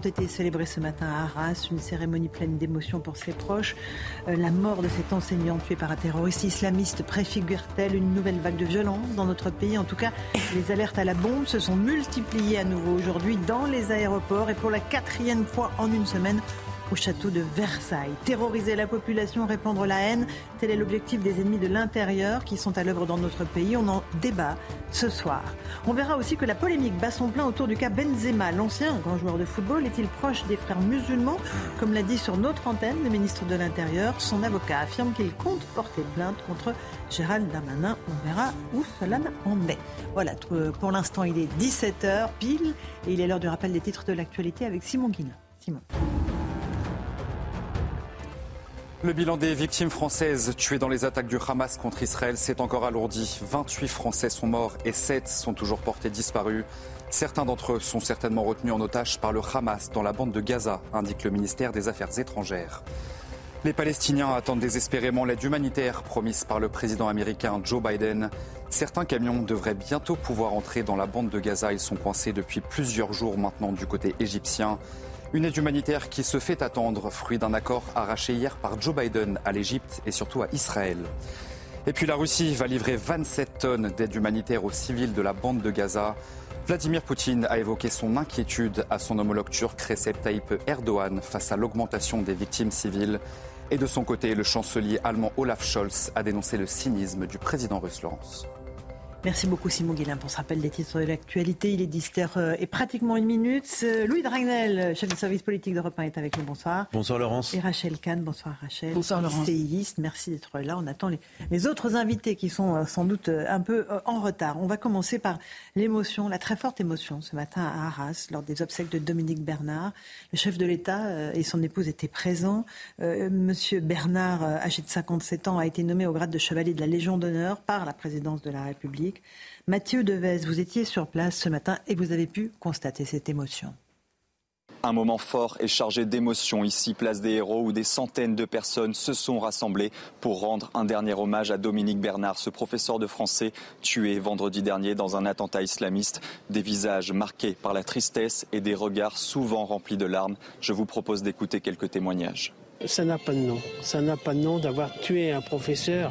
ont été célébrés ce matin à Arras, une cérémonie pleine d'émotions pour ses proches. Euh, la mort de cet enseignant tué par un terroriste islamiste préfigure-t-elle une nouvelle vague de violence dans notre pays? En tout cas, les alertes à la bombe se sont multipliées à nouveau aujourd'hui dans les aéroports et pour la quatrième fois en une semaine au château de Versailles. Terroriser la population, répandre la haine, tel est l'objectif des ennemis de l'intérieur qui sont à l'œuvre dans notre pays. On en débat ce soir. On verra aussi que la polémique bat son plein autour du cas Benzema. L'ancien grand joueur de football est-il proche des frères musulmans? Comme l'a dit sur notre antenne le ministre de l'Intérieur, son avocat affirme qu'il compte porter plainte contre Gérald Darmanin. On verra où cela en est. Voilà, pour l'instant il est 17h pile et il est l'heure du rappel des titres de l'actualité avec Simon Guillain. Simon. Le bilan des victimes françaises tuées dans les attaques du Hamas contre Israël s'est encore alourdi. 28 Français sont morts et 7 sont toujours portés disparus. Certains d'entre eux sont certainement retenus en otage par le Hamas dans la bande de Gaza, indique le ministère des Affaires étrangères. Les Palestiniens attendent désespérément l'aide humanitaire promise par le président américain Joe Biden. Certains camions devraient bientôt pouvoir entrer dans la bande de Gaza. Ils sont coincés depuis plusieurs jours maintenant du côté égyptien. Une aide humanitaire qui se fait attendre, fruit d'un accord arraché hier par Joe Biden à l'Égypte et surtout à Israël. Et puis la Russie va livrer 27 tonnes d'aide humanitaire aux civils de la bande de Gaza. Vladimir Poutine a évoqué son inquiétude à son homologue turc Recep Tayyip Erdogan face à l'augmentation des victimes civiles. Et de son côté, le chancelier allemand Olaf Scholz a dénoncé le cynisme du président russe Laurence. Merci beaucoup Simon Guillain pour ce rappel des titres de l'actualité. Il est 10 euh, et pratiquement une minute. Euh, Louis Dragnel, chef du service politique d'Europe 1, est avec nous. Bonsoir. Bonsoir Laurence. Et Rachel Kahn. Bonsoir Rachel. Bonsoir Laurence. Merci d'être là. On attend les, autres invités qui sont euh, sans doute un peu en retard. On va commencer par l'émotion, la très forte émotion ce matin à Arras lors des obsèques de Dominique Bernard. Le chef de l'État et son épouse étaient présents. Monsieur Bernard, âgé de 57 ans, a été nommé au grade de chevalier de la Légion d'honneur par la présidence de la République. Mathieu Devez, vous étiez sur place ce matin et vous avez pu constater cette émotion. Un moment fort et chargé d'émotions ici, place des héros, où des centaines de personnes se sont rassemblées pour rendre un dernier hommage à Dominique Bernard, ce professeur de français tué vendredi dernier dans un attentat islamiste. Des visages marqués par la tristesse et des regards souvent remplis de larmes. Je vous propose d'écouter quelques témoignages. Ça n'a pas de nom. Ça n'a pas de nom d'avoir tué un professeur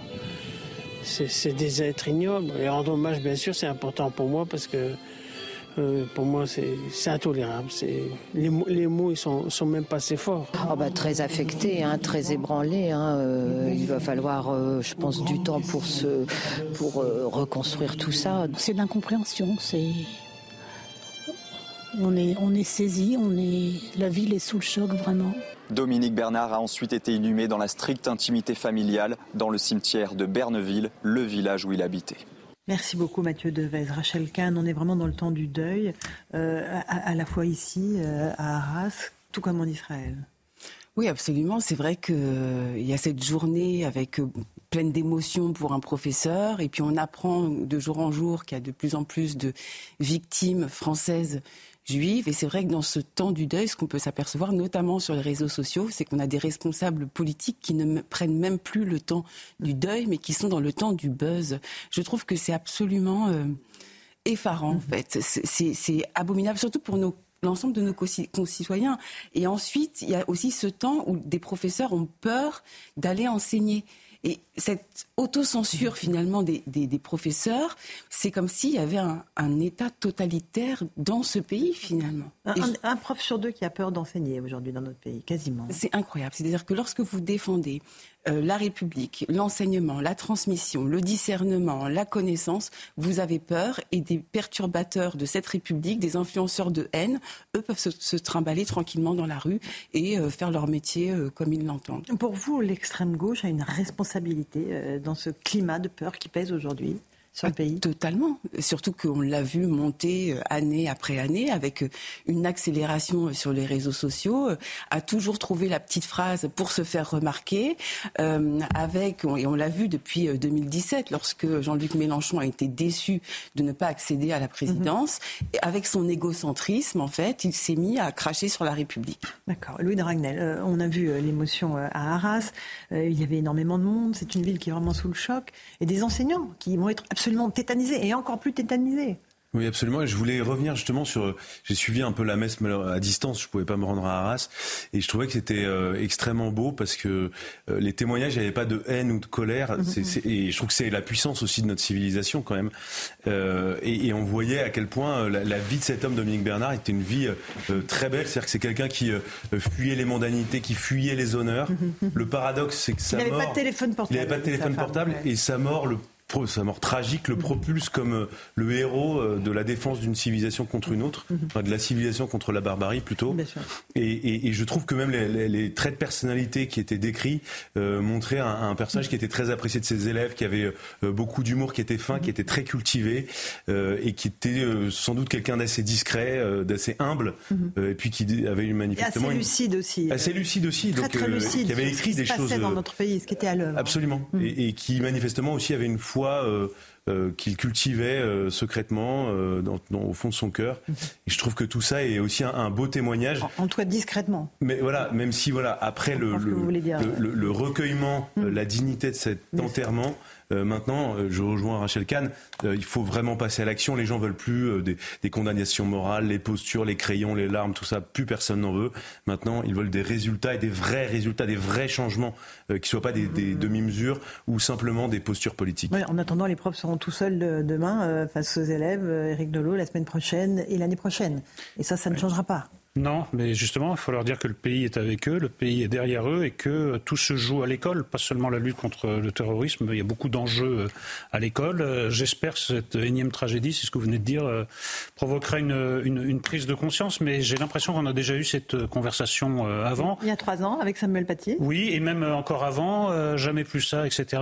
c'est des êtres ignobles. Et rendre hommage, bien sûr, c'est important pour moi parce que euh, pour moi, c'est intolérable. Les, les, mots, ils sont, sont même pas assez forts. Oh bah, très affecté, hein, très ébranlé. Hein, euh, il va falloir, euh, je pense, du temps pour, se, pour reconstruire tout ça. C'est de l'incompréhension. C'est on est, on est saisi, on est, la ville est sous le choc vraiment. Dominique Bernard a ensuite été inhumé dans la stricte intimité familiale dans le cimetière de Berneville, le village où il habitait. Merci beaucoup Mathieu Devez. Rachel Kahn, on est vraiment dans le temps du deuil, euh, à, la fois ici, euh, à Arras, tout comme en Israël. Oui, absolument. C'est vrai qu'il euh, y a cette journée avec pleine d'émotions pour un professeur, et puis on apprend de jour en jour qu'il y a de plus en plus de victimes françaises Et c'est vrai que dans ce temps du deuil, ce qu'on peut s'apercevoir, notamment sur les réseaux sociaux, c'est qu'on a des responsables politiques qui ne prennent même plus le temps du deuil, mais qui sont dans le temps du buzz. Je trouve que c'est absolument euh, effarant, en fait. C'est abominable, surtout pour l'ensemble de nos concitoyens. Et ensuite, il y a aussi ce temps où des professeurs ont peur d'aller enseigner. Et cette autocensure finalement des, professeurs, c'est comme s'il y avait un, État totalitaire dans ce pays finalement. Un, prof sur deux qui a peur d'enseigner aujourd'hui dans notre pays, quasiment. C'est incroyable. C'est-à-dire que lorsque vous défendez euh, la République, l'enseignement, la transmission, le discernement, la connaissance, vous avez peur et des perturbateurs de cette République, des influenceurs de haine, eux peuvent se, trimballer tranquillement dans la rue et euh, faire leur métier euh, comme ils l'entendent. Pour vous, l'extrême gauche a une responsabilité dans ce climat de peur qui pèse aujourd'hui? Sur le pays Totalement. Surtout qu'on l'a vu monter euh, année après année avec euh, une accélération sur les réseaux sociaux, a toujours trouvé la petite phrase pour se faire remarquer, avec, et on l'a vu depuis 2017, lorsque Jean-Luc Mélenchon a été déçu de ne pas accéder à la présidence, et avec son égocentrisme, en fait, il s'est mis à cracher sur la République. D'accord. Louis de Ragnel, on a vu l'émotion à Arras, il y avait énormément de monde, c'est une ville qui est vraiment sous le choc, et des enseignants qui vont être absolument tétanisés et encore plus tétanisés. Oui, absolument. Je voulais revenir justement sur. J'ai suivi un peu la messe à distance. Je pouvais pas me rendre à Arras, et je trouvais que c'était euh, extrêmement beau parce que euh, les témoignages, il n'y avait pas de haine ou de colère. Mm-hmm. et je trouve que c'est la puissance aussi de notre civilisation quand même. Euh, et, on voyait à quel point la, vie de cet homme, Dominique Bernard, était une vie très belle. C'est-à-dire que c'est quelqu'un qui fuyait les mondanités, qui fuyait les honneurs. Mm-hmm. Le paradoxe, c'est que sa mort. Il n'avait pas de téléphone portable. Il n'avait pas de téléphone portable, et sa mort le sa mort tragique le propulse comme euh, le héros euh, de la défense d'une civilisation contre une autre, mhm. de la civilisation contre la barbarie plutôt. Et, je trouve que même les, traits de personnalité qui étaient décrits euh, montraient un, personnage qui était très apprécié de ses élèves, qui avait beaucoup d'humour, qui était fin, qui était très cultivé et qui était sans doute quelqu'un d'assez discret, d'assez humble, mhm. et puis qui avait une manifestement assez lucide aussi. Assez lucide aussi, très, donc très lucide qui avait écrit des choses dans notre pays, ce qui était à l'œuvre. Absolument, mhm. et, et, qui manifestement aussi avait une foi euh, euh, qu'il cultivait euh, secrètement au fond de son cœur. Mhm. Et je trouve que tout ça est aussi un, beau témoignage. En, tout cas discrètement. Mais voilà, même si voilà après le, le, recueillement, mhm. la dignité de cet enterrement. Euh, maintenant, euh, je rejoins Rachel Kahn, euh, il faut vraiment passer à l'action. Les gens veulent plus des, condamnations morales, les postures, les crayons, les larmes, tout ça. Plus personne n'en veut. Maintenant, ils veulent des résultats et des vrais résultats, des vrais changements, qui ne soient pas des, demi-mesures ou simplement des postures politiques. en attendant, les profs seront tout seuls demain face aux élèves. Éric Delot, la semaine prochaine et l'année prochaine. Et ça, ça ne changera pas. Non, mais justement, il faut leur dire que le pays est avec eux, le pays est derrière eux et que tout se joue à l'école, pas seulement la lutte contre le terrorisme. Il y a beaucoup d'enjeux euh, à l'école. Euh, j'espère que cette énième tragédie, c'est ce que vous venez de dire, euh, provoquera une, une, prise de conscience. Mais j'ai l'impression qu'on a déjà eu cette conversation avant. Il y a trois ans, avec Samuel Paty. Oui, et même encore avant, jamais plus ça, etc.,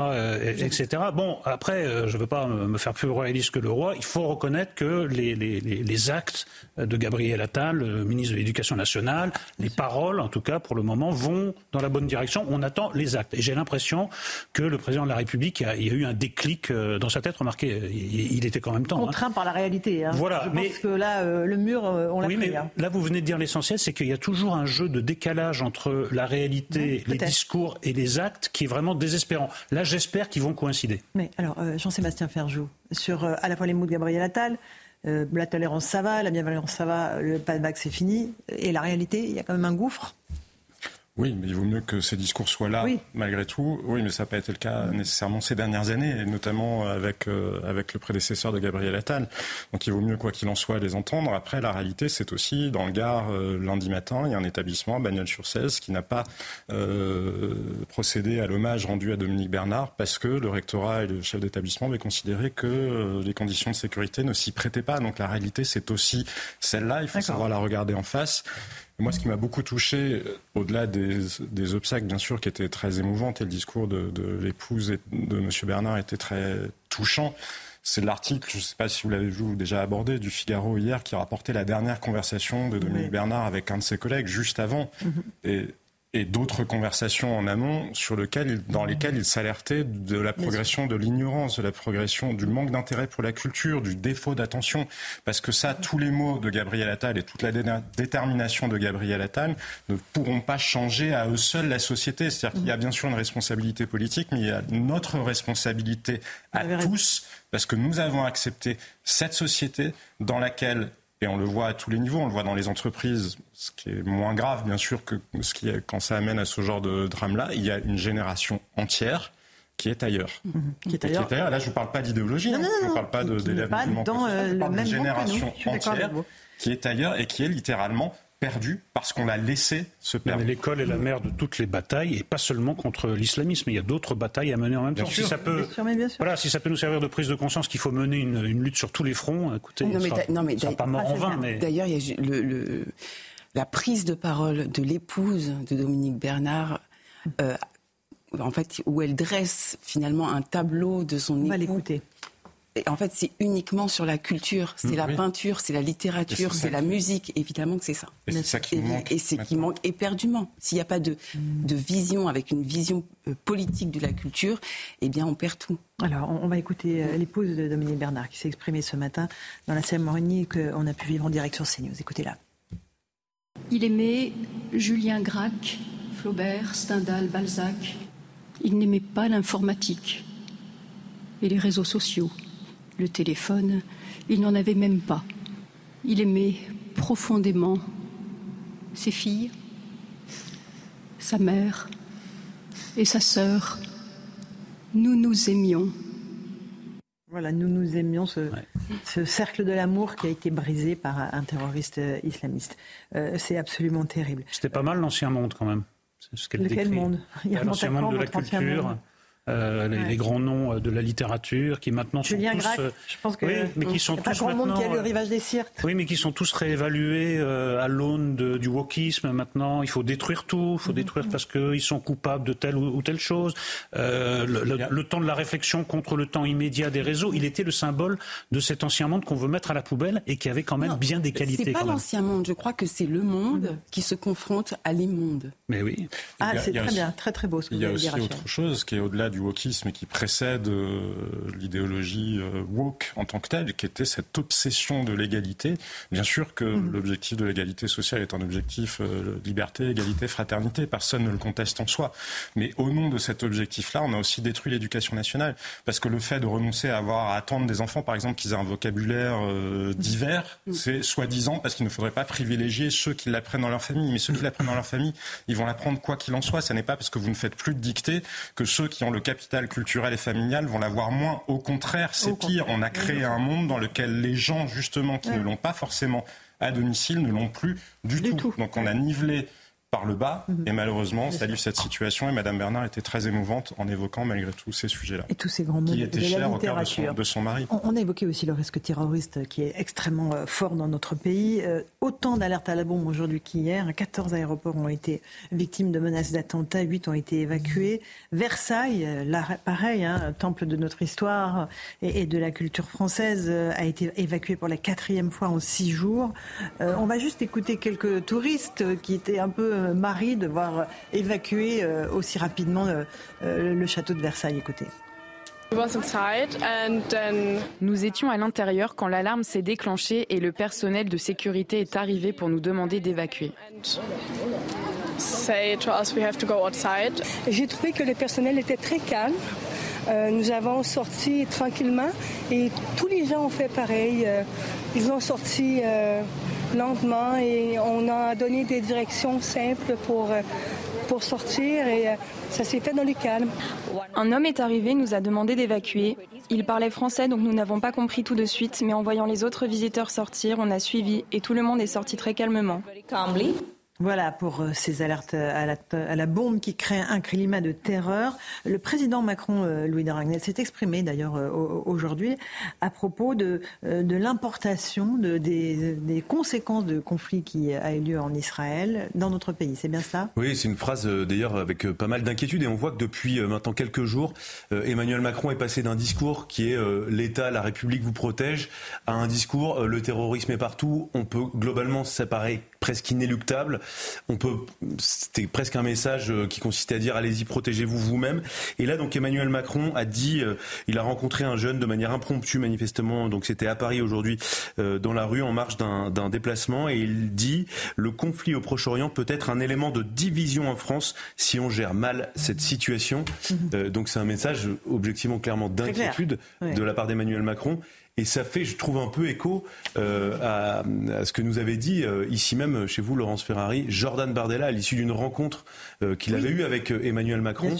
etc. Bon, après, je ne veux pas me faire plus royaliste que le roi. Il faut reconnaître que les, les, les actes de Gabriel Attal, ministre l'éducation nationale, les paroles, en tout cas pour le moment, vont dans la bonne direction. On attend les actes. Et j'ai l'impression que le président de la République, a, il y a eu un déclic euh, dans sa tête. Remarquez, il, était quand même temps. Hein. Contraint par la réalité. Hein. Voilà. Je mais, pense que là, euh, le mur, euh, on l'a oui, Mais hein. Là, vous venez de dire l'essentiel, c'est qu'il y a toujours un jeu de décalage entre la réalité, les discours et les actes qui est vraiment désespérant. Là, j'espère qu'ils vont coïncider. Mais alors, Jean-Sébastien Ferjou, sur à la fois les mots de Gabriel Attal, euh, la tolérance ça va, la bienveillance ça va, le pas de c'est fini. Et la réalité, il y a quand même un gouffre. Oui, mais il vaut mieux que ces discours soient là, malgré tout. Oui, mais ça n'a pas été le cas nécessairement ces dernières années, et notamment avec, euh, avec le prédécesseur de Gabriel Attal. Donc il vaut mieux, quoi qu'il en soit, les entendre. Après, la réalité, c'est aussi, dans le Gard, euh, lundi matin, il y a un établissement, Bagnols-sur-Cèze, qui n'a pas euh, procédé à l'hommage rendu à Dominique Bernard, parce que le rectorat et le chef d'établissement avaient considéré que les conditions de sécurité ne s'y prêtaient pas. Donc la réalité, c'est aussi celle-là. Il faut savoir la regarder en face. Moi, ce qui m'a beaucoup touché, euh, au-delà des, des, obstacles, bien sûr, qui étaient très émouvantes, et le discours de, de l'épouse de M. Bernard était très touchant, c'est l'article, je ne sais pas si vous l'avez vu déjà abordé, du Figaro hier, qui rapportait la dernière conversation de Dominique Bernard avec un de ses collègues juste avant. Mm-hmm. Et et d'autres conversations en amont sur lequel, dans lesquelles il s'alertait de la progression de l'ignorance, de la progression du manque d'intérêt pour la culture, du défaut d'attention. Parce que ça, tous les mots de Gabriel Attal et toute la détermination de Gabriel Attal ne pourront pas changer à eux seuls la société. C'est-à-dire qu'il y a bien sûr une responsabilité politique, mais il y a notre responsabilité à tous, parce que nous avons accepté cette société dans laquelle et on le voit à tous les niveaux, on le voit dans les entreprises, ce qui est moins grave bien sûr que ce qui est, quand ça amène à ce genre de drame-là. Il y a une génération entière qui est ailleurs. Mhm. Qui, est ailleurs. Là, je ne vous parle pas d'idéologie, hein. je ne parle pas d'élèves musulmans. Dans, euh, je parle d'une génération entière qui est ailleurs et qui est littéralement perdu parce qu'on l'a laissé se perdre. L'école est la mère de toutes les batailles et pas seulement contre l'islamisme. Il y a d'autres batailles à mener en même temps. Si ça peut, voilà, si ça peut nous servir de prise de conscience qu'il faut mener une, lutte sur tous les fronts, écoutez, non, mais sera, non, mais pas mort en vain. D'ailleurs, il y a le, la prise de parole de l'épouse de Dominique Bernard. Euh, en fait, où elle dresse finalement un tableau de son On époux. va l'écouter en fait, c'est uniquement sur la culture, c'est la peinture, c'est la littérature, c'est la musique. Évidemment que c'est ça. Et c'est ça qui manque. Et c'est qui manque éperdument. S'il n'y a pas de, de vision, avec une vision euh, politique de la culture, eh bien, on perd tout. Alors, on va écouter euh, l'épouse de Dominique Bernard qui s'est exprimée ce matin dans la cérémonie qu'on a pu vivre en direct sur CNews. Écoutez-la. Il aimait Julien Gracq, Flaubert, Stendhal, Balzac. Il n'aimait pas l'informatique et les réseaux sociaux. Le téléphone, il n'en avait même pas. Il aimait profondément ses filles, sa mère et sa sœur. Nous nous aimions. Voilà, nous nous aimions ce, cercle de l'amour qui a été brisé par un terroriste islamiste. Euh, c'est absolument terrible. C'était pas mal l'ancien monde quand même. Ce quel monde? L'ancien monde de la culture. Euh, les, grands noms euh, de la littérature qui maintenant sont Julien tous, Gracq, euh, je pense que oui, mais qui sont pas tous grand monde qui a le rivage des cirques. Oui, mais qui sont tous réévalués à l'aune du wokisme. Maintenant, il faut détruire tout, il faut détruire parce qu'ils sont coupables de telle ou, telle chose. Le, le, temps de la réflexion contre le temps immédiat des réseaux, il était le symbole de cet ancien monde qu'on veut mettre à la poubelle et qui avait quand même bien des qualités. C'est pas l'ancien monde. Je crois que c'est le monde qui se confronte à l'immonde. Mais oui. Ah, c'est très bien, très très beau ce que vous avez dit. Il y a aussi autre chose qui est au-delà du wokisme et qui précède euh, l'idéologie euh, woke en tant que telle, qui était cette obsession de l'égalité. Bien sûr que Mm. l'objectif de l'égalité sociale est un objectif euh, liberté, égalité, fraternité. Personne ne le conteste en soi. Mais au nom de cet objectif-là, on a aussi détruit l'éducation nationale. Parce que le fait de renoncer à avoir à attendre des enfants, par exemple, qu'ils aient un vocabulaire divers, c'est soi-disant parce qu'il ne faudrait pas privilégier ceux qui l'apprennent dans leur famille. Mais ceux qui l'apprennent dans leur famille, ils vont l'apprendre quoi qu'il en soit. Ce n'est pas parce que vous ne faites plus de dictée que ceux qui ont le capital culturel et familial vont l'avoir moins. Au contraire, c'est pire. On a créé un monde dans lequel les gens, justement, qui ne l'ont pas forcément à domicile, ne l'ont plus du, tout. Donc on a nivelé par le bas. Et malheureusement, ça livre cette situation. Et Mme Bernard était très émouvante en évoquant malgré tout ces sujets-là. Et tous ces grands mots qui étaient chers au cœur de son, de son mari. On, on a évoqué aussi le risque terroriste qui est extrêmement euh, fort dans notre pays. Euh, autant d'alertes à la bombe aujourd'hui qu'hier. 14 aéroports ont été victimes de menaces d'attentats, 8 ont été évacués. Versailles, euh, là, pareil, hein, temple de notre histoire et, et de la culture française, euh, a été évacué pour la quatrième fois en six jours. On va juste écouter quelques touristes qui étaient un peu maris de voir évacuer euh, aussi rapidement euh, euh, le château de Versailles. Écoutez. Nous étions à l'intérieur quand l'alarme s'est déclenchée et le personnel de sécurité est arrivé pour nous demander d'évacuer. J'ai trouvé que le personnel était très calme. Euh, nous avons sorti tranquillement et tous les gens ont fait pareil. Ils ont sorti euh, lentement et on a donné des directions simples pour, euh, pour sortir et euh, ça s'est fait dans le calme. Un homme est arrivé, nous a demandé d'évacuer. Il parlait français, donc nous n'avons pas compris tout de suite, mais en voyant les autres visiteurs sortir, on a suivi et tout le monde est sorti très calmement. Voilà pour euh, ces alertes à la, à la bombe qui créent un climat de terreur. Le président Macron, euh, Louis de Ragnel, s'est exprimé d'ailleurs euh, au- aujourd'hui à propos de, euh, l'importation de, des, conséquences de conflit qui a eu lieu en Israël dans notre pays. C'est bien cela? Oui, c'est une phrase euh, d'ailleurs avec euh, pas mal d'inquiétude et on voit que depuis euh, maintenant quelques jours, euh, Emmanuel Macron est passé d'un discours qui est euh, l'État, la République vous protège à un discours euh, le terrorisme est partout. On peut globalement, ça paraît presque inéluctable. On peut, c'était presque un message euh, qui consistait à dire allez-y, protégez-vous vous-même. Et là, donc Emmanuel Macron a dit, euh, il a rencontré un jeune de manière impromptue manifestement, donc c'était à Paris aujourd'hui, euh, dans la rue en marge d'un déplacement, et il dit le conflit au Proche-Orient peut être un élément de division en France si on gère mal cette situation. Euh, donc c'est un message objectivement clairement clair. d'inquiétude Ouais. de la part d'Emmanuel Macron. Et ça fait, je trouve, un peu écho euh, à, ce que nous avait dit euh, ici même chez vous, Laurence Ferrari, Jordan Bardella, à l'issue d'une rencontre euh, qu'il avait eue avec euh, Emmanuel Macron,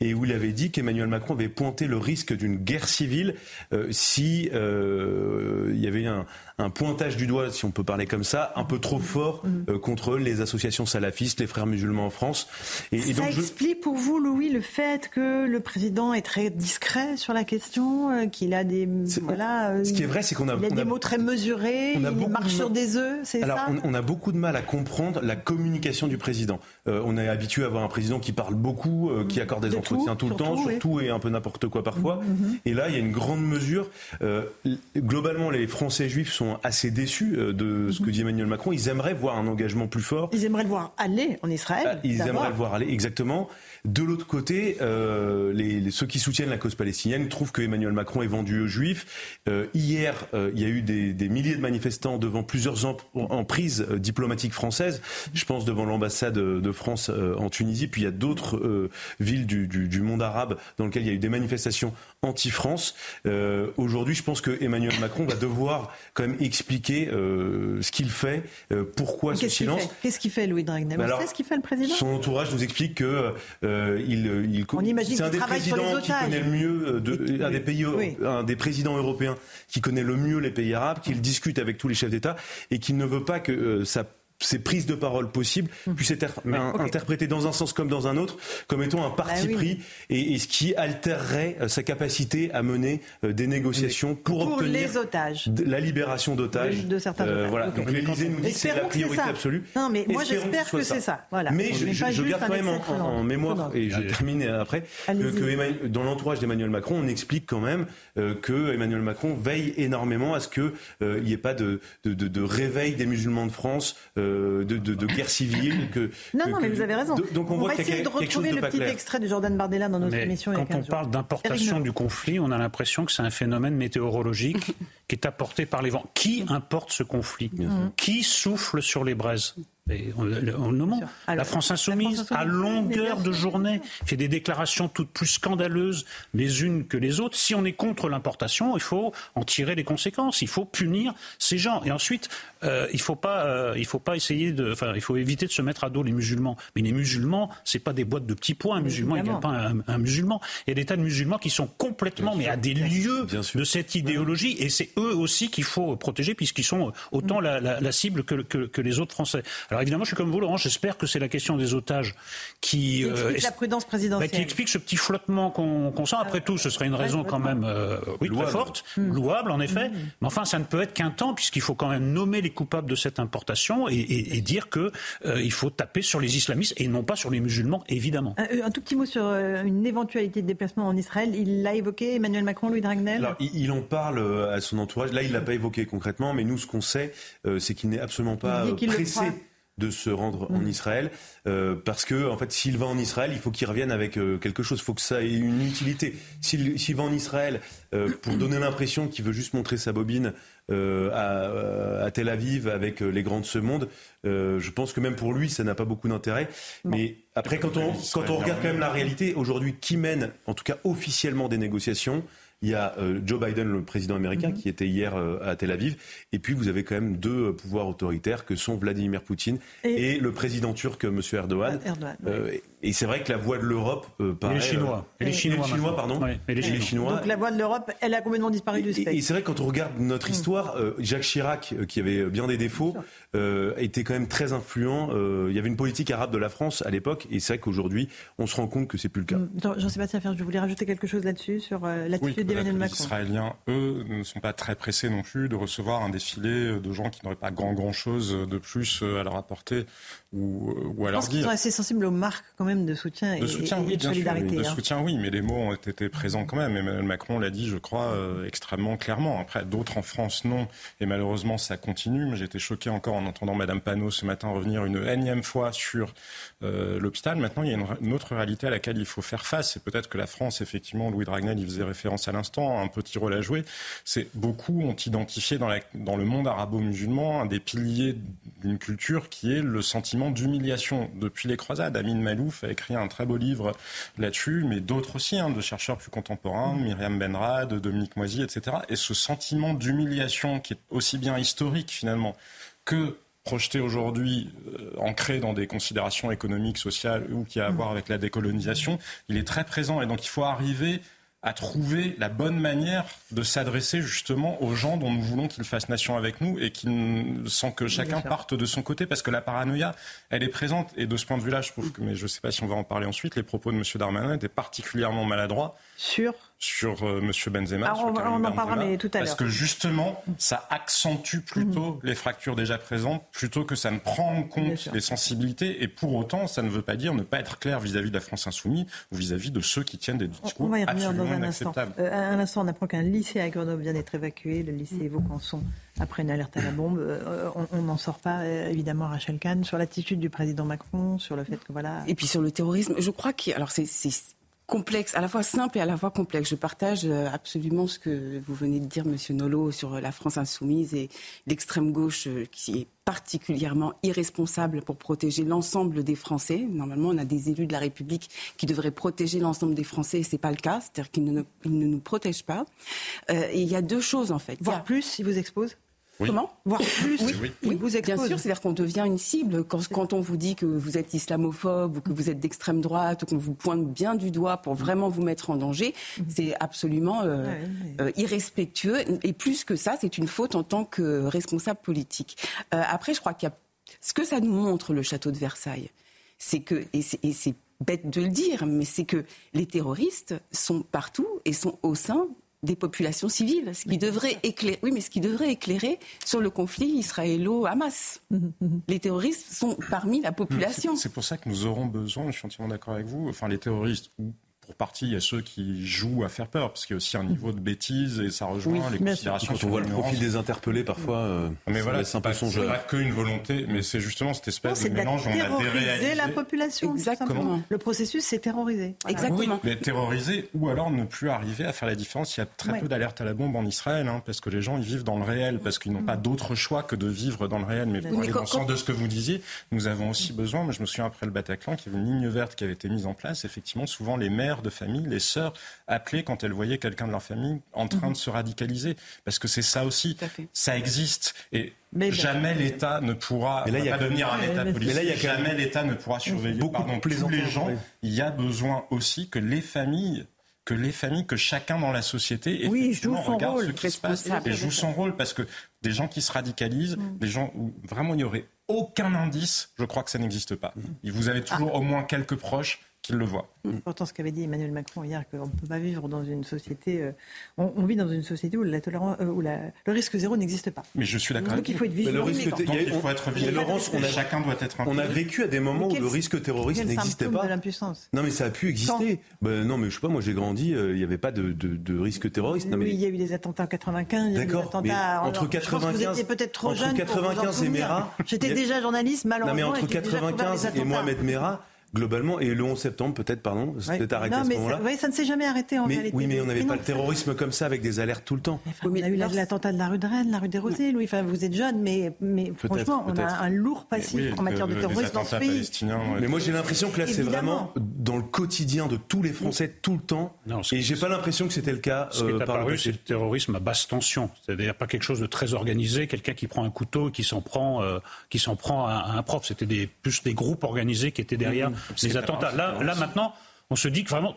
et où il avait dit qu'Emmanuel Macron avait pointé le risque d'une guerre civile euh, si euh, il y avait un, un pointage du doigt, si on peut parler comme ça, un peu trop fort euh, contre les associations salafistes, les frères musulmans en France. Et, et Ça je- explique pour vous, Louis, le fait que le président est très discret sur la question, qu'il a des voilà. ce qui est vrai, c'est qu'on a- il a on des a- mots très mesurés, on a il marche de sur des œufs, c'est Alors, ça? on, on a beaucoup de mal à comprendre la communication du président. On est habitué à avoir un président qui parle beaucoup, euh, qui accorde des De entretiens tout, le temps, sur tout et un peu n'importe quoi parfois. Mm-hmm. Et là, il y a une grande mesure. Euh, globalement, les Français juifs sont assez déçus euh, de ce que dit Emmanuel Macron. Ils aimeraient voir un engagement plus fort. Ils aimeraient le voir aller en Israël. Ah, ils aimeraient le voir aller, exactement. De l'autre côté, euh, les, ceux qui soutiennent la cause palestinienne trouvent que Emmanuel Macron est vendu aux Juifs. Euh, hier, euh, il y a eu des, des, milliers de manifestants devant plusieurs emprises diplomatiques françaises. Je pense devant l'ambassade de France en Tunisie. Puis il y a d'autres villes du, du, du, monde arabe dans lesquelles il y a eu des manifestations anti-France. Aujourd'hui, je pense que Emmanuel Macron va devoir quand même expliquer ce qu'il fait, pourquoi ce silence. Qu'est-ce qu'il fait, Louis Dragnet Vous savez ce qu'il fait le président? Son entourage nous explique que euh, il, il c'est un des présidents qui connaît le mieux, euh, de, un des pays, un des présidents européens qui connaît le mieux les pays arabes, qu'il discute avec tous les chefs d'État et qui ne veut pas que euh, ça ces prises de parole possibles hum. puissent être interprétées dans un sens comme dans un autre, comme étant un parti bah pris, et, ce qui altérerait euh, sa capacité à mener euh, des négociations pour, obtenir les otages. la libération d'otages. De certains euh, voilà. Donc l'Élysée nous dit que c'est la priorité absolue. Non, mais moi j'espère que c'est ça. Voilà. Mais je, garde quand même en, mémoire, et je termine après, que, dans l'entourage d'Emmanuel Macron, on explique quand même que Emmanuel Macron veille énormément à ce qu'il n'y ait pas de, de, réveil des musulmans de France de, guerre civile. Que, non, non, mais vous avez raison. donc on, va essayer de retrouver le petit extrait de Jordan Bardella dans notre émission. Quand on parle d'importation du conflit, on a l'impression que c'est un phénomène météorologique qui est apporté par les vents. Qui importe ce conflit? Qui souffle sur les braises? La France insoumise, à longueur de journée, fait des déclarations toutes plus scandaleuses les unes que les autres. Si on est contre l'importation, il faut en tirer les conséquences. Il faut punir ces gens. Et ensuite, euh, il faut pas, euh, il faut pas essayer de, enfin, il faut éviter de se mettre à dos les musulmans. Mais les musulmans, c'est pas des boîtes de petits points. Un musulman, il n'y a pas un, musulman. Il y a des tas de musulmans qui sont complètement, mais à des lieux de cette idéologie. Et c'est eux aussi qu'il faut protéger, puisqu'ils sont autant la, la, cible que, que, que les autres Français. Alors évidemment, je suis comme vous, Laurent. J'espère que c'est la question des otages qui, explique euh, la prudence présidentielle, bah, qui explique ce petit flottement qu'on sent. Après tout, ce serait une raison quand même, euh, oui, très forte, hmm. louable en effet. Hmm. Mais enfin, ça ne peut être qu'un temps, puisqu'il faut quand même nommer les coupables de cette importation et, dire que euh, il faut taper sur les islamistes et non pas sur les musulmans, évidemment. Un, tout petit mot sur une éventualité de déplacement en Israël. Il l'a évoqué, Emmanuel Macron, Louis Dragnel? Alors, il, en parle à son entourage. Là, il l'a pas évoqué concrètement, mais nous, ce qu'on sait, c'est qu'il n'est absolument pas pressé de se rendre en mm. Israël euh, parce que en fait s'il va en Israël il faut qu'il revienne avec euh, quelque chose. Il faut que ça ait une utilité. S'il va en Israël euh, pour donner l'impression qu'il veut juste montrer sa bobine à, Tel Aviv avec les grands de ce monde je pense que même pour lui ça n'a pas beaucoup d'intérêt. Mais après quand on quand on regarde quand même la réalité aujourd'hui qui mène en tout cas officiellement des négociations il y a euh, Joe Biden, le président américain, mhm. qui était hier euh, à Tel Aviv. Et puis, vous avez quand même deux euh, pouvoirs autoritaires que sont Vladimir Poutine et, le président turc, M. Erdogan. Et c'est vrai que la voix de l'Europe paraît... Et les Chinois. Et les Chinois, pardon. et les, Chinois. Donc la voix de l'Europe, elle a complètement disparu du spectre. Et, c'est vrai, quand on regarde notre mm. histoire, Jacques Chirac, qui avait bien des défauts, était quand même très influent. il y avait une politique arabe de la France à l'époque. Et c'est vrai qu'aujourd'hui, on se rend compte que c'est plus le cas. Mm. Jean-Sébastien Ferre, je voulais rajouter quelque chose là-dessus, sur l'attitude les Israéliens, eux, ne sont pas très pressés non plus de recevoir un défilé de gens qui n'auraient pas grand grand chose de plus à leur apporter ou, ou à leur dire. qu'ils sont assez sensibles aux marques quand même de soutien et de, soutien, oui, de solidarité. de hein. soutien, oui, mais les mots ont été présents quand même. Emmanuel Macron l'a dit, je crois, euh, extrêmement clairement. Après, d'autres en France, non. Et malheureusement, ça continue. J'ai été choqué encore en entendant Madame Panot ce matin revenir une énième fois sur euh, l'hôpital. Maintenant, il y a une, autre réalité à laquelle il faut faire face. C'est peut-être que la France, effectivement, Louis Dragnel, il faisait référence à l'instant, un petit rôle à jouer. C'est beaucoup ont identifié dans, la, dans le monde arabo-musulman un des piliers d'une culture qui est le sentiment d'humiliation. Depuis les croisades, Amin Malouf a écrit un très beau livre là-dessus, mais d'autres aussi, hein, de chercheurs plus contemporains, Myriam Benrad, Dominique Moisy, etc. Et ce sentiment d'humiliation qui est aussi bien historique finalement que projeté aujourd'hui, euh, ancré dans des considérations économiques, sociales ou qui a à voir avec la décolonisation, il est très présent. Et donc il faut arriver à trouver la bonne manière de s'adresser justement aux gens dont nous voulons qu'ils fassent nation avec nous et qu'ils, sans que chacun parte de son côté, parce que la paranoïa, elle est présente. Et de ce point de vue-là, je trouve que, mais je ne sais pas si on va en parler ensuite, les propos de M. Darmanin étaient particulièrement maladroits. Sur sur euh, M. Benzema. Alors, on, on en parlera mais tout à l'heure. Parce que justement, ça accentue plutôt les fractures déjà présentes, plutôt que ça ne prend en compte les sensibilités. Et pour autant, ça ne veut pas dire ne pas être clair vis-à-vis de la France insoumise ou vis-à-vis de ceux qui tiennent des discours on va y revenir dans un inacceptables. Instant. Euh, un instant, on apprend qu'un lycée à Grenoble vient d'être évacué, le lycée Vaucanson, après une alerte à la bombe. Euh, on n'en sort pas, évidemment, Rachel Kahn, sur l'attitude du président Macron, sur le fait que voilà. Et puis sur le terrorisme, je crois que alors c'est complexe, à la fois simple et à la fois complexe. Je partage euh, absolument ce que vous venez de dire, Monsieur Nolo, sur la France insoumise et l'extrême gauche qui est particulièrement irresponsable pour protéger l'ensemble des Français. Normalement, on a des élus de la République qui devraient protéger l'ensemble des Français et c'est pas le cas, c'est-à-dire qu'ils ne, nous protègent pas. Euh, et il y a deux choses en fait. Voire plus, ils vous exposent oui. Comment Voire plus, oui, oui. vous expose. Bien sûr, c'est-à-dire qu'on devient une cible. Quand, quand, on vous dit que vous êtes islamophobe ou que vous êtes d'extrême droite ou qu'on vous pointe bien du doigt pour vraiment vous mettre en danger, c'est absolument euh, euh, irrespectueux. Et plus que ça, c'est une faute en tant que responsable politique. Euh, après, je crois qu'il y a ce que ça nous montre, le château de Versailles, c'est que, et c'est bête de le dire, mais c'est que les terroristes sont partout et sont au sein des populations civiles, ce qui devrait éclairer, oui, mais ce qui devrait éclairer sur le conflit israélo-Hamas. Les terroristes sont parmi la population. C'est pour ça que nous aurons besoin, je suis entièrement d'accord avec vous, enfin les terroristes ou pour partie, il y a ceux qui jouent à faire peur, parce qu'il y a aussi un niveau de bêtise et ça rejoint oui, les considérations. Quand on voit le profil des interpellés, parfois, euh, mais voilà, c'est un peu son jeu. pas qu'une volonté, mais c'est justement cette espèce non, de mélange. On a déréalisé la population. Exactement. Le processus, c'est terroriser. Voilà. Exactement. Oui, mais terroriser ou alors ne plus arriver à faire la différence. Il y a très ouais. peu d'alertes à la bombe en Israël, hein, parce que les gens ils vivent dans le réel, parce qu'ils n'ont pas d'autre choix que de vivre dans le réel. Mais pour aller dans le sens de ce que vous disiez, nous avons aussi besoin. Moi, je me souviens après le Bataclan, qu'il y avait une ligne verte qui avait été mise en place. Effectivement, souvent les mères de famille, les sœurs appelaient quand elles voyaient quelqu'un de leur famille en train de se radicaliser. Parce que c'est ça aussi. Ça existe. Et mais jamais l'État ne pourra mais là, il y a pas devenir un État politique. Mais là, il y a jamais l'État ne pourra surveiller beaucoup pardon, tous les gens. Il y a besoin aussi que les familles que les familles, que chacun dans la société oui, joue son regarde rôle, ce qui se passe et joue son rôle parce que des gens qui se radicalisent, mm. des gens où vraiment il n'y aurait aucun indice, je crois que ça n'existe pas. Mm. Vous avez toujours ah. au moins quelques proches qu'il le voit. Pourtant, ce qu'avait dit Emmanuel Macron hier, qu'on ne peut pas vivre dans une société. Euh, on, on, vit dans une société où, la tolérance, euh, où la, le risque zéro n'existe pas. Mais je suis d'accord. Donc il faut être vigilant. Le risque il faut être vigilant. Laurence, on a, chacun doit être On a vécu à des moments où le risque terroriste n'existait pas. de l'impuissance. Non, mais ça a pu exister. Ben, non, mais je sais pas. Moi, j'ai grandi. Euh, il n'y avait pas de, de, de, risque terroriste. Non, mais... Oui, il y a eu des attentats en 95. D'accord. Entre 95. Vous étiez peut-être trop jeune. Entre 95 et Mera. J'étais déjà journaliste, malheureusement. Non, mais entre 95 et Mohamed Mera globalement, et le 11 septembre peut-être, pardon, c'était ouais. arrêté non, à ce moment-là. Oui, ça ne s'est jamais arrêté en mais, réalité. Oui, mais on n'avait mais pas non, le terrorisme comme ça avec des alertes tout le temps. Enfin, on a eu l'attentat de la rue de Rennes, la rue des Rosées, Louis. Enfin, vous êtes jeune, mais, mais franchement, on a un lourd passif oui, en matière de terrorisme dans ce pays. Mais moi, j'ai l'impression que là, c'est vraiment dans le quotidien de tous les Français tout le temps. Non, et j'ai pas l'impression que c'était le cas. Ce qui est apparu, c'est le terrorisme à basse tension. C'est-à-dire pas quelque chose de très organisé, quelqu'un qui prend un couteau et qui s'en prend, qui s'en prend à un prof. C'était des, plus des groupes organisés qui étaient derrière les attentats. Là, là maintenant on se dit que vraiment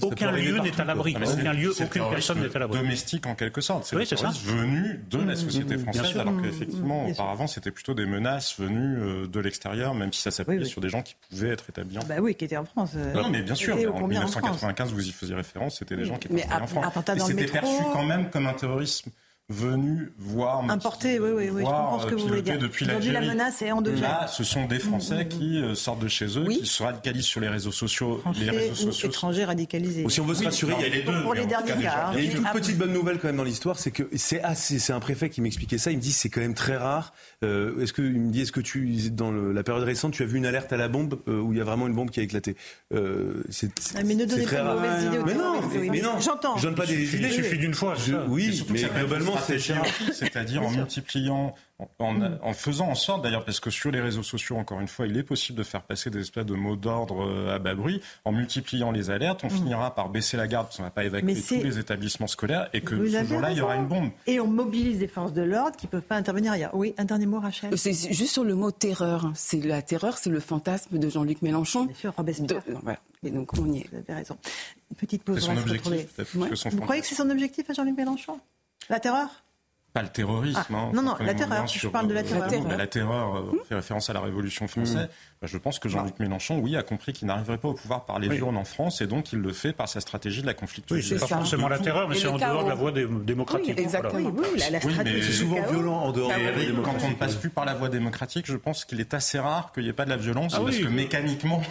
aucun lieu n'est à l'abri. Aucun lieu, aucune personne n'est à l'abri. Domestique en quelque sorte. C'est oui, ça. venu de la société française, alors qu'effectivement, auparavant, c'était plutôt des menaces venues de l'extérieur, même si ça s'appuyait oui, oui. sur des gens qui pouvaient être établis en France. Bah oui, qui étaient en France. Euh, non, mais bien sûr. En 1995, vous y faisiez référence, c'était des gens qui étaient en France. Mais c'était perçu quand même comme un terrorisme venus voir importer oui oui oui je comprends ce que vous voulez dire. depuis aujourd'hui la menace est endogène là ce sont des français mmh, qui euh, sortent de chez eux oui. qui se radicalisent sur les réseaux sociaux français les réseaux sociaux. ou étrangers radicalisés. Si on veut se rassurer il y a les deux pour les derniers cas il y a une toute petite bonne nouvelle quand même dans l'histoire c'est que c'est assez c'est un préfet qui m'expliquait ça il me dit c'est quand même très rare euh, est-ce que il me dit est-ce que tu dans le, la période récente tu as vu une alerte à la bombe euh, où il y a vraiment une bombe qui a éclaté? Euh, c'est ah, mais ne donnez pas de mauvaises idées mais non mais non. J'entends. Je donne pas des idées il suffit d'une fois oui mais globalement c'est c'est-à-dire en multipliant, en, Mm. en, faisant en sorte d'ailleurs, parce que sur les réseaux sociaux, encore une fois, il est possible de faire passer des espèces de mots d'ordre à bas bruit, en multipliant les alertes, on Mm. finira par baisser la garde, parce qu'on n'a pas évacué tous les établissements scolaires, et que ce jour-là, il y aura une bombe. Et on mobilise des forces de l'ordre qui ne peuvent pas intervenir. Il y a... Oui, un dernier mot, Rachel C'est juste sur le mot terreur. C'est la terreur, c'est le fantasme de Jean-Luc Mélenchon. Bien sûr, Robespierre. De... Voilà. Et donc on y est. Vous avez raison. Une petite pause. C'est son objectif. Ouais. Son Vous croyez que c'est son objectif à Jean-Luc Mélenchon? La terreur? Pas le terrorisme. Ah, hein, non, non, la terreur. Je parle de la terreur. La, la terreur euh, fait référence à la Révolution française. Bah, je pense que Jean-Luc Mélenchon, oui, a compris qu'il n'arriverait pas au pouvoir par les oui. urnes en France et donc il le fait par sa stratégie de la conflictualité. Oui, c'est pas forcément la terreur, mais c'est en dehors de la voie démocratique. Oui, exactement. Oui, la, la stratégie c'est souvent violent en dehors de la voie démocratique. Quand on ne passe plus par la voie démocratique, je pense qu'il est assez rare qu'il n'y ait pas de la violence ah parce que mécaniquement,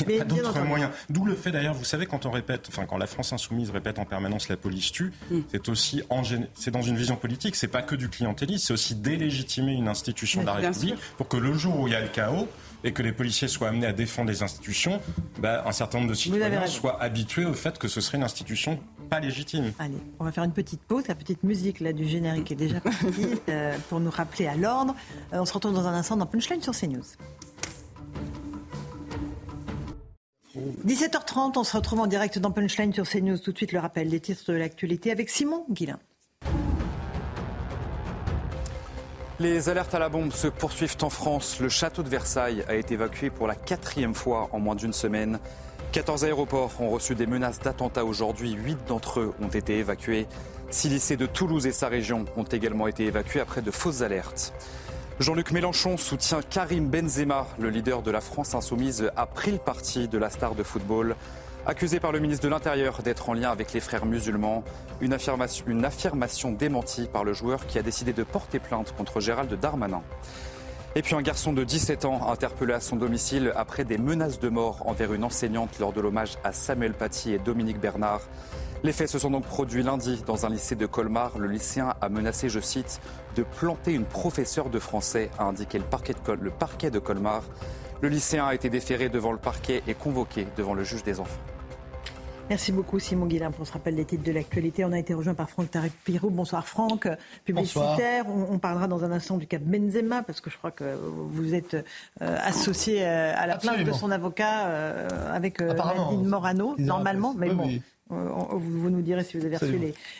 il n'y a pas d'autres moyens. D'où le fait d'ailleurs, vous savez, quand on répète, enfin quand la France insoumise répète en permanence la police tue, mm. c'est aussi en c'est dans une vision politique, c'est pas que du clientélisme, c'est aussi délégitimer une institution de la République pour que le jour où il y a le chaos et que les policiers soient amenés à défendre les institutions, bah, un certain nombre de citoyens soient habitués au fait que ce serait une institution pas légitime. Allez, on va faire une petite pause. La petite musique là, du générique est déjà partie euh, pour nous rappeler à l'ordre. Euh, on se retrouve dans un instant dans Punchline sur CNews. 17h30, on se retrouve en direct dans Punchline sur CNews. Tout de suite, le rappel des titres de l'actualité avec Simon Guillain. Les alertes à la bombe se poursuivent en France. Le château de Versailles a été évacué pour la quatrième fois en moins d'une semaine. 14 aéroports ont reçu des menaces d'attentats aujourd'hui. 8 d'entre eux ont été évacués. Six lycées de Toulouse et sa région ont également été évacués après de fausses alertes. Jean-Luc Mélenchon soutient Karim Benzema. Le leader de la France insoumise a pris le parti de la star de football. Accusé par le ministre de l'Intérieur d'être en lien avec les frères musulmans, une affirmation, une affirmation démentie par le joueur qui a décidé de porter plainte contre Gérald Darmanin. Et puis un garçon de 17 ans interpellé à son domicile après des menaces de mort envers une enseignante lors de l'hommage à Samuel Paty et Dominique Bernard. Les faits se sont donc produits lundi dans un lycée de Colmar. Le lycéen a menacé, je cite, de planter une professeure de français, a indiqué le parquet de, le parquet de Colmar. Le lycéen a été déféré devant le parquet et convoqué devant le juge des enfants. Merci beaucoup Simon Guillain pour ce rappel des titres de l'actualité. On a été rejoint par Franck Tarek-Pirou. Bonsoir Franck, publicitaire. On, parlera dans un instant du cas Benzema parce que je crois que vous êtes euh, associé euh, à la plainte de son avocat euh, avec Nadine Morano, normalement. Mais bon, vous nous direz si vous avez reçu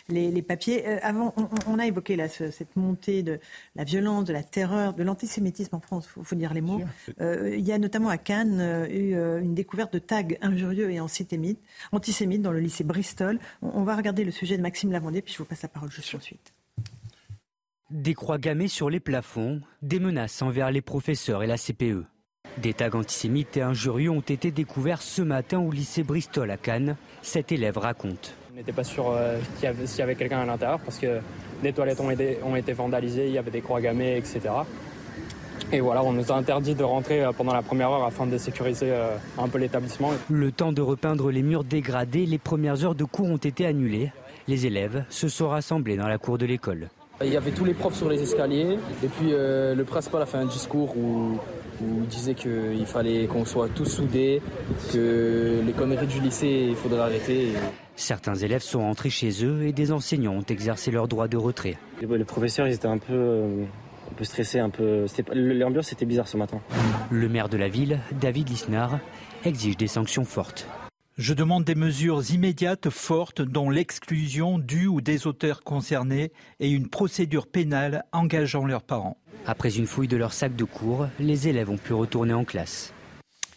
les, les, papiers. Euh, avant, on, a évoqué là, cette montée de la violence, de la terreur, de l'antisémitisme en France, il faut, dire les mots. Euh, il y a notamment à Cannes eu une découverte de tags injurieux et antisémites, antisémites dans le lycée Bristol. On, va regarder le sujet de Maxime Lavandier, puis je vous passe la parole juste ensuite. Des croix gammées sur les plafonds, des menaces envers les professeurs et la CPE. Des tags antisémites et injurieux ont été découverts ce matin au lycée Bristol à Cannes. Cet élève raconte. On n'était pas sûr euh, s'il y avait quelqu'un à l'intérieur parce que des toilettes ont été, ont été vandalisées, il y avait des croix gammées, etc. Et voilà, on nous a interdit de rentrer euh, pendant la première heure afin de sécuriser euh, un peu l'établissement. Le temps de repeindre les murs dégradés, les premières heures de cours ont été annulées. Les élèves se sont rassemblés dans la cour de l'école. Il y avait tous les profs sur les escaliers et puis le principal a fait un discours où où il disait qu'il fallait qu'on soit tous soudés, que les conneries du lycée, il faudrait arrêter. Certains élèves sont rentrés chez eux et des enseignants ont exercé leur droit de retrait. Les professeurs, ils étaient un peu, euh, un peu stressés, un peu. L'ambiance était bizarre ce matin. Le maire de la ville, David Lisnard, exige des sanctions fortes. Je demande des mesures immédiates fortes dont l'exclusion du ou des auteurs concernés et une procédure pénale engageant leurs parents. Après une fouille de leur sac de cours, les élèves ont pu retourner en classe.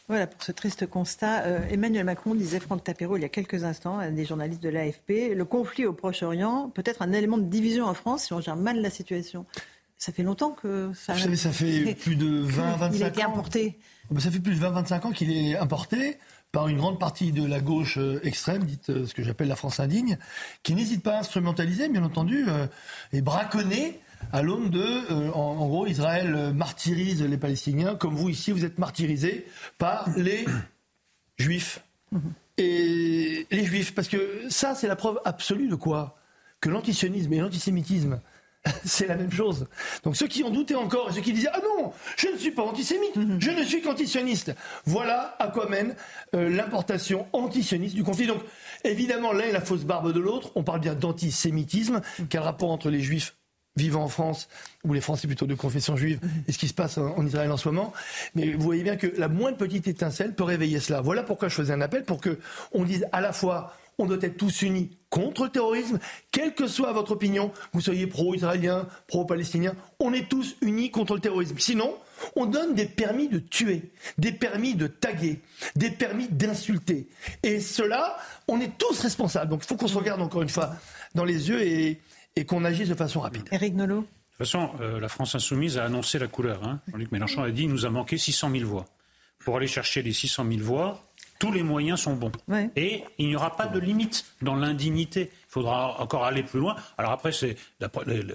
Voilà pour ce triste constat. Euh, Emmanuel Macron disait Franck Tapero il y a quelques instants à des journalistes de l'AFP le conflit au Proche-Orient peut être un élément de division en France si on gère mal la situation. Ça fait longtemps que ça. Vous savez, ça fait plus de 20-25 ans. Il a été importé. Ça fait plus de 20-25 ans qu'il est importé par une grande partie de la gauche euh, extrême, dite euh, ce que j'appelle la France indigne, qui n'hésite pas à instrumentaliser, bien entendu, euh, et braconner à l'aune de, en, gros, Israël martyrise les Palestiniens, comme vous ici, vous êtes martyrisés par les Juifs. Et les Juifs, parce que ça, c'est la preuve absolue de quoi? Que l'antisionisme et l'antisémitisme c'est la même chose. Donc ceux qui ont douté encore et ceux qui disaient ah non, je ne suis pas antisémite, mhm. je ne suis qu'antisioniste. Voilà à quoi mène euh, l'importation antisioniste du conflit. Donc évidemment l'un est la fausse barbe de l'autre. On parle bien d'antisémitisme. Mhm. Quel rapport entre les juifs vivant en France, ou les Français plutôt de confession juive, mhm. et ce qui se passe en, Israël en ce moment. Mais vous voyez bien que la moindre petite étincelle peut réveiller cela. Voilà pourquoi je faisais un appel pour que on dise à la fois on doit être tous unis contre le terrorisme, quelle que soit votre opinion, vous soyez pro-israélien, pro-palestinien, on est tous unis contre le terrorisme. Sinon, on donne des permis de tuer, des permis de taguer, des permis d'insulter. Et cela, on est tous responsables. Donc il faut qu'on se regarde encore une fois dans les yeux et, et qu'on agisse de façon rapide. Éric Nolot De toute façon, euh, la France insoumise a annoncé la couleur. Hein. Jean-Luc Mélenchon a dit il nous a manqué 600 000 voix. Pour aller chercher les 600 000 voix, tous les moyens sont bons. Et il n'y aura pas de limite dans l'indignité. Il faudra encore aller plus loin. Alors après, c'est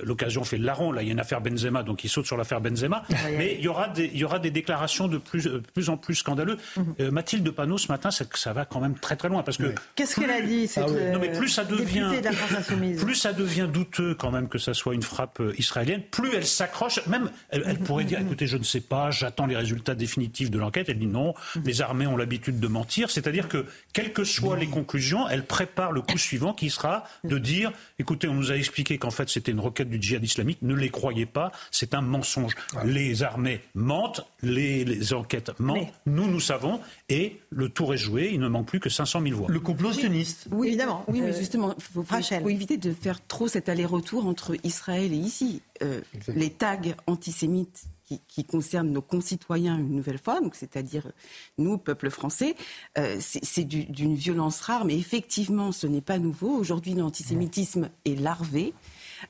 l'occasion fait le larron. Là, il y a une affaire Benzema, donc il saute sur l'affaire Benzema. Mais il y aura des, il y aura des déclarations de plus, de plus en plus scandaleuses. Mhm. Euh, Mathilde Panot ce matin, ça, ça va quand même très très loin parce que Qu'est-ce qu'elle a dit cette, Ah non, mais plus ça euh, devient de la plus ça devient douteux quand même que ça soit une frappe euh, israélienne, plus elle s'accroche. Même, elle, elle pourrait dire, écoutez, je ne sais pas, j'attends les résultats définitifs de l'enquête. Elle dit non, les armées ont l'habitude de mentir. C'est-à-dire que, quelles que soient les conclusions, elle prépare le coup suivant qui sera de dire, écoutez, on nous a expliqué qu'en fait c'était une requête du djihad islamique, ne les croyez pas, c'est un mensonge. Les armées mentent, les, les enquêtes mentent, nous, nous savons, et le tour est joué, il ne manque plus que 500 000 voix. Le complot sioniste. Oui, évidemment. Oui, mais Euh, justement, il faut, faut- faut éviter de faire trop cet aller-retour entre Israël et ici. Euh, les tags antisémites qui, qui concernent nos concitoyens une nouvelle fois, donc c'est-à-dire nous, peuple français, euh, c'est c'est du- d'une violence rare, mais effectivement, ce n'est pas nouveau. Aujourd'hui, l'antisémitisme est larvé.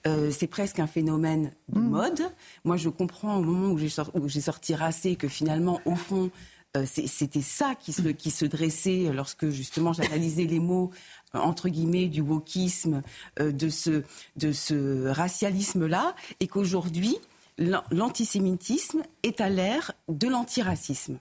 Euh, c'est presque un phénomène de mode. Moi, je comprends au moment où j'ai sor- où j'ai sorti Racé que finalement, au fond, euh, c'était ça qui se, qui se dressait lorsque justement j'analysais les mots euh, entre guillemets du wokisme, euh, de ce, de ce racialisme-là, et qu'aujourd'hui, l'antisémitisme est à l'ère de l'antiracisme.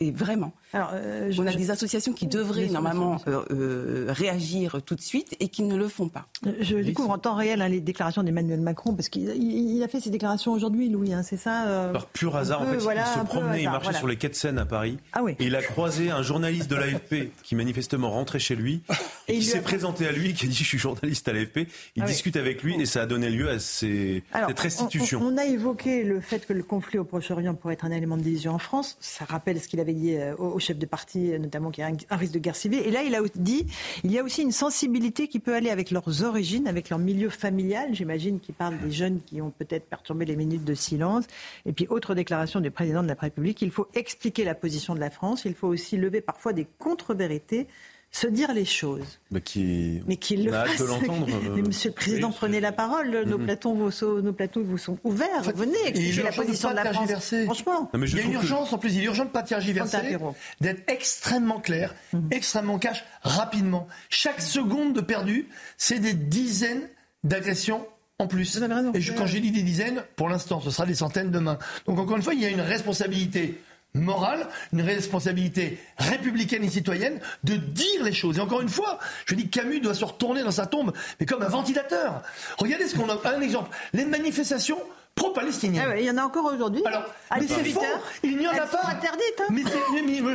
Et vraiment. euh, On a des associations qui devraient normalement euh, euh, réagir tout de suite et qui ne le font pas. Je découvre en temps réel hein, les déclarations d'Emmanuel Macron, parce qu'il il- il a fait ses déclarations aujourd'hui, Louis, hein, c'est ça euh, Par pur hasard, un en peu, fait, voilà, il se peu promenait, il marchait voilà. sur les quais de Seine à Paris. Ah oui. Et il a croisé un journaliste de l'AFP qui manifestement rentrait chez lui. Et qui s'est a- présenté à lui, qui a dit Je suis journaliste à l'AFP. Il Ah oui. discute avec lui et ça a donné lieu à ces- Alors, cette restitution. On, on a évoqué le fait que le conflit au Proche-Orient pourrait être un élément de division en France. Ça rappelle ce qu'il avait dit euh, au, chef de parti, notamment qu'il y a un, un risque de guerre civile. Et là, il a dit il y a aussi une sensibilité qui peut aller avec leurs origines, avec leur milieu familial. J'imagine qu'il parle des jeunes qui ont peut-être perturbé les minutes de silence. Et puis, autre déclaration du président de la République il faut expliquer la position de la France. Il faut aussi lever parfois des contre-vérités, se dire les choses. Bah, qui... Mais qu'il le fasse. de l'entendre. euh, Mais Monsieur le Président, prenez la parole. Nos, Mhm. plateaux, vous, sont- nos plateaux vous sont ouverts. Venez la de position pas de la France. Franchement. Non, mais je il y a une que- urgence, en plus, il est urgent de ne pas tergiverser, d'être extrêmement clair, extrêmement cash, rapidement. Chaque seconde de perdu, c'est des dizaines d'agressions en plus. Et je- quand j'ai dit des dizaines, pour l'instant, ce sera des centaines demain. Donc encore une fois, il y a une responsabilité morale, une responsabilité républicaine et citoyenne de dire les choses. Et encore une fois, je dis que Camus doit se retourner dans sa tombe, mais comme un ventilateur. Regardez ce qu'on a. Un exemple. Les manifestations pro-palestiniennes. Ah ouais, il y en a encore aujourd'hui. Alors, À mais c'est 18 faux. Il n'y en a pas. interdites. hein. Mais,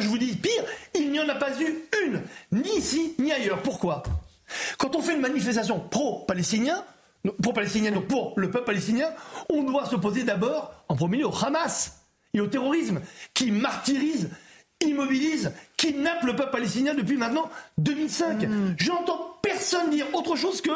je vous dis pire, il n'y en a pas eu une, ni ici ni ailleurs. Pourquoi? Quand on fait une manifestation pro-palestinien, non, pro-palestinien, donc pour le peuple palestinien, on doit s'opposer d'abord, en premier lieu, au Hamas et au terrorisme qui martyrise, immobilise, kidnappe le peuple palestinien depuis maintenant 2005. Mm. J'entends personne dire autre chose que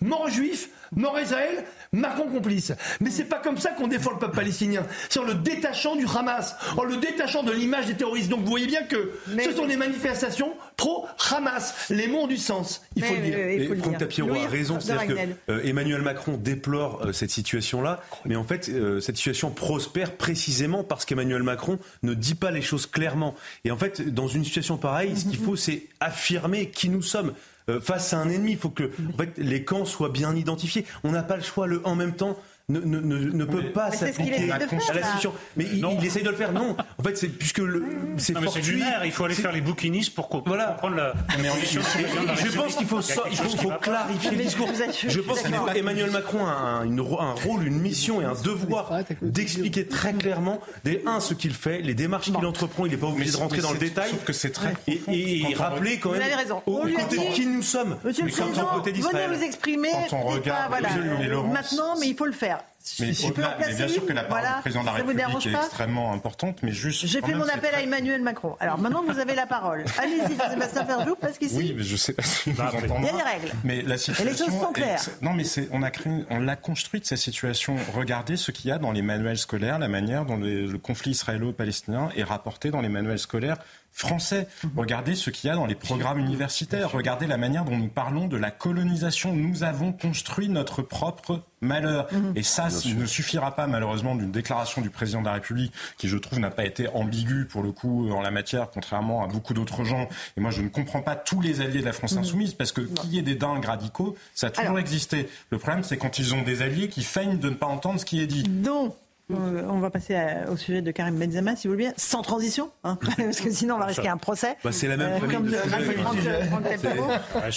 mort aux juifs, mort Israël, Macron complice. Mais c'est pas comme ça qu'on défend le peuple palestinien. C'est en le détachant du Hamas, en le détachant de l'image des terroristes. Donc vous voyez bien que ce sont des manifestations pro-Hamas. Les mots ont du sens, il faut le dire. Franck Tapiro a raison, c'est-à-dire que euh, Emmanuel Macron déplore euh, cette situation-là, mais en fait, euh, cette situation prospère précisément parce qu'Emmanuel Macron ne dit pas les choses clairement. Et en fait, dans une situation pareille, ce qu'il faut, c'est affirmer qui nous sommes. Euh, face à un ennemi, il faut que les camps soient bien identifiés. On n'a pas le choix. Le en même temps ne, ne, ne, ne peut pas Mais s'appliquer à la là. situation. Mais il, il essaye de le faire. Non, en fait, c'est puisque le, c'est Non, mais c'est fortuit. lunaire, il faut aller faire les bouquinistes pour co- Voilà. comprendre la, la Et je pense qu'il faut, so- il clarifier le discours. Je pense qu'il faut Emmanuel Macron a un, une ro- un rôle, une mission et un devoir d'expliquer très clairement des un ce qu'il fait, les démarches qu'il entreprend. Il n'est pas obligé de rentrer mais dans le détail. sauf que c'est très et, rappeler quand Vous même avez raison. au, On lui a côté dit- de qui nous sommes. Monsieur le Mais Président, venez vous exprimer. Quand on regarde mais Laurence, maintenant, mais il faut le faire. Mais, je peux en mais bien sûr que la parole voilà, du président de la République est extrêmement importante, mais juste. J'ai fait mon appel à Emmanuel Macron. Alors maintenant, vous avez la parole. Allez-y, Sébastien Ferjou, parce qu'ici. Oui, mais je sais pas si vous entendez. Il y a des règles. Mais la situation. Et les choses sont claires. Est... Non, mais c'est, on a créé, on l'a construite cette situation. Regardez ce qu'il y a dans les manuels scolaires, la manière dont le conflit israélo-palestinien est rapporté dans les manuels scolaires français. Regardez ce qu'il y a dans les programmes universitaires. Regardez la manière dont nous parlons de la colonisation. Nous avons construit notre propre malheur. Et ça, il ne suffira pas malheureusement d'une déclaration du président de la République qui, je trouve, n'a pas été ambiguë pour le coup en la matière, contrairement à beaucoup d'autres gens. Et moi, je ne comprends pas tous les alliés de la France insoumise parce que qu'il y ait des dingues radicaux, ça a toujours Alors- existé. Le problème, c'est quand ils ont des alliés qui feignent de ne pas entendre ce qui est dit. Donc, euh, on va passer à- au sujet de Karim Benzema, si vous voulez bien, sans transition, hein, parce que sinon on va risquer un procès. Bah, c'est la même comme de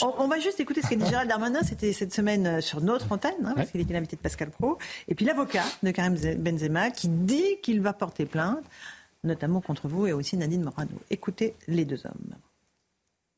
on, on va juste écouter ce qu'a dit Gérald Darmanin, c'était cette semaine euh, sur notre antenne, hein, parce qu'il était l'invité de Pascal Pro, et puis l'avocat de Karim Benzema qui dit qu'il va porter plainte, notamment contre vous et aussi Nadine Morano. Écoutez les deux hommes.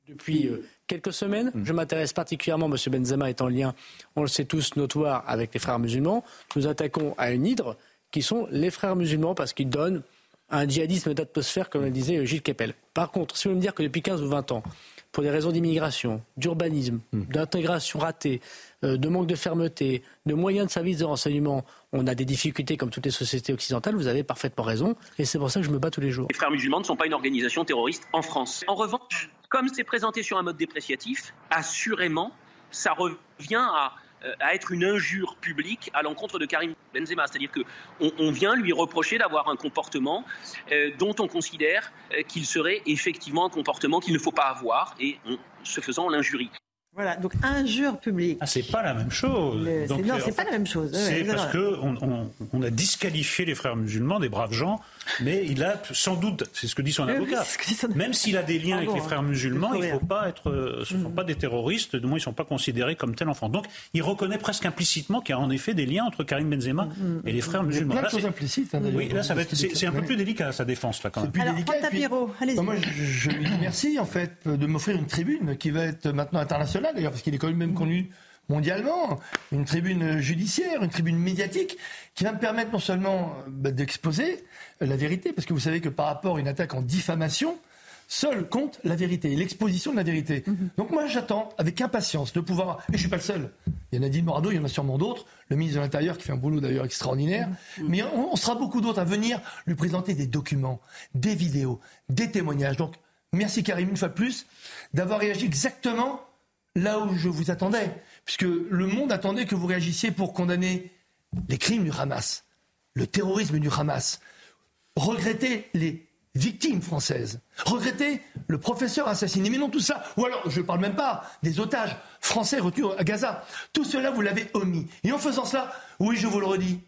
Depuis euh, quelques semaines, je m'intéresse particulièrement, M. Benzema est en lien, on le sait tous, notoire avec les frères musulmans. Nous attaquons à une hydre qui sont les frères musulmans parce qu'ils donnent un djihadisme d'atmosphère, comme le disait Gilles Kepel. Par contre, si vous me dire que depuis 15 ou 20 ans, pour des raisons d'immigration, d'urbanisme, d'intégration ratée, euh, de manque de fermeté, de moyens de services de renseignement, on a des difficultés comme toutes les sociétés occidentales, vous avez parfaiement raison, et c'est pour ça que je me bats tous les jours. Les frères musulmans ne sont pas une organisation terroriste en France. En revanche, comme c'est présenté sur un mode dépréciatif, assurément, ça revient à, à être une injure publique à l'encontre de Karim Benzema. C'est-à-dire qu'on on vient lui reprocher d'avoir un comportement euh, dont on considère euh, qu'il serait effectivement un comportement qu'il ne faut pas avoir, et on, ce faisant, on l'injurie. Voilà, donc injure publique. Ah, c'est pas la même chose. Le- Donc, c'est- non, euh, c'est pas la même chose. C'est ouais, parce qu'on on, on a disqualifié les frères musulmans, des braves gens, mais il a sans doute, c'est ce que dit son Oui, oui, avocat, c'est ce que dit son- même s'il a des liens Pardon, avec les hein. frères musulmans, Il ne faut pas être, euh, ce ne sont pas des terroristes, du moins ils ne sont pas considérés comme tels en France. Donc il reconnaît presque implicitement qu'il y a en effet des liens entre Karim Benzema Mm, et les frères Il y a musulmans. plein de Là, choses c'est- implicites, hein, d'ailleurs, oui, là ça va être, ce c'est un peu plus délicat sa défense là quand même. plus Alors, Tapiro, allez-y. Bah, moi, je, je lui dis merci, en fait, de m'offrir une tribune qui va être maintenant internationale, d'ailleurs, parce qu'il est quand même connu mondialement. Une tribune judiciaire, une tribune médiatique, qui va me permettre non seulement euh, bah, d'exposer la vérité, parce que vous savez que par rapport à une attaque en diffamation, seul compte la vérité, l'exposition de la vérité. Donc moi, j'attends avec impatience de pouvoir. Et je suis pas le seul. Il y en a Nadine Morado, il y en a sûrement d'autres. Le ministre de l'Intérieur qui fait un boulot d'ailleurs extraordinaire. Mais on, on sera beaucoup d'autres à venir lui présenter des documents, des vidéos, des témoignages. Donc merci Karim une fois de plus d'avoir réagi exactement là où je vous attendais, puisque le monde attendait que vous réagissiez pour condamner les crimes du Hamas, le terrorisme du Hamas, regretter les victimes françaises, regretter le professeur assassiné, mais non tout ça, ou alors je ne parle même pas des otages français retenus à Gaza, tout cela vous l'avez omis. Et en faisant cela, oui je vous le redis,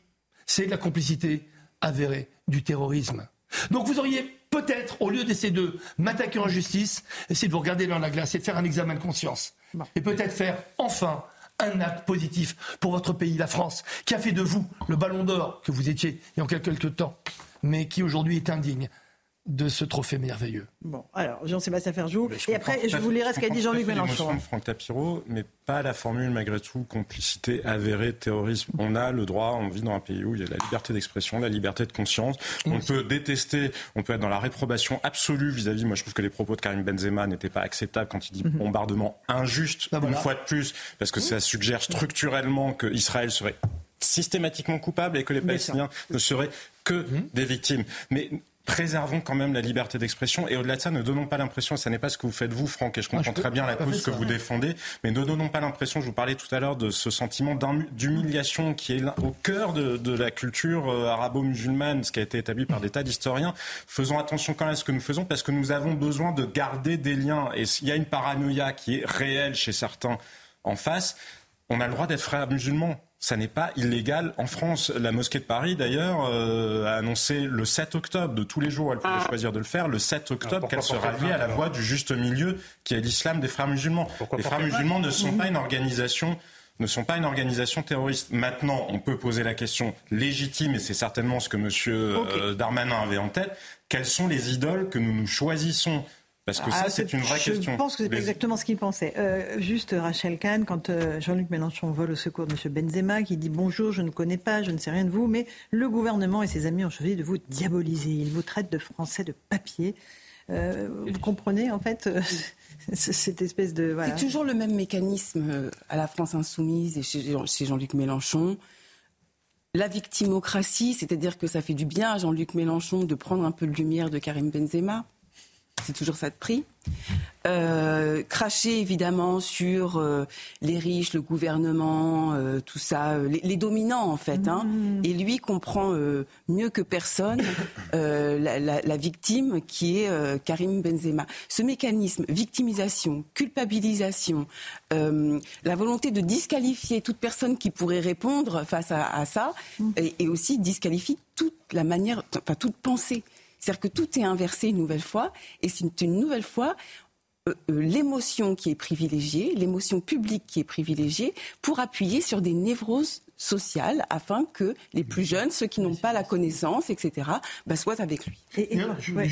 c'est de la complicité avérée du terrorisme. Donc vous auriez peut-être, au lieu d'essayer de m'attaquer en justice, essayer de vous regarder dans la glace et de faire un examen de conscience. Et peut-être faire enfin un acte positif pour votre pays, la France, qui a fait de vous le ballon d'or que vous étiez il y a quelques temps, mais qui aujourd'hui est indigne de ce trophée merveilleux. Bon, alors Jean-Sébastien Ferjou, et après je vous lirai ce qu'a je dit Jean-Luc Mélenchon. Franck Tapiro, mais pas la formule malgré tout complicité avérée, terrorisme. On a le droit, on vit dans un pays où il y a la liberté d'expression, la liberté de conscience. On peut détester, on peut être dans la réprobation absolue vis-à-vis. Moi, je trouve que les propos de Karim Benzema n'étaient pas acceptables quand il dit bombardement injuste Ah, une fois de plus, parce que ça suggère structurellement que Israël serait systématiquement coupable et que les. Palestiniens ne seraient que des victimes. Mais préservons quand même la liberté d'expression et au-delà de ça, ne donnons pas l'impression, et ça n'est pas ce que vous faites vous, Franck, et je comprends je très bien la cause que vous défendez, mais ne donnons pas l'impression, je vous parlais tout à l'heure de ce sentiment d'hum- d'humiliation qui est au cœur de, de la culture euh, arabo-musulmane, ce qui a été établi par des tas d'historiens. Faisons attention quand même à ce que nous faisons parce que nous avons besoin de garder des liens et s'il y a une paranoïa qui est réelle chez certains en face, on a le droit d'être frères musulmans. Ça n'est pas illégal en France. La mosquée de Paris, d'ailleurs, euh, a annoncé le 7 octobre, de tous les jours elle pouvait choisir de le faire, le 7 octobre, pourquoi qu'elle se porter ralliait plainte, à la voie du juste milieu qui est l'islam des frères musulmans. Pourquoi les frères musulmans ne sont pas une organisation ne sont pas une organisation terroriste. Maintenant, on peut poser la question légitime, et c'est certainement ce que M. Darmanin avait en tête, quelles sont les idoles que nous nous choisissons Parce que ça, ah, c'est une vraie question. Je pense que c'est exactement ce qu'il pensait. Euh, juste, Rachel Kahn, quand euh, Jean-Luc Mélenchon vole au secours de M. Benzema, qui dit bonjour, je ne connais pas, je ne sais rien de vous, mais le gouvernement et ses amis ont choisi de vous diaboliser. Ils vous traitent de français de papier. Euh, vous comprenez, en fait, cette espèce de. C'est toujours le même mécanisme à la France insoumise et chez Jean-Luc Mélenchon la victimocratie, c'est-à-dire que ça fait du bien à Jean-Luc Mélenchon de prendre un peu de lumière de Karim Benzema c'est toujours ça de prix. Euh, cracher évidemment sur euh, les riches, le gouvernement, euh, tout ça, les, dominants en fait. Hein. Mm. Et lui comprend mieux que personne la, victime qui est Karim Benzema. Ce mécanisme, victimisation, culpabilisation, la volonté de disqualifier toute personne qui pourrait répondre face à, ça, mm. et, aussi disqualifie toute la manière, enfin toute pensée. C'est-à-dire que tout est inversé une nouvelle fois, et c'est une nouvelle fois euh, euh, l'émotion qui est privilégiée, l'émotion publique qui est privilégiée, pour appuyer sur des névroses sociales afin que les plus jeunes, ceux qui n'ont pas la connaissance, etc., bah, soient avec lui. Et,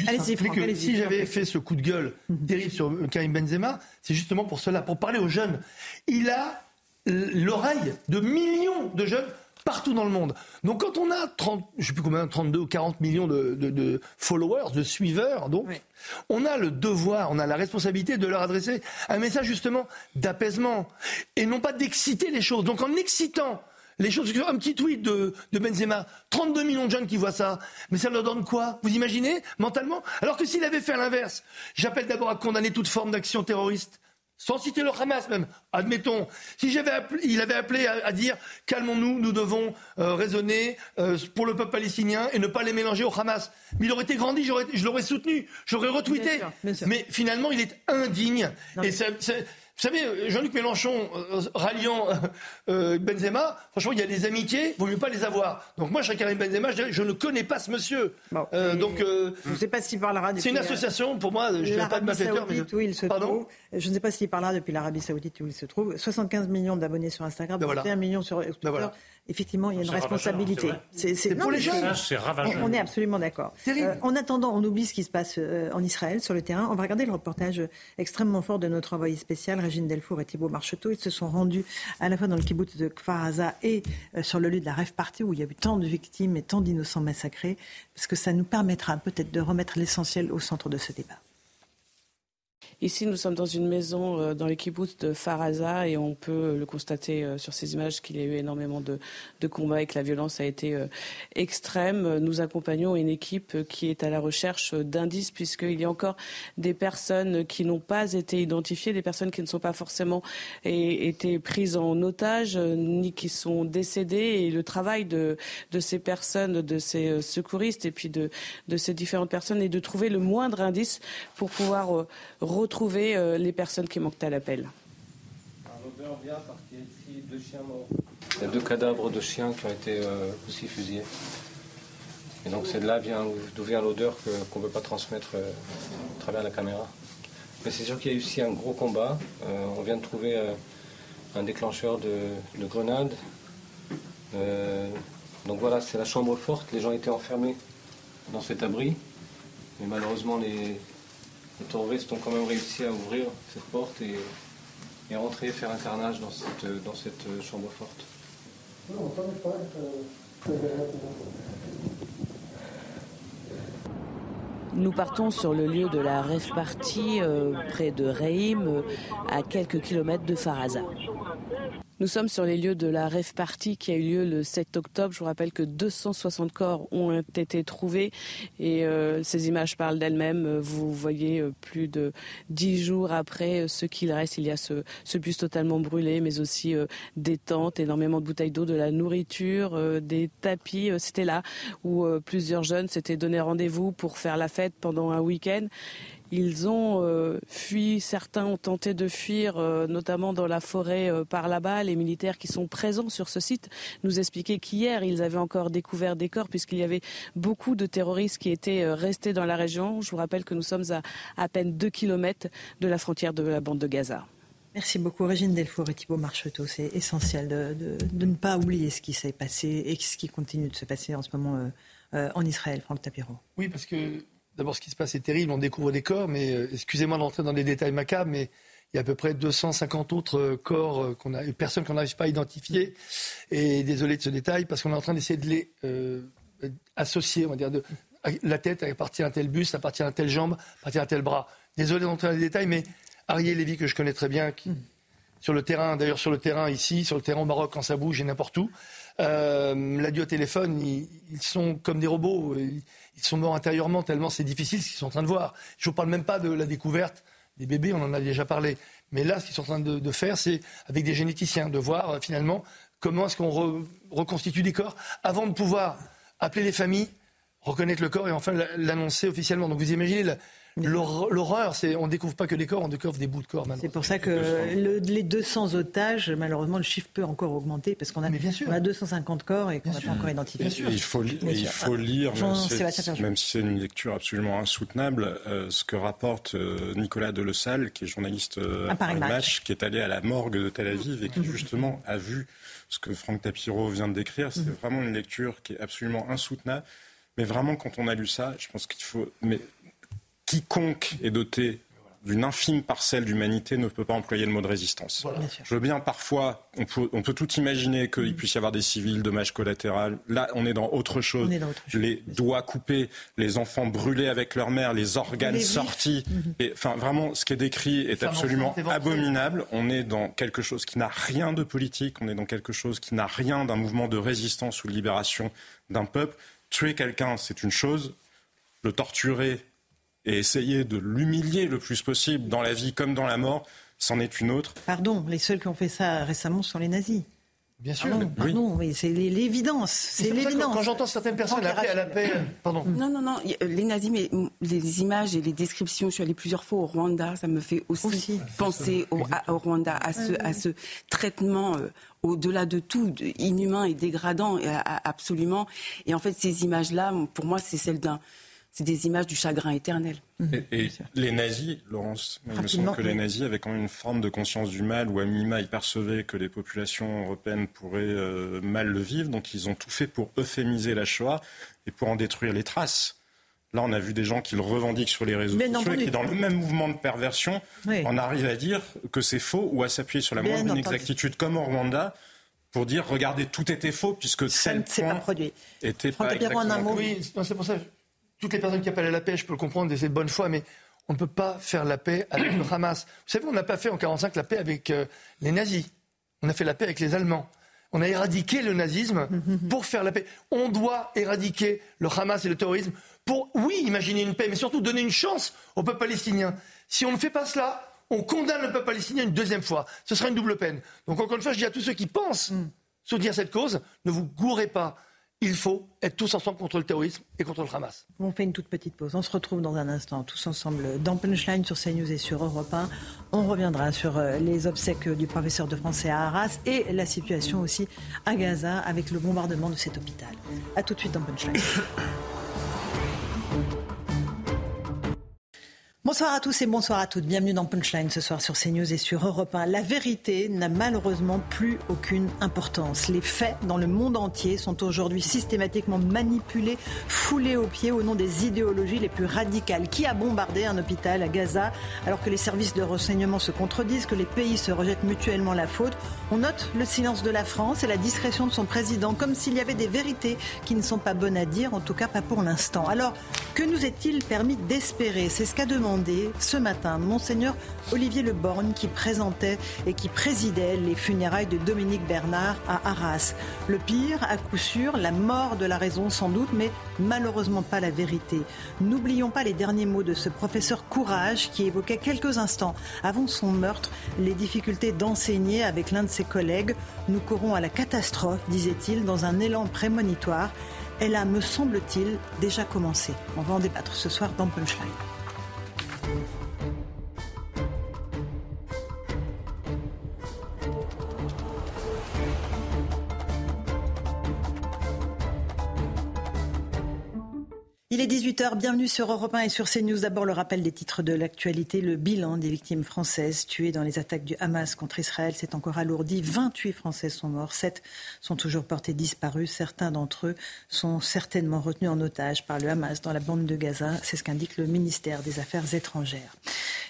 allez si j'avais fait ce coup de gueule mhm. terrible sur Karim Benzema, c'est justement pour cela, pour parler aux jeunes. Il a l'oreille de millions de jeunes partout dans le monde. Donc quand on a 30, je sais plus combien, 32 ou 40 millions de, followers, de suiveurs, donc, on a le devoir, on a la responsabilité de leur adresser un message justement d'apaisement et non pas d'exciter les choses. Donc en excitant les choses, un petit tweet de, de Benzema, 32 millions de jeunes qui voient ça, mais ça leur donne quoi? Vous imaginez mentalement? Alors que s'il avait fait l'inverse, j'appelle d'abord à condamner toute forme d'action terroriste sans citer le Hamas même, admettons, si j'avais il avait appelé à, dire calmons-nous, nous devons euh, raisonner euh, pour le peuple palestinien et ne pas les mélanger au Hamas. Mais il aurait été grandi, je l'aurais soutenu, j'aurais retweeté. Mais finalement, il est indigne. et vous savez, Jean-Luc Mélenchon euh, ralliant euh, Benzema, franchement, il y a des amitiés, il vaut mieux pas les avoir. Donc moi, je serais Karim Benzema, je, dirais, je ne connais pas ce monsieur. Euh, donc, je ne sais pas s'il parlera. C'est une association, pour moi, je ne pas de ma mais... où il se trouve. Je ne sais pas s'il parlera depuis l'Arabie Saoudite où il se trouve. 75 millions d'abonnés sur Instagram, ben 21 millions sur Twitter. Ben effectivement, il y a une responsabilité. C'est pour les jeunes. On, est absolument d'accord. Euh, en attendant, on oublie ce qui se passe euh, en Israël, sur le terrain. On va regarder le reportage extrêmement fort de notre envoyé spécial, Régine Delfour et Thibault Marcheteau. Ils se sont rendus à la fois dans le kibbutz de Kfar et euh, sur le lieu de la rêve partie où il y a eu tant de victimes et tant d'innocents massacrés, parce que ça nous permettra peut-être de remettre l'essentiel au centre de ce débat. Ici, nous sommes dans une maison euh, dans les kibbutz de Faraza et on peut euh, le constater euh, sur ces images qu'il y a eu énormément de, combats et que la violence a été extrême. Nous accompagnons une équipe qui est à la recherche d'indices puisqu'il y a encore des personnes qui n'ont pas été identifiées, des personnes qui ne sont pas forcément été prises en otage ni qui sont décédées et le travail de, de ces personnes, de ces secouristes et puis de, de ces différentes personnes est de trouver le moindre indice pour pouvoir retrouver retrouver euh, les personnes qui manquent à l'appel. L'odeur vient parce qu'il y a ici deux chiens morts. Il y a deux cadavres de chiens qui ont été euh, aussi fusillés. Et donc c'est de là d'où vient l'odeur qu'on ne peut pas transmettre euh, à travers la caméra. Mais c'est sûr qu'il y a eu aussi un gros combat. on vient de trouver un déclencheur de, de grenades. donc voilà, c'est la chambre forte. Les gens étaient enfermés dans cet abri. Mais malheureusement, les, les terroristes ont quand même réussi à ouvrir cette porte et, et rentrer faire un carnage dans cette, dans cette chambre forte. Nous partons sur le lieu de la rêve party euh, près de Reim, euh, à quelques kilomètres de Faraza. Nous sommes sur les lieux de la rêve party qui a eu lieu le 7 octobre. Je vous rappelle que 260 corps ont été trouvés et euh, ces images parlent d'elles-mêmes. Vous voyez euh, plus de dix jours après euh, ce qu'il reste. Il y a ce, ce, bus totalement brûlé, mais aussi des tentes, énormément de bouteilles d'eau, de la nourriture, des tapis. C'était là où plusieurs jeunes s'étaient donné rendez-vous pour faire la fête pendant un week-end. Ils ont euh, fui, certains ont tenté de fuir, euh, notamment dans la forêt euh, par là-bas. Les militaires qui sont présents sur ce site nous expliquaient qu'hier, ils avaient encore découvert des corps puisqu'il y avait beaucoup de terroristes qui étaient restés dans la région. Je vous rappelle que nous sommes à à peine 2 kilomètres de la frontière de la bande de Gaza. Merci beaucoup, Régine Delfour et Thibault Marcheteau. C'est essentiel de, ne pas oublier ce qui s'est passé et ce qui continue de se passer en ce moment en Israël, Franck Tapiro. Oui, parce que d'abord, ce qui se passe est terrible. On découvre des corps, mais excusez-moi d'entrer dans les détails macabres, mais il y a à peu près 250 autres corps, qu'on a, personnes qu'on n'arrive pas à identifier. Et désolé de ce détail, parce qu'on est en train d'essayer de les associer, on va dire, de, la tête appartient à tel buste, appartient à telle jambe, appartient à tel bras. Désolé d'entrer dans les détails, mais Ariel Lévy, que je connais très bien, qui, sur le terrain, d'ailleurs sur le terrain ici, sur le terrain au Maroc, quand ça bouge et n'importe où, euh, l'a dit au téléphone, ils, sont comme des robots, sont morts intérieurement tellement c'est difficile ce qu'ils sont en train de voir. Je ne vous parle même pas de la découverte des bébés, on en a déjà parlé. Mais là, ce qu'ils sont en train de, faire, c'est avec des généticiens, de voir euh, finalement comment est-ce qu'on reconstitue des corps avant de pouvoir appeler les familles, reconnaître le corps et enfin l'annoncer officiellement. Donc vous imaginez L'horreur, c'est on découvre pas que des corps, on découvre des bouts de corps C'est pour ça que les 200 otages, malheureusement, le chiffre peut encore augmenter parce qu'on a, a 250 corps et qu'on n'a pas encore identifié. Il faut, il faut lire, même si c'est une lecture absolument insoutenable, euh, ce que rapporte euh, Nicolas Delessal, qui est journaliste euh, à Match, qui est allé à la morgue de Tel Aviv et qui justement a vu ce que Franck Tapiro vient de décrire. C'est mhm. vraiment une lecture qui est absolument insoutenable. Mais vraiment, quand on a lu ça, je pense qu'il faut. Mais quiconque est doté d'une infime parcelle d'humanité ne peut pas employer le mot de résistance. Je veux bien parfois, on peut, tout imaginer qu'il puisse y avoir des civils, dommages collatéraux. Là, on est dans autre chose. Les doigts coupés, les enfants brûlés avec leur mère, les organes sortis. Mhm. Et, enfin, vraiment, ce qui est décrit est absolument abominable. On est dans quelque chose qui n'a rien de politique. On est dans quelque chose qui n'a rien d'un mouvement de résistance ou de libération d'un peuple. Tuer quelqu'un, c'est une chose. Le torturer, et essayer de l'humilier le plus possible dans la vie comme dans la mort, c'en est une autre. Pardon, les seuls qui ont fait ça récemment sont les nazis. Bien sûr. Pardon, oui. c'est l'évidence. C'est l'évidence. Quand j'entends certaines personnes appeler à la paix, pardon. Non, non, non. Les nazis, mais les images et les descriptions, je suis allée plusieurs fois au Rwanda, ça me fait aussi, penser au, Rwanda, à ce, à ce traitement euh, au-delà de tout, inhumain et dégradant, absolument. Et en fait, ces images-là, pour moi, c'est celle d'un c'est des images du chagrin éternel. Et, les nazis, Laurence, il me semble que les nazis avaient quand même une forme de conscience du mal, où à minima, ils percevaient que les populations européennes pourraient euh, mal le vivre, donc ils ont tout fait pour euphémiser la Shoah et pour en détruire les traces. Là, on a vu des gens qui le revendiquent sur les réseaux sociaux et qui, dans le même mouvement de perversion, en arrivent à dire que c'est faux ou à s'appuyer sur la moindre inexactitude, comme au Rwanda, pour dire regardez, tout était faux puisque ça tel point pas produit. était pas exactement. Oui, c'est pour ça toutes les personnes qui appellent à la paix, je peux le comprendre, c'est de bonne foi, mais on ne peut pas faire la paix avec le Hamas. Vous savez, on n'a pas fait en 1945 la paix avec euh, les nazis. On a fait la paix avec les Allemands. On a éradiqué le nazisme pour faire la paix. On doit éradiquer le Hamas et le terrorisme pour, oui, imaginer une paix, mais surtout donner une chance au peuple palestinien. Si on ne fait pas cela, on condamne le peuple palestinien une deuxième fois. Ce sera une double peine. Donc encore une fois, je dis à tous ceux qui pensent mm. soutenir cette cause, ne vous gourrez pas il faut être tous ensemble contre le terrorisme et contre le Hamas. On fait une toute petite pause. On se retrouve dans un instant, tous ensemble, dans Punchline sur CNews et sur Europe 1. On reviendra sur euh, les obsèques du professeur de français à Arras et la situation aussi à Gaza avec le bombardement de cet hôpital. A tout de suite dans Punchline. Bonsoir à tous et bonsoir à toutes. Bienvenue dans Punchline ce soir sur CNews et sur Europe 1. La vérité n'a malheureusement plus aucune importance. Les faits dans le monde entier sont aujourd'hui systématiquement manipulés, foulés aux pieds au nom des idéologies les plus radicales. Qui a bombardé un hôpital à Gaza alors que les services de renseignement se contredisent, que les pays se rejettent mutuellement la faute? On note le silence de la France et la discrétion de son président, comme s'il y avait des vérités qui ne sont pas bonnes à dire, en tout cas pas pour l'instant. Alors, que nous est-il permis d'espérer? C'est ce qu'a demandé ce matin Monseigneur Olivier Leborgne qui présentait et qui présidait les funérailles de Dominique Bernard à Arras. Le pire, à coup sûr, la mort de la raison sans doute, mais malheureusement pas la vérité. N'oublions pas les derniers mots de ce professeur Courage qui évoquait quelques instants avant son meurtre les difficultés d'enseigner avec l'un de ses collègues. Nous courons à la catastrophe, disait-il, dans un élan prémonitoire. Elle a, me semble-t-il, déjà commencé. On va en débattre ce soir dans Punchline. Thank you. Il est 18h 8h, bienvenue sur Europe 1 et sur CNews. D'abord le rappel des titres de l'actualité. Le bilan des victimes françaises tuées dans les attaques du Hamas contre Israël s'est encore alourdi. 28 Français sont morts, 7 sont toujours portés disparus. Certains d'entre eux sont certainement retenus en otage par le Hamas dans la bande de Gaza. C'est ce qu'indique le ministère des Affaires étrangères.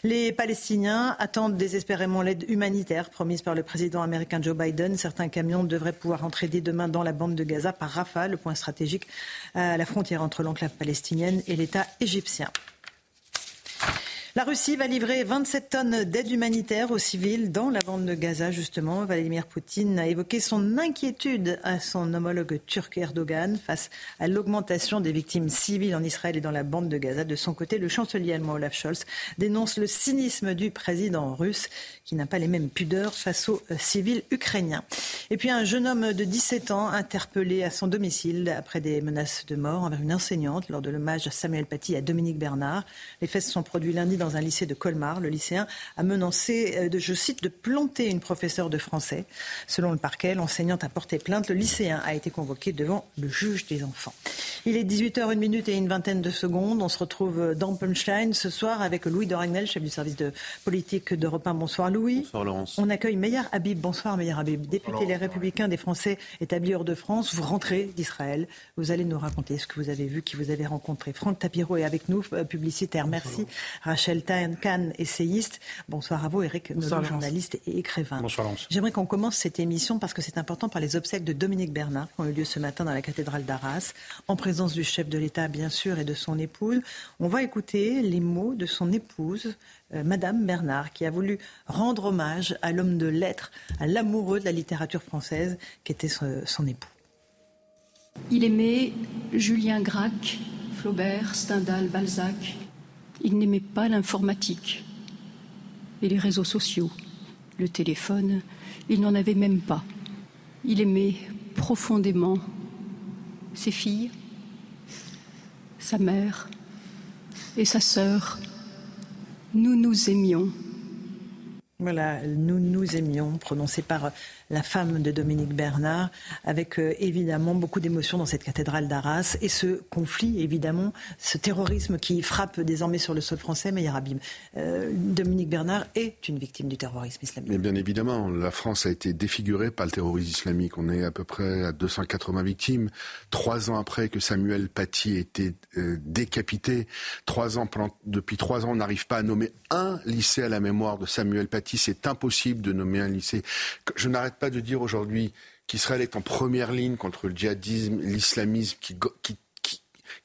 Les Palestiniens attendent désespérément l'aide humanitaire promise par le président américain Joe Biden. Certains camions devraient pouvoir entrer dès demain dans la bande de Gaza par Rafah, le point stratégique à la frontière entre l'enclave palestinienne et l'État égyptien. La Russie va livrer 27 tonnes d'aide humanitaire aux civils dans la bande de Gaza, justement. Vladimir Poutine a évoqué son inquiétude à son homologue turc Erdogan face à l'augmentation des victimes civiles en Israël et dans la bande de Gaza. De son côté, le chancelier allemand Olaf Scholz dénonce le cynisme du président russe qui n'a pas les mêmes pudeurs face aux civils ukrainiens. Et puis un jeune homme de 17 ans interpellé à son domicile après des menaces de mort envers une enseignante lors de l'hommage à Samuel Paty à Dominique Bernard. Les faits se sont produits lundi dans un lycée de Colmar. Le lycéen a menacé, euh, de, je cite, de planter une professeure de français. Selon le parquet, l'enseignante a porté plainte. Le lycéen a été convoqué devant le juge des enfants. Il est 18h, une minute et une vingtaine de secondes. On se retrouve dans Punchline ce soir avec Louis Doragnel, chef du service de politique d'Europe 1. Bonsoir Louis. Bonsoir Laurence. On accueille Meyer Habib. Bonsoir Meyer Habib. Député Les Républicains des Français établis hors de France. Vous rentrez d'Israël. Vous allez nous raconter ce que vous avez vu, qui vous avez rencontré. Franck Tapiro est avec nous, euh, publicitaire. Merci. Rachel Kahn, essayiste. Bonsoir à vous, Eric Nolot, journaliste et écrivain. Bonsoir, J'aimerais qu'on commence cette émission parce que c'est important par les obsèques de Dominique Bernard qui ont eu lieu ce matin dans la cathédrale d'Arras, en présence du chef de l'État, bien sûr, et de son épouse. On va écouter les mots de son épouse, euh, Madame Bernard, qui a voulu rendre hommage à l'homme de lettres, à l'amoureux de la littérature française, qui était son époux. Il aimait Julien Gracq, Flaubert, Stendhal, Balzac, il n'aimait pas l'informatique et les réseaux sociaux. Le téléphone, il n'en avait même pas. Il aimait profondément ses filles, sa mère et sa sœur. Nous nous aimions. Voilà, nous nous aimions, prononcé par la femme de Dominique Bernard, avec euh, évidemment beaucoup d'émotions dans cette cathédrale d'Arras et ce conflit, évidemment, ce terrorisme qui frappe désormais sur le sol français, mais Habib. Euh, Dominique Bernard est une victime du terrorisme islamique. bien évidemment, la France a été défigurée par le terrorisme islamique. On est à peu près à 280 victimes. Trois ans après que Samuel Paty ait été euh, décapité, trois ans, depuis trois ans, on n'arrive pas à nommer un lycée à la mémoire de Samuel Paty. C'est impossible de nommer un lycée. Je n'arrête pas de dire aujourd'hui qu'Israël est en première ligne contre le djihadisme, l'islamisme qui,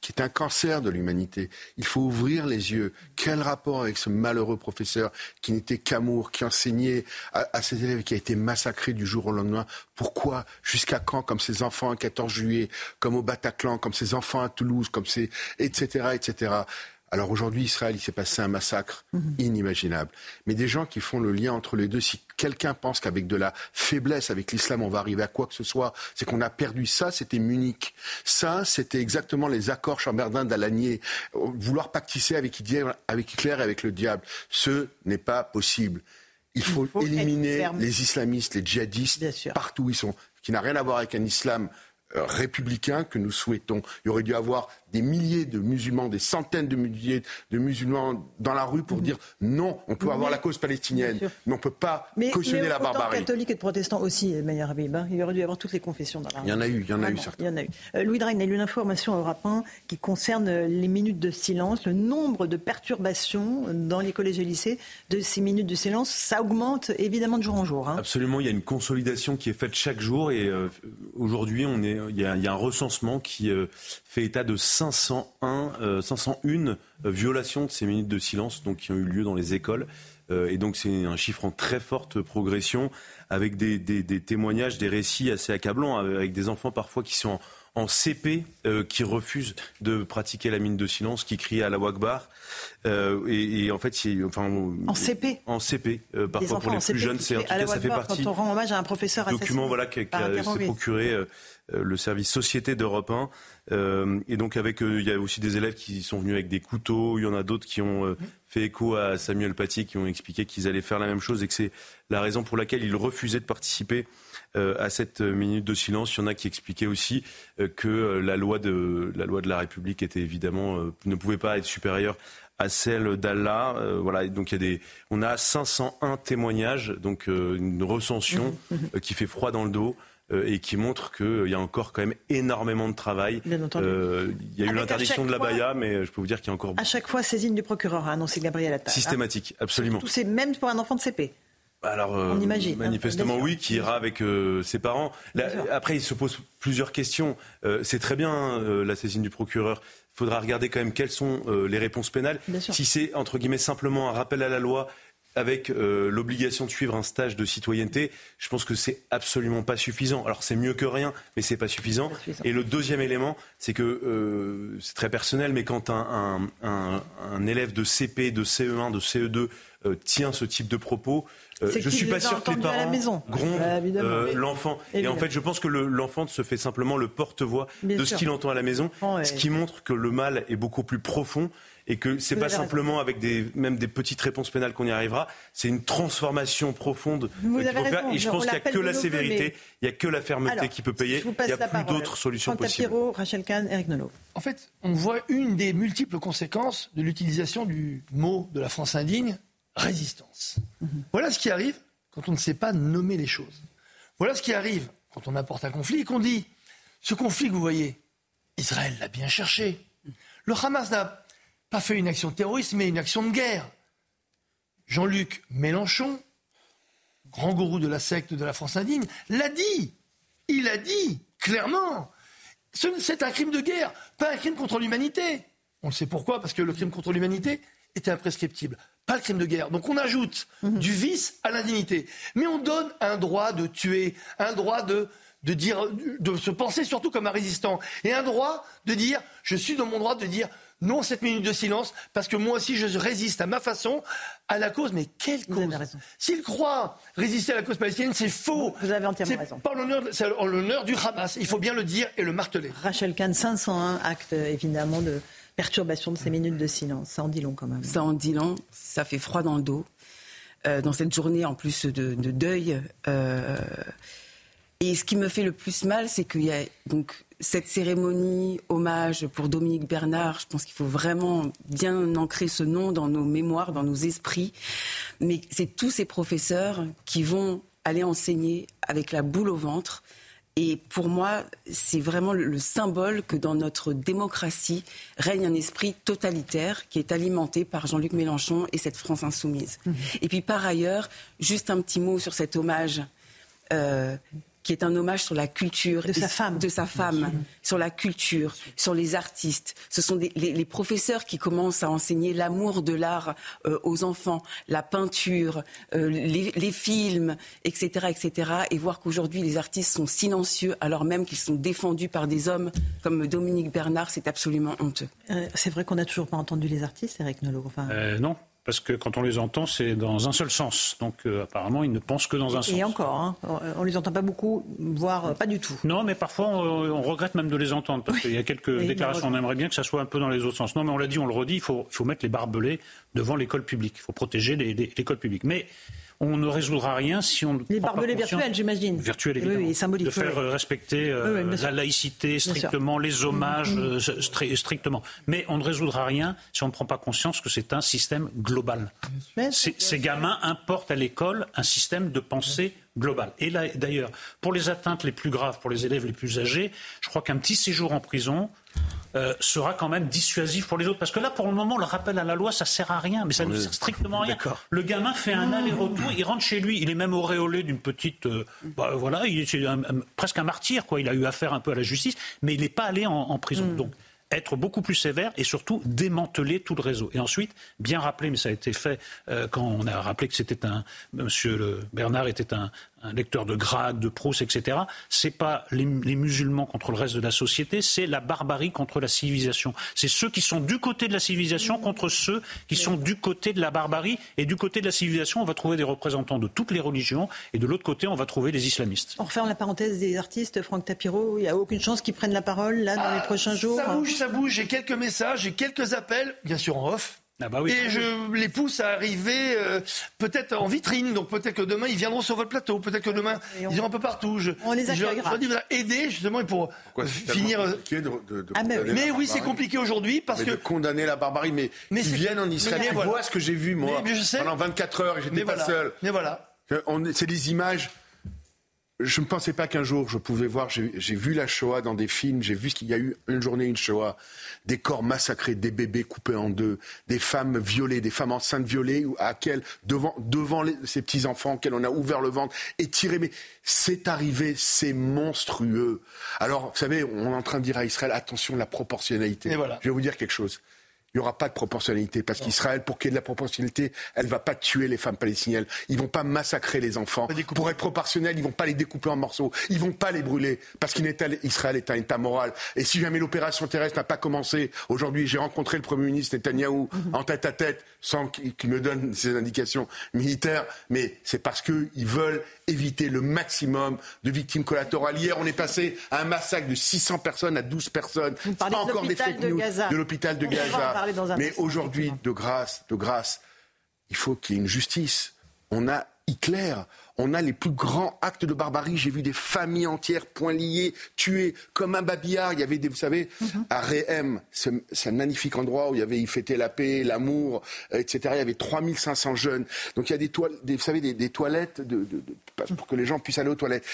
est un cancer de l'humanité. Il faut ouvrir les yeux. Quel rapport avec ce malheureux professeur qui n'était qu'amour, qui enseignait à, ses élèves qui a été massacré du jour au lendemain? Pourquoi Jusqu'à quand Comme ses enfants un 14 juillet, comme au Bataclan, comme ses enfants à Toulouse, comme ses... etc. etc. Alors aujourd'hui, Israël, il s'est passé un massacre mhm. inimaginable. Mais des gens qui font le lien entre les deux, si quelqu'un pense qu'avec de la faiblesse, avec l'islam, on va arriver à quoi que ce soit, c'est qu'on a perdu ça, c'était Munich. Ça, c'était exactement les accords chamberdins d'Alanier. Vouloir pactisser avec Hitler, avec Hitler et avec le diable. Ce n'est pas possible. Il faut, éliminer les islamistes, les djihadistes, partout où ils sont, qui n'a rien à voir avec un islam euh, républicain que nous souhaitons. Il aurait dû avoir des milliers de musulmans, des centaines de milliers de musulmans dans la rue pour mhm. dire non, on peut avoir la cause palestinienne, mais on ne peut pas cautionner la barbarie. catholiques et de protestants aussi, Meyer Habib. Hein. Il aurait dû y avoir toutes les confessions dans la rue. Il y en a eu, il y en a eu certains. Il y en a eu. Euh, Louis Drain, il y a eu une information au qui concerne les minutes de silence, le nombre de perturbations dans les collèges et lycées de ces minutes de silence. Ça augmente évidemment de jour en jour. Hein. Absolument, il y a une consolidation qui est faite chaque jour et euh, aujourd'hui, il, y a, un recensement qui euh, fait état de 501, 501 euh, violations de ces minutes de silence donc, qui ont eu lieu dans les écoles. Euh, et donc c'est un chiffre en très forte progression avec des, témoignages, des récits assez accablants, avec des enfants parfois qui sont en, CP, euh, qui refusent de pratiquer la mine de silence, qui crient à la Wagbar. et, en fait, enfin en CP. En CP, parfois pour les plus jeunes, c'est en tout cas ça fait partie. Quand on rend hommage à un professeur document voilà qui, s'est procuré le service société d'Europe 1. et donc avec, il y a aussi des élèves qui sont venus avec des couteaux. Il y en a d'autres qui ont fait écho à Samuel Paty, qui ont expliqué qu'ils allaient faire la même chose et que c'est la raison pour laquelle ils refusaient de participer à cette minute de silence. Il y en a qui expliquaient aussi que la loi de la loi de la République était évidemment ne pouvait pas être supérieure à celle d'Allah. Euh, voilà, donc il y a des, on a 501 témoignages, donc euh, une recension. Euh, qui fait froid dans le dos. Et qui montre qu'il y a encore quand même énormément de travail. il y a eu l'interdiction de la Baïa, mais je peux vous dire qu'il y a encore. À chaque fois, saisine du procureur a annoncé Gabriel Attal. Hein. Systématique, absolument. C'est même pour un enfant de CP. Alors, On imagine, hein. manifestement oui, qui ira avec ses parents. après, il se pose plusieurs questions. c'est très bien la saisine du procureur il faudra regarder quand même quelles sont euh, les réponses pénales. Si c'est, entre guillemets, simplement un rappel à la loi avec euh, l'obligation de suivre un stage de citoyenneté, je pense que c'est absolument pas suffisant. Alors c'est mieux que rien, mais c'est pas suffisant. pas suffisant. Et le deuxième élément, c'est que euh, c'est très personnel, mais quand un, un, un, élève de CP, de CE1, de CE2 tient ce type de propos, euh, je suis pas sûr que les parents grondent euh, l'enfant. Et en fait, je pense que l'enfant se fait simplement le porte-voix de ce qu'il entend à la maison, ce qui montre que le mal est beaucoup plus profond et que c'est pas simplement avec des même des petites réponses pénales qu'on y arrivera, c'est une transformation profonde qu'il faut faire. Et je pense qu'il n'y a que la sévérité, il n'y a que la fermeté qui peut payer. Il n'y a plus d'autres solutions possibles. Rachel Kahn, Eric Nolot. En fait, on voit une des multiples conséquences de l'utilisation du mot de la France indigne résistance. Voilà ce qui arrive quand on ne sait pas nommer les choses. Voilà ce qui arrive quand on apporte un conflit et qu'on dit ce conflit que vous voyez, Israël l'a bien cherché. Le Hamas n'a pas fait une action terroriste, mais une action de guerre. Jean-Luc Mélenchon, grand gourou de la secte de la France indigne, l'a dit. Il a dit clairement. C'est un crime de guerre, pas un crime contre l'humanité. On le sait pourquoi, parce que le crime contre l'humanité était imprescriptible pas le crime de guerre. Donc on ajoute mhm. du vice à l'indignité. Mais on donne un droit de tuer, un droit de, de, dire, de se penser surtout comme un résistant, et un droit de dire, je suis dans mon droit de dire non cette minute de silence, parce que moi aussi je résiste à ma façon à la cause. Mais quelle cause S'il croit résister à la cause palestinienne, c'est faux. Vous avez entièrement raison. C'est en l'honneur du Hamas. Il faut bien le dire et le marteler. Rachel Kahn, 501 actes évidemment de perturbation de ces minutes de silence. Ça en dit long quand même. Ça en dit long, ça fait froid dans le dos. Euh, dans cette journée en plus de, deuil. Euh, et ce qui me fait le plus mal, c'est qu'il y a donc cette cérémonie hommage pour Dominique Bernard. Je pense qu'il faut vraiment bien ancrer ce nom dans nos mémoires, dans nos esprits. Mais c'est tous ces professeurs qui vont aller enseigner avec la boule au ventre et pour moi, c'est vraiment le, symbole que dans notre démocratie règne un esprit totalitaire qui est alimenté par Jean-Luc Mélenchon et cette France insoumise. Mmh. Et puis par ailleurs, juste un petit mot sur cet hommage. Euh, qui est un hommage sur la culture de sa femme, de sa femme sur la culture, sur les artistes. Ce sont les, professeurs qui commencent à enseigner l'amour de l'art euh, aux enfants, la peinture, euh, les, films, etc., etc. Et voir qu'aujourd'hui les artistes sont silencieux alors même qu'ils sont défendus par des hommes comme Dominique Bernard, c'est absolument honteux. Euh, c'est vrai qu'on n'a toujours pas entendu les artistes, Eric Nolot. Enfin... non, parce que quand on les entend, c'est dans un seul sens. Donc euh, apparemment, ils ne pensent que dans un sens. Et encore, hein, on ne les entend pas beaucoup, voire euh, pas du tout. Non, mais parfois, on, regrette même de les entendre, parce qu'il y a quelques déclarations, on aimerait bien que ça soit un peu dans les autres sens. Non, mais on l'a dit, on le redit, il faut, faut mettre les barbelés devant l'école publique. Il faut protéger l'école publique. Mais on ne résoudra rien si on les barbelés virtuels, j'imagine. Virtuels évidemment. Oui, symboliques. De faire respecter euh, la laïcité strictement, les hommages mm, mm. Euh, strictement. Mais on ne résoudra rien si on ne prend pas conscience que c'est un système global. Ces gamins importent à l'école un système de pensée global. Et là, d'ailleurs, pour les atteintes les plus graves, pour les élèves les plus âgés, je crois qu'un petit séjour en prison euh, sera quand même dissuasif pour les autres. Parce que là, pour le moment, le rappel à la loi, ça sert à rien, mais ça ne sert strictement à rien. Le gamin fait un aller-retour, il rentre chez lui, il est même auréolé d'une petite, euh, bah, voilà, il est presque un martyr, quoi. Il a eu affaire un peu à la justice, mais il n'est pas allé en, prison. Mm. Donc, être beaucoup plus sévère et surtout démanteler tout le réseau. Et ensuite, bien rappeler, mais ça a été fait euh, quand on a rappelé que c'était un, Monsieur le Bernard était un, un lecteur de Grade, de Proust, etc. C'est pas les, musulmans contre le reste de la société, c'est la barbarie contre la civilisation. C'est ceux qui sont du côté de la civilisation contre ceux qui sont du côté de la barbarie. Et du côté de la civilisation, on va trouver des représentants de toutes les religions, et de l'autre côté, on va trouver les islamistes. On referme la parenthèse des artistes, Franck Tapiro. Il n'y a aucune chance qu'ils prennent la parole là dans les ah, prochains jours. Ça bouge, ça bouge. J'ai quelques messages, j'ai quelques appels, bien sûr en off ah bah et je les pousse à arriver euh, peut-être en vitrine. Donc peut-être que demain ils viendront sur votre plateau. Peut-être que demain ils iront un peu partout. Je, on les je, je, aider justement pour finir. Euh, ah, mais, oui, c'est compliqué aujourd'hui parce que de condamner la barbarie. Mais, mais ils viennent en Israël. tu vois ce que j'ai vu moi pendant 24 heures. J'étais pas seul. Mais voilà. C'est des images je ne pensais pas qu'un jour je pouvais voir, j'ai vu la Shoah dans des films, j'ai vu qu'il y a eu une journée une Shoah, des corps massacrés, des bébés coupés en deux, des femmes violées, des femmes enceintes violées, à quelles, devant, devant ces petits-enfants auxquels on a ouvert le ventre et tiré. Mais c'est arrivé, c'est monstrueux. Alors, vous savez, on est en train de dire à Israël, attention, la proportionnalité. Je vais vous dire quelque chose il n'y aura pas de proportionnalité. Parce qu'Israël, pour qu'il y ait de la proportionnalité, elle ne va pas tuer les femmes palestiniennes. Ils ne vont pas massacrer les enfants. Pour être proportionnel, ils ne vont pas les découper en morceaux. Ils ne vont pas les brûler. Parce qu'Israël est un État moral. Et si jamais l'opération terrestre n'a pas commencé, aujourd'hui, j'ai rencontré le Premier ministre Netanyahou en tête à tête, sans qu'il me donne ses indications militaires, mais c'est parce qu'ils veulent éviter le maximum de victimes collatérales. Hier, on est passé à un massacre de 600 personnes à 12 personnes. Pas encore des fake news de l'hôpital de Gaza. Mais aujourd'hui, de grâce, de grâce, il faut qu'il y ait une justice. On a Hitler, on a les plus grands actes de barbarie. J'ai vu des familles entières, poings liés, tuées, comme un babillard. Il y avait des, vous savez, mhm. à Réhem, c'est un magnifique endroit où il y avait, il fêtait la paix, l'amour, etc. Il y avait 3500 jeunes. Donc il y a des toilettes, vous savez, des, toilettes de, pour que les gens puissent aller aux toilettes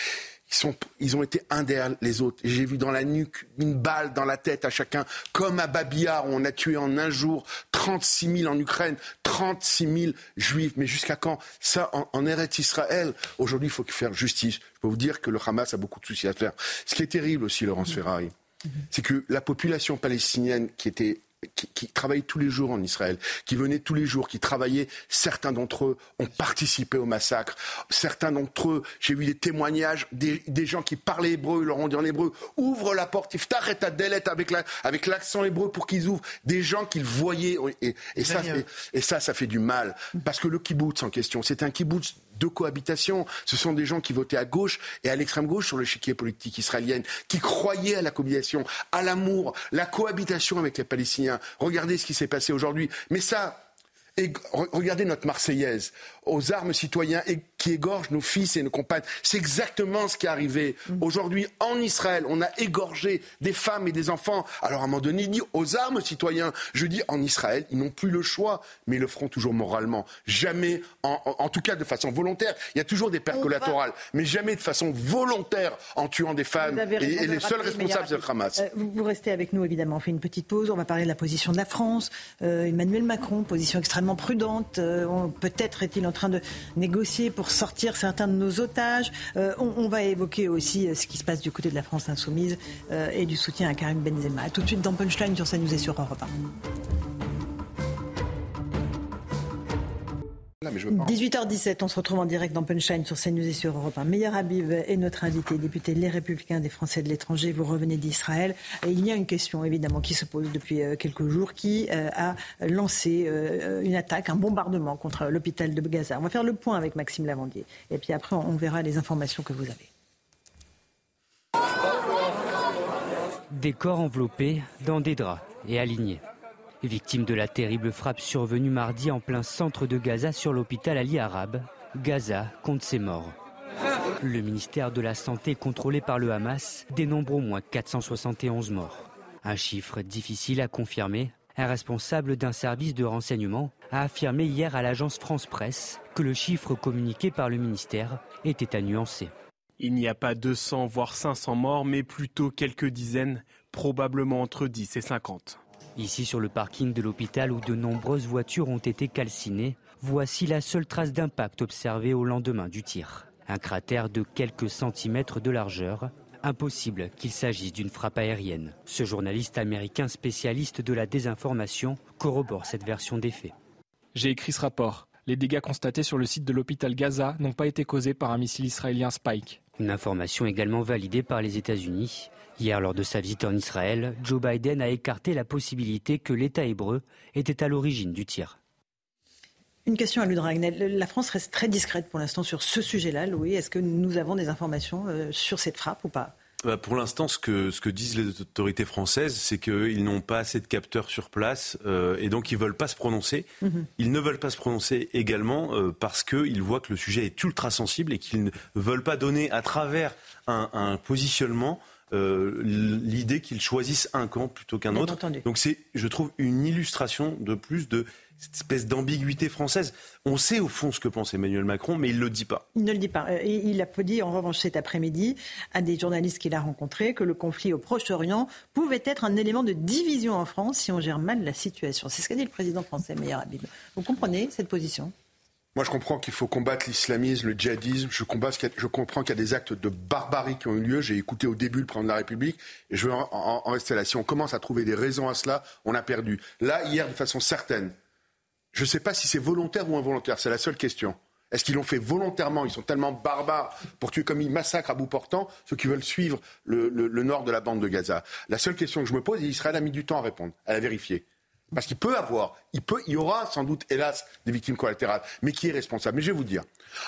ils, ont été un derrière les autres. J'ai vu dans la nuque une balle dans la tête à chacun, comme à Babillard, où on a tué en un jour 36 000 en Ukraine, 36 000 juifs. Mais jusqu'à quand? Ça, en, en Eretz Israël, aujourd'hui, il faut faire justice. Je peux vous dire que le Hamas a beaucoup de soucis à faire. Ce qui est terrible aussi, Laurence Ferrari, c'est que la population palestinienne qui était qui, qui, travaillaient tous les jours en Israël, qui venaient tous les jours, qui travaillaient. Certains d'entre eux ont participé au massacre. Certains d'entre eux, j'ai vu des témoignages des, des, gens qui parlaient hébreu, leur ont dit en hébreu, ouvre la porte, iftach et ta avec la, avec l'accent hébreu pour qu'ils ouvrent. Des gens qu'ils voyaient. Et, et ça, et, et, ça, ça fait du mal. Parce que le kibbutz en question, c'est un kibbutz de cohabitation. Ce sont des gens qui votaient à gauche et à l'extrême gauche sur l'échiquier politique israélien, qui croyaient à la cohabitation, à l'amour, la cohabitation avec les Palestiniens. Regardez ce qui s'est passé aujourd'hui. Mais ça, regardez notre Marseillaise aux armes citoyens et qui égorgent nos fils et nos compagnes. C'est exactement ce qui est arrivé. Mm. Aujourd'hui, en Israël, on a égorgé des femmes et des enfants. Alors, à un moment donné, il dit aux armes citoyens. Je dis, en Israël, ils n'ont plus le choix, mais ils le feront toujours moralement. Jamais, en, tout cas de façon volontaire. Il y a toujours des pertes collatérales, mais jamais de façon volontaire en tuant des femmes. Et, les seuls responsables, c'est le Hamas. Euh, vous restez avec nous, évidemment. On fait une petite pause. On va parler de la position de la France. Euh, Emmanuel Macron, position extrêmement prudente. Euh, peut-être est-il en train de négocier pour sortir certains de nos otages. Euh, on, va évoquer aussi euh, ce qui se passe du côté de la France insoumise euh, et du soutien à Karim Benzema. tout de suite dans Punchline sur nous et sur Europe 1. 18h17, on se retrouve en direct dans Punchline sur CNews et sur Europe 1. Meilleur Habib est notre invité, député Les Républicains des Français de l'étranger. Vous revenez d'Israël. Et il y a une question évidemment qui se pose depuis euh, quelques jours qui euh, a lancé euh, une attaque, un bombardement contre l'hôpital de Gaza. On va faire le point avec Maxime Lavandier. Et puis après, on verra les informations que vous avez. Des corps enveloppés dans des draps et alignés. Victime de la terrible frappe survenue mardi en plein centre de Gaza sur l'hôpital Ali Arabe, Gaza compte ses morts. Le ministère de la Santé contrôlé par le Hamas dénombre au moins 471 morts. Un chiffre difficile à confirmer. Un responsable d'un service de renseignement a affirmé hier à l'agence France Presse que le chiffre communiqué par le ministère était à nuancer. Il n'y a pas 200 voire 500 morts, mais plutôt quelques dizaines, probablement entre 10 et 50. Ici sur le parking de l'hôpital où de nombreuses voitures ont été calcinées, voici la seule trace d'impact observée au lendemain du tir. Un cratère de quelques centimètres de largeur. Impossible qu'il s'agisse d'une frappe aérienne. Ce journaliste américain spécialiste de la désinformation corrobore cette version des faits. J'ai écrit ce rapport Les dégâts constatés sur le site de l'hôpital Gaza n'ont pas été causés par un missile israélien Spike. Une information également validée par les États-Unis. Hier, lors de sa visite en Israël, Joe Biden a écarté la possibilité que l'État hébreu était à l'origine du tir. Une question à Ludragnel. La France reste très discrète pour l'instant sur ce sujet-là, Louis. Est-ce que nous avons des informations euh, sur cette frappe ou pas? Bah, pour l'instant, ce que, ce que disent les autorités françaises, c'est qu'ils n'ont pas assez de capteurs sur place euh, et donc ils ne veulent pas se prononcer. Mhm. Ils ne veulent pas se prononcer également euh, parce qu'ils voient que le sujet est ultra sensible et qu'ils ne veulent pas donner à travers un, un positionnement euh, l'idée qu'ils choisissent un camp plutôt qu'un autre. Donc c'est, je trouve, une illustration de plus de cette espèce d'ambiguïté française. On sait au fond ce que pense Emmanuel Macron, mais il ne le dit pas. Il ne le dit pas. Euh, il a dit en revanche cet après-midi à des journalistes qu'il a rencontrés que le conflit au Proche-Orient pouvait être un élément de division en France si on gère mal la situation. C'est ce qu'a dit le président français, Meir Habib. Vous comprenez cette position? Moi, je comprends qu'il faut combattre l'islamisme, le djihadisme. Je, comprends qu'il y a des actes de barbarie qui ont eu lieu. J'ai écouté au début le président de la République et je veux en, rester là. Si on commence à trouver des raisons à cela, on a perdu. Là, hier, de façon certaine, je ne sais pas si c'est volontaire ou involontaire. C'est la seule question. Est-ce qu'ils l'ont fait volontairement? Ils sont tellement barbares pour tuer comme ils massacrent à bout portant ceux qui veulent suivre le, le nord de la bande de Gaza. La seule question que je me pose, et Israël a mis du temps à répondre, à la vérifier. Parce qu'il peut avoir, il, peut, il y aura sans doute, hélas, des victimes collatérales. Mais qui est responsable? Mais je vais vous dire,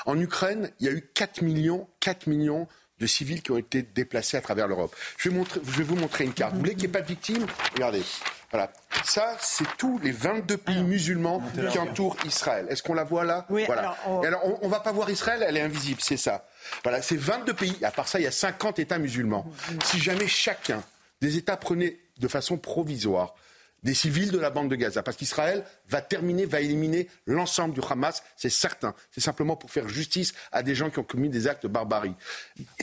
en Ukraine, il y a eu 4 millions, 4 millions de civils qui ont été déplacés à travers l'Europe. Je, je, vais vous montrer une carte. Vous voulez qu'il n'y ait pas de victimes? Regardez. Voilà. Ça, c'est tous les 22 pays musulmans qui entourent Israël. Est-ce qu'on la voit là? Oui, voilà. Alors, on, ne va pas voir Israël, elle est invisible, c'est ça. Voilà, c'est 22 pays. À part ça, il y a 50 États musulmans. Si jamais chacun des États prenait de façon provisoire des civils de la bande de Gaza. Parce qu'Israël va terminer, va éliminer l'ensemble du Hamas, c'est certain. C'est simplement pour faire justice à des gens qui ont commis des actes de barbarie.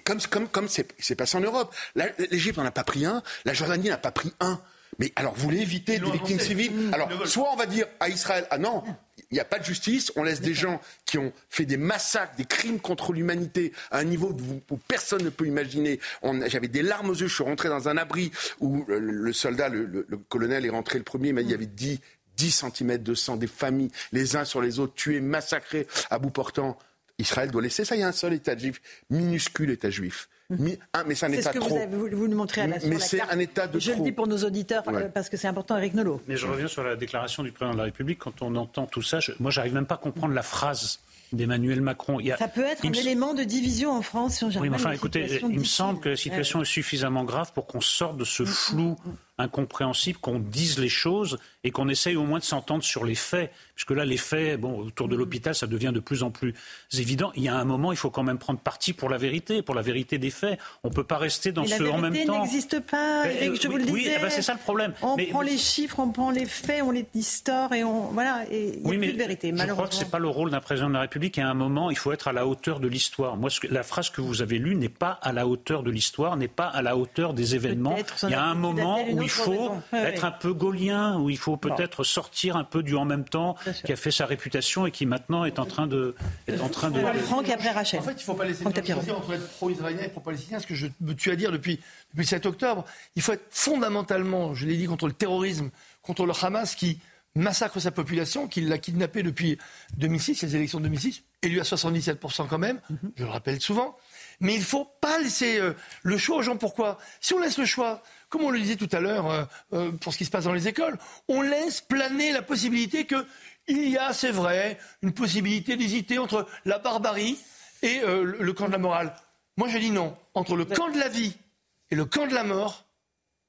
comme comme comme c'est passé en Europe. L'Égypte n'en a pas pris un, la Jordanie n'a pas pris un. Mais alors, vous voulez éviter des victimes civiles Alors, soit on va dire à Israël, ah non, il n'y a pas de justice, on laisse des gens qui ont fait des massacres, des crimes contre l'humanité à un niveau où, personne ne peut imaginer. J'avais des larmes aux yeux, je suis rentré dans un abri où le, soldat, le, colonel est rentré le premier, il m'a dit il y avait 10, 10 cm de sang, des familles, les uns sur les autres, tués, massacrés à bout portant. Israël doit laisser ça. Il y a un seul État juif, minuscule État juif. Mais, mais c'est un État ce que trop. Vous, nous montrez à la, mais c'est un État de Je le dis pour nos auditeurs euh, parce que c'est important, Eric Nolot. Mais je reviens sur la déclaration du président de la République. Quand on entend tout ça, je, moi, j'arrive même pas à comprendre la phrase d'Emmanuel Macron. Il y a, ça peut être un élément de division en France si on Oui, mais enfin, écoutez, il me semble que la situation est suffisamment grave pour qu'on sorte de ce flou incompréhensible, qu'on dise les choses et qu'on essaye au moins de s'entendre sur les faits. Puisque là, les faits, bon, autour de l'hôpital, ça devient de plus en plus évident. Il y a un moment, il faut quand même prendre parti pour la vérité, pour la vérité des faits. On ne peut pas rester dans ce en même temps. La vérité n'existe pas, Eric, je vous le disais. Oui, eh ben, c'est ça le problème. On prend les chiffres, on prend les faits, on les distord et on voilà. Et il n'y a plus de vérité, malheureusement. Je crois que ce n'est pas le rôle d'un président de la République. Et à un moment, il faut être à la hauteur de l'histoire. Moi, la phrase que vous avez lue n'est pas à la hauteur de l'histoire, n'est pas à la hauteur des événements. Il y a un moment où il faut être un peu gaulien, où il faut peut-être sortir un peu du en même temps, qui a fait sa réputation et qui maintenant est en train de. Est en train de... Franck après Rachel. En fait, il ne faut pas laisser différencier entre être pro-israélien et pro-palestinien, ce que je me tue à dire depuis, depuis 7 octobre. Il faut être fondamentalement, je l'ai dit, contre le terrorisme, contre le Hamas qui massacre sa population, qui l'a kidnappé depuis 2006, les élections de 2006, élu à 77% quand même, mhm. je le rappelle souvent. Mais il ne faut pas laisser euh, le choix aux gens. Pourquoi? Si on laisse le choix comme on le disait tout à l'heure euh, euh, pour ce qui se passe dans les écoles, on laisse planer la possibilité qu'il y a, c'est vrai, une possibilité d'hésiter entre la barbarie et le camp de la morale. Moi, je dis non. Entre le camp de la vie et le camp de la mort,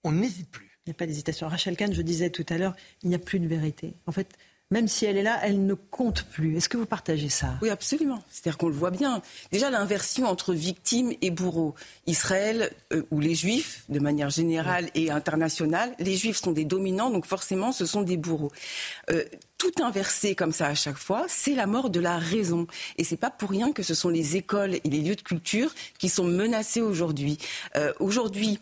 on n'hésite plus. Il n'y a pas d'hésitation. Rachel Kahn, je disais tout à l'heure, il n'y a plus de vérité. En fait, même si elle est là, elle ne compte plus. Est-ce que vous partagez ça? Oui, absolument. C'est-à-dire qu'on le voit bien. Déjà, l'inversion entre victime et bourreau. Israël, euh, ou les Juifs, de manière générale et internationale, les Juifs sont des dominants, donc forcément, ce sont des bourreaux. Euh, tout inversé comme ça à chaque fois, c'est la mort de la raison. Et c'est pas pour rien que ce sont les écoles et les lieux de culture qui sont menacés aujourd'hui. Euh, aujourd'hui,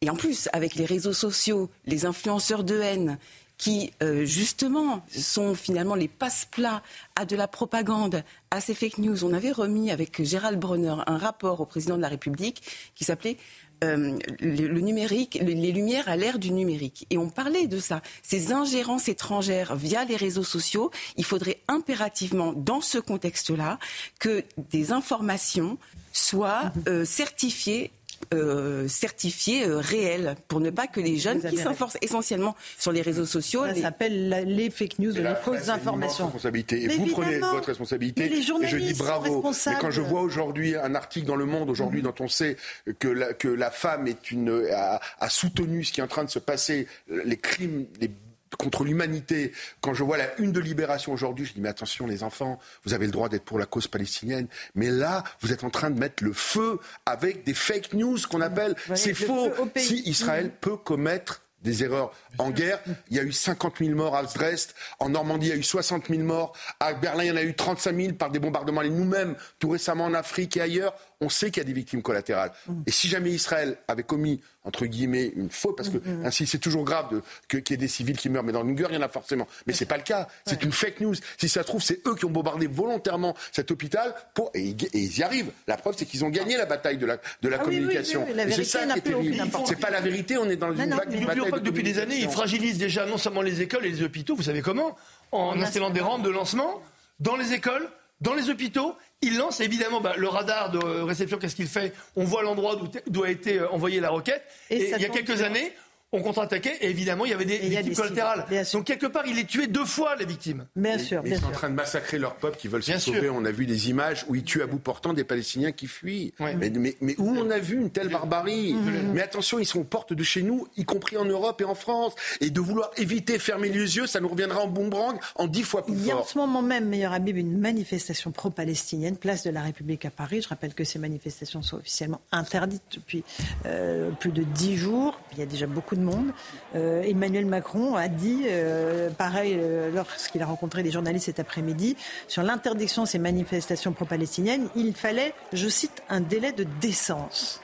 et en plus, avec les réseaux sociaux, les influenceurs de haine, qui euh, justement sont finalement les passe-plats à de la propagande, à ces fake news. On avait remis avec Gérald Bronner un rapport au président de la République qui s'appelait euh, le, numérique, les lumières à l'ère du numérique. Et on parlait de ça. Ces ingérences étrangères via les réseaux sociaux, il faudrait impérativement, dans ce contexte-là, que des informations soient euh, certifiées euh, certifié euh, réel pour ne pas que les jeunes qui s'enforcent essentiellement sur les réseaux sociaux. Ça s'appelle les fake news, les fausses informations. Responsabilité. Et vous prenez votre responsabilité. et je dis bravo. Mais quand je vois aujourd'hui un article dans Le Monde aujourd'hui mhm. dont on sait que la, que la femme est une, a, a soutenu ce qui est en train de se passer, les crimes, les contre l'humanité. Quand je vois la une de Libération aujourd'hui, je dis mais attention les enfants, vous avez le droit d'être pour la cause palestinienne, mais là vous êtes en train de mettre le feu avec des fake news qu'on appelle. C'est faux. Si Israël peut commettre des erreurs en guerre. Il y a eu 50 000 morts à Dresde. En Normandie, il y a eu 60 000 morts. À Berlin, il y en a eu 35 000 par des bombardements. Et nous-mêmes, tout récemment en Afrique et ailleurs, on sait qu'il y a des victimes collatérales. Et si jamais Israël avait commis entre guillemets, une faute, parce que mm-hmm. ainsi c'est toujours grave qu'il y ait des civils qui meurent, mais dans une guerre, il y en a forcément. Mais c'est pas le cas. C'est une fake news. Si ça se trouve, c'est eux qui ont bombardé volontairement cet hôpital pour, et, ils y arrivent. La preuve, c'est qu'ils ont gagné la bataille de la, de la communication. c'est ça qui est terrible. C'est pas la vérité, on est dans une bataille pas que depuis des années, ils fragilisent déjà non seulement les écoles et les hôpitaux, vous savez comment? En installant des rampes de lancement dans les écoles, dans les hôpitaux il lance évidemment bah, le radar de réception. Qu'est-ce qu'il fait? On voit l'endroit d'où a été euh, envoyée la roquette. Et, il y a quelques années, on contre-attaquait et évidemment il y avait des victimes collatérales. Donc quelque part il est tué deux fois les victimes. Bien sûr. ils sont en train de massacrer leur peuple qui veulent se sauver. On a vu des images où ils tuent à bout portant des Palestiniens qui fuient. Mais, où on a vu une telle barbarie mm-hmm. Mais attention, ils sont aux portes de chez nous, y compris en Europe et en France. Et de vouloir éviter, fermer les yeux, ça nous reviendra en boomerang en dix fois plus fort. Il y a en ce moment même, meilleur Habib, une manifestation pro-palestinienne, place de la République à Paris. Je rappelle que ces manifestations sont officiellement interdites depuis euh, plus de dix jours. Il y a déjà beaucoup de monde. Euh, Emmanuel Macron a dit, euh, pareil, euh, lorsqu'il a rencontré des journalistes cet après-midi, sur l'interdiction de ces manifestations pro-palestiniennes, il fallait, je cite, un délai de décence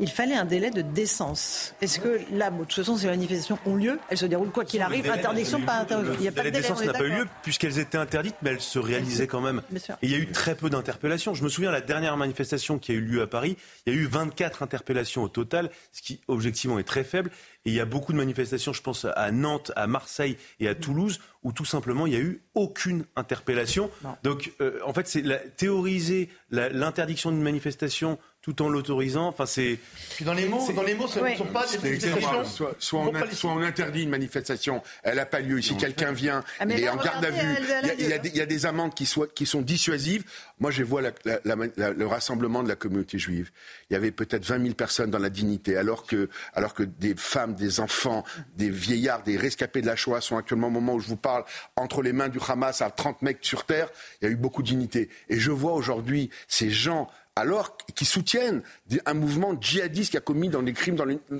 il fallait un délai de décence. Est-ce que là, de toute façon, ces manifestations ont lieu Elles se déroulent quoi qu'il arrive, interdiction, pas interdiction. Il n'y a pas de décence n'a pas eu lieu puisqu'elles étaient interdites, mais elles se réalisaient quand même. il y a eu très peu d'interpellations. Je me souviens, la dernière manifestation qui a eu lieu à Paris, il y a eu 24 interpellations au total, ce qui objectivement est très faible. Et il y a beaucoup de manifestations, je pense à Nantes, à Marseille et à Toulouse, où tout simplement il n'y a eu aucune interpellation. Donc euh, en fait, c'est théoriser l'interdiction d'une manifestation tout en l'autorisant. Enfin, c'est. dans les mots, dans les mots, ce ne sont pas des soit, soit, on soit, on interdit une manifestation, elle n'a pas lieu. Si quelqu'un vient, ah, il est en garde à vue. Il y, a, il y, a des amendes qui, soient, qui sont dissuasives. Moi, je vois la, le rassemblement de la communauté juive. Il y avait peut-être 20 000 personnes dans la dignité, alors que, alors que des femmes, des enfants, des vieillards, des rescapés de la Shoah sont actuellement au moment où je vous parle entre les mains du Hamas à 30 mecs sur terre. Il y a eu beaucoup de dignité. Et je vois aujourd'hui ces gens alors qui soutiennent un mouvement djihadiste qui a commis dans des crimes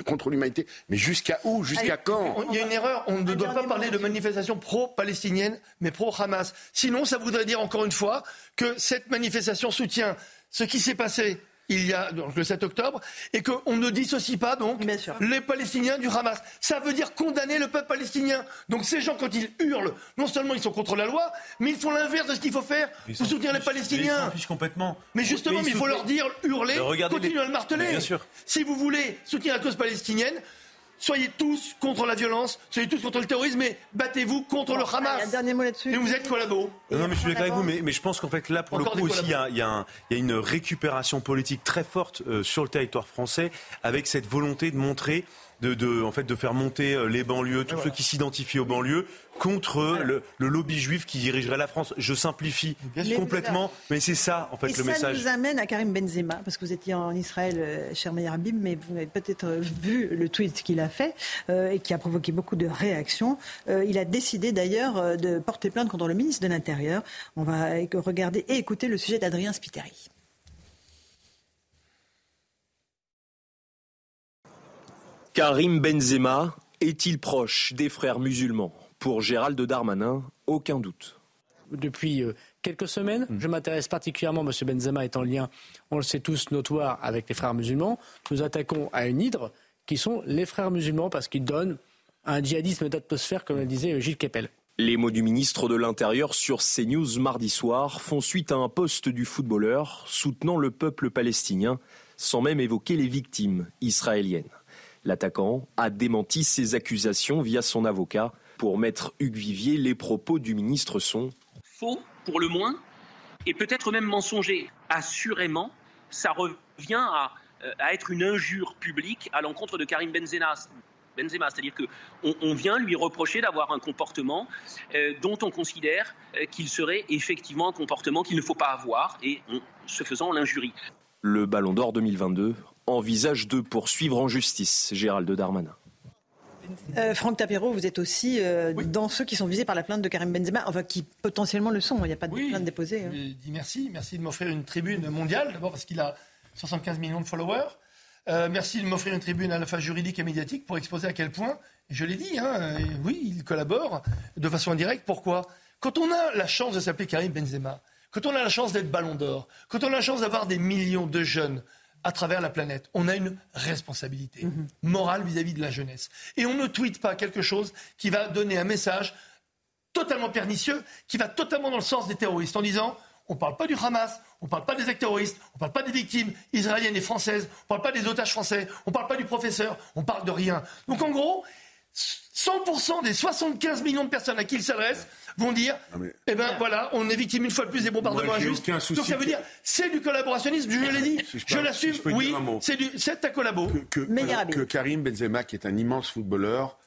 contre l'humanité. Mais jusqu'à où? Jusqu'à quand? Il y a une erreur. On ne doit pas parler de manifestation pro-palestinienne, mais pro-Hamas. Sinon, ça voudrait dire encore une fois que cette manifestation soutient ce qui s'est passé il y a donc, le 7 octobre, et qu'on ne dissocie pas donc les Palestiniens du Hamas. Ça veut dire condamner le peuple palestinien. Donc ces gens, quand ils hurlent, non seulement ils sont contre la loi, mais ils font l'inverse de ce qu'il faut faire pour soutenir les Palestiniens. Ils complètement. Mais justement, il faut leur dire, hurler, continuer à le marteler. Si vous voulez soutenir la cause palestinienne, soyez tous contre la violence, soyez tous contre le terrorisme, mais battez-vous contre le Hamas. Un dernier mot là-dessus. Et vous êtes collabo. Non, mais je suis d'accord avec vous, mais, je pense qu'en fait, là, pour le coup aussi, il y, a, une récupération politique très forte euh, sur le territoire français, avec cette volonté de montrer de, en fait, de faire monter euh, les banlieues, tous ceux qui s'identifient aux banlieues, contre le, lobby juif qui dirigerait la France. Je simplifie complètement, mais c'est ça, en fait, le message. Ça nous amène à Karim Benzema, parce que vous étiez en Israël, euh, cher Meir Habib, mais vous avez peut-être vu le tweet qu'il a fait euh, et qui a provoqué beaucoup de réactions. il a décidé d'ailleurs de porter plainte contre le ministre de l'Intérieur. On va regarder et écouter le sujet d'Adrien Spiteri. Karim Benzema est-il proche des frères musulmans? Pour Gérald Darmanin, aucun doute. Depuis euh, quelques semaines, mm. je m'intéresse particulièrement, M. Benzema est en lien, on le sait tous, notoire avec les frères musulmans. Nous attaquons à une hydre qui sont les frères musulmans parce qu'ils donnent un djihadisme d'atmosphère, comme le disait Gilles Kepel. Les mots du ministre de l'Intérieur sur CNews mardi soir font suite à un poste du footballeur soutenant le peuple palestinien sans même évoquer les victimes israéliennes. L'attaquant a démenti ces accusations via son avocat. Pour maître Hugues Vivier, les propos du ministre sont faux pour le moins et peut-être même mensonger. Assurément, ça revient à, euh, être une injure publique à l'encontre de Karim Benzema. Benzema, c'est-à-dire qu'on on vient lui reprocher d'avoir un comportement euh, dont on considère euh, qu'il serait effectivement un comportement qu'il ne faut pas avoir et en se faisant l'injurie. Le Ballon d'Or 2022 envisage de poursuivre en justice Gérald Darmanin. Euh, Franck Tapiro, vous êtes aussi euh, dans ceux qui sont visés par la plainte de Karim Benzema, enfin qui potentiellement le sont. Il n'y a pas de plainte déposée. Hein. Je merci, merci de m'offrir une tribune mondiale, d'abord parce qu'il a 75 millions de followers. Euh, merci de m'offrir une tribune à la fois juridique et médiatique pour exposer à quel point, je l'ai dit, hein, oui, il collabore de façon indirecte. Pourquoi? Quand on a la chance de s'appeler Karim Benzema, quand on a la chance d'être ballon d'or, quand on a la chance d'avoir des millions de jeunes à travers la planète. On a une responsabilité mhm. morale vis-à-vis de la jeunesse. Et on ne tweete pas quelque chose qui va donner un message totalement pernicieux, qui va totalement dans le sens des terroristes, en disant on ne parle pas du Hamas, on ne parle pas des actes terroristes, on ne parle pas des victimes israéliennes et françaises, on ne parle pas des otages français, on ne parle pas du professeur, on parle de rien. Donc en gros, 100% des 75 millions de personnes à qui il s'adresse vont dire Eh ben voilà, on est victime une fois de plus des bombardements injustes. Donc ça veut dire c'est du collaborationnisme, je l'ai dit, je, l'assume, oui, c'est ta collabo. Que, que, Karim Benzema, qui est un immense footballeur,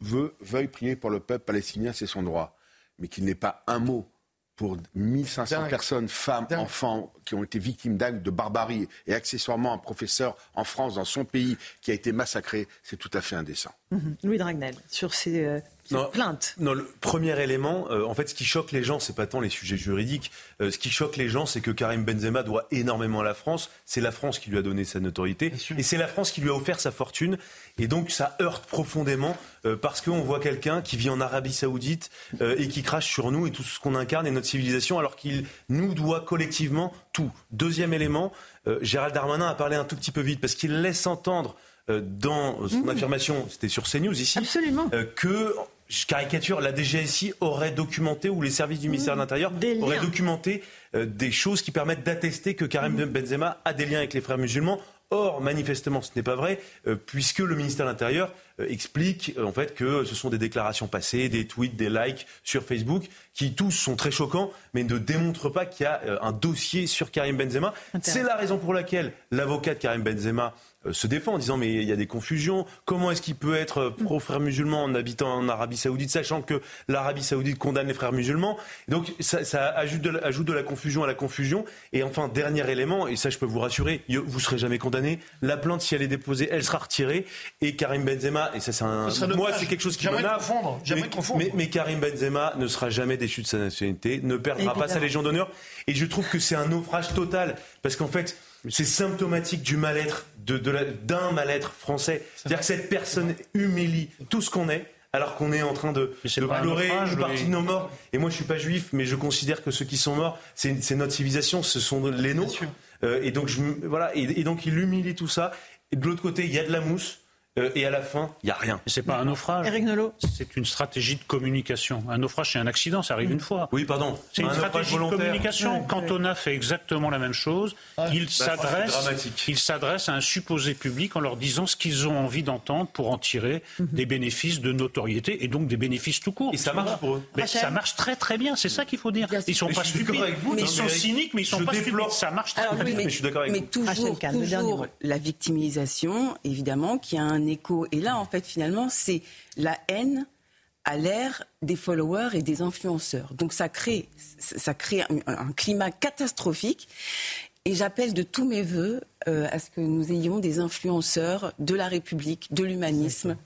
veut, veuille prier pour le peuple palestinien, c'est son droit. Mais qu'il n'ait pas un mot pour 1500 personnes, femmes, enfants, qui ont été victimes d'actes de barbarie et accessoirement un professeur en France, dans son pays, qui a été massacré, c'est tout à fait indécent. Mhm. Louis Dragnel, sur ces euh, non, plainte. Non, le premier élément, euh, en fait, ce qui choque les gens, c'est pas tant les sujets juridiques. Euh, ce qui choque les gens, c'est que Karim Benzema doit énormément à la France. C'est la France qui lui a donné sa notoriété, et c'est la France qui lui a offert sa fortune. Et donc, ça heurte profondément euh, parce qu'on voit quelqu'un qui vit en Arabie Saoudite et qui crache sur nous et tout ce qu'on incarne et notre civilisation, alors qu'il nous doit collectivement tout. Deuxième élément, Gérald Darmanin a parlé un tout petit peu vite parce qu'il laisse entendre dans son mmh. affirmation, c'était sur CNews ici, Absolument. que je caricature, la DGSI aurait documenté, ou les services du ministère de l'Intérieur auraient documenté euh, des choses qui permettent d'attester que Karim mmh. Benzema a des liens avec les frères musulmans. Or, manifestement, ce n'est pas vrai, euh, puisque le ministère de l'Intérieur euh, explique en fait que ce sont des déclarations passées, des tweets, des likes sur Facebook, qui tous sont très choquants, mais ne démontrent pas qu'il y a un dossier sur Karim Benzema. C'est la raison pour laquelle l'avocat de Karim Benzema se défend en disant mais il y a des confusions. Comment est-ce qu'il peut être pro frères musulmans en habitant en Arabie Saoudite, sachant que l'Arabie Saoudite condamne les frères musulmans? Donc ça, ajoute, de la, ajoute, de la, confusion à la confusion. Et enfin dernier élément, et ça je peux vous rassurer, vous serez jamais condamné. La plainte si elle est déposée, elle sera retirée. Et Karim Benzema, et ça c'est un, moi c'est quelque chose qui m'énerve. Mais, mais, Karim Benzema ne sera jamais déchu de sa nationalité, ne perdra pas sa légion d'honneur. Et je trouve que c'est un naufrage total parce qu'en fait c'est symptomatique du mal-être, d'un mal-être français. C'est-à-dire que cette personne humilie tout ce qu'on est, alors qu'on est en train de, pleurer une partie de nos morts. Et moi, je suis pas juif, mais je considère que ceux qui sont morts, c'est notre civilisation, ce sont les nôtres. Euh, et donc, je, voilà, et, et donc, il humilie tout ça. Et de l'autre côté, il y a de la mousse. Euh, et à la fin, il n'y a rien. C'est pas un naufrage. C'est une stratégie de communication. Un naufrage, c'est un accident, ça arrive une fois. Oui, pardon. C'est une stratégie de communication. Quand on a fait exactement la même chose, ah, il s'adresse, il s'adresse à un supposé public en leur disant ce qu'ils ont envie d'entendre pour en tirer mhm. des bénéfices de notoriété et donc des bénéfices tout court. Et ça marche pour eux. Mais ça marche très très bien. C'est ça qu'il faut dire. Ils sont pas stupides. ils sont cyniques, mais ils sont pas stupides. Ça marche très bien. Mais, je suis d'accord avec vous. Mais toujours, toujours la victimisation, évidemment, qui a un écho. Et là, en fait, finalement, c'est la haine à l'ère des followers et des influenceurs. Donc ça crée, ça crée un, climat catastrophique. Et j'appelle de tous mes voeux euh, à ce que nous ayons des influenceurs de la République, de l'humanisme,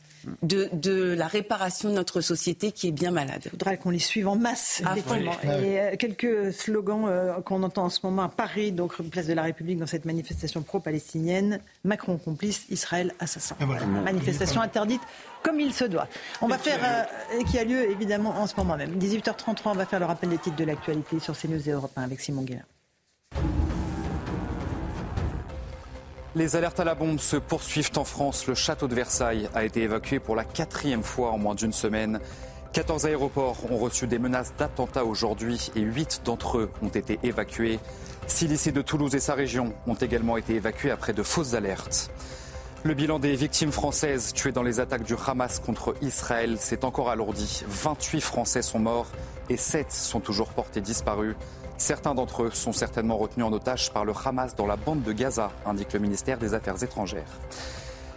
de, la réparation de notre société qui est bien malade. Il faudra qu'on les suive en masse. Ah, Et euh, quelques slogans euh, qu'on entend en ce moment à Paris, donc place de la République, dans cette manifestation pro-palestinienne. Macron complice, Israël assassin. Manifestation interdite comme il se doit. On va faire, euh, qui a lieu évidemment en ce moment même. 18h33, on va faire le rappel des titres de l'actualité sur CNews et Europe 1 avec Simon Guérin. Les alertes à la bombe se poursuivent en France. Le château de Versailles a été évacué pour la quatrième fois en moins d'une semaine. 14 aéroports ont reçu des menaces d'attentats aujourd'hui et 8 d'entre eux ont été évacués. Six lycées de Toulouse et sa région ont également été évacués après de fausses alertes. Le bilan des victimes françaises tuées dans les attaques du Hamas contre Israël s'est encore alourdi. 28 Français sont morts et 7 sont toujours portés disparus. Certains d'entre eux sont certainement retenus en otage par le Hamas dans la bande de Gaza, indique le ministère des Affaires étrangères.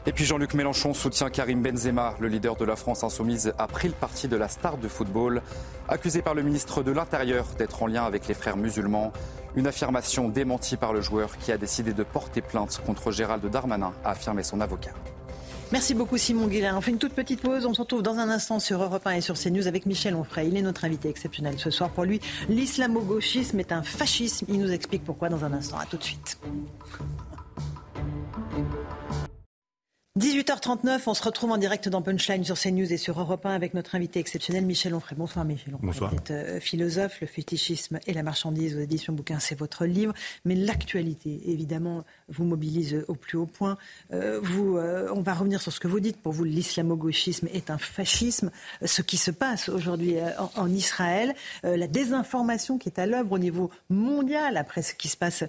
Et puis Jean-Luc Mélenchon soutient Karim Benzema. Le leader de la France insoumise a pris le parti de la star de football, accusé par le ministre de l'Intérieur d'être en lien avec les frères musulmans. Une affirmation démentie par le joueur qui a décidé de porter plainte contre Gérald Darmanin, a affirmé son avocat. Merci beaucoup Simon Guillain. On fait une toute petite pause. On se retrouve dans un instant sur Europe 1 et sur CNews avec Michel Onfray. Il est notre invité exceptionnel ce soir. Pour lui, l'islamo-gauchisme est un fascisme. Il nous explique pourquoi dans un instant. A tout de suite. 18h39, on se retrouve en direct dans Punchline sur CNews et sur Europe 1 avec notre invité exceptionnel Michel Onfray. Bonsoir Michel Onfray. Bonsoir. Vous êtes euh, philosophe, le fétichisme et la marchandise aux éditions bouquins, c'est votre livre. Mais l'actualité, évidemment, vous mobilise au plus haut point. Euh, vous, euh, on va revenir sur ce que vous dites. Pour vous, l'islamo-gauchisme est un fascisme. Ce qui se passe aujourd'hui en, en, Israël, la désinformation qui est à l'œuvre au niveau mondial après ce qui se passe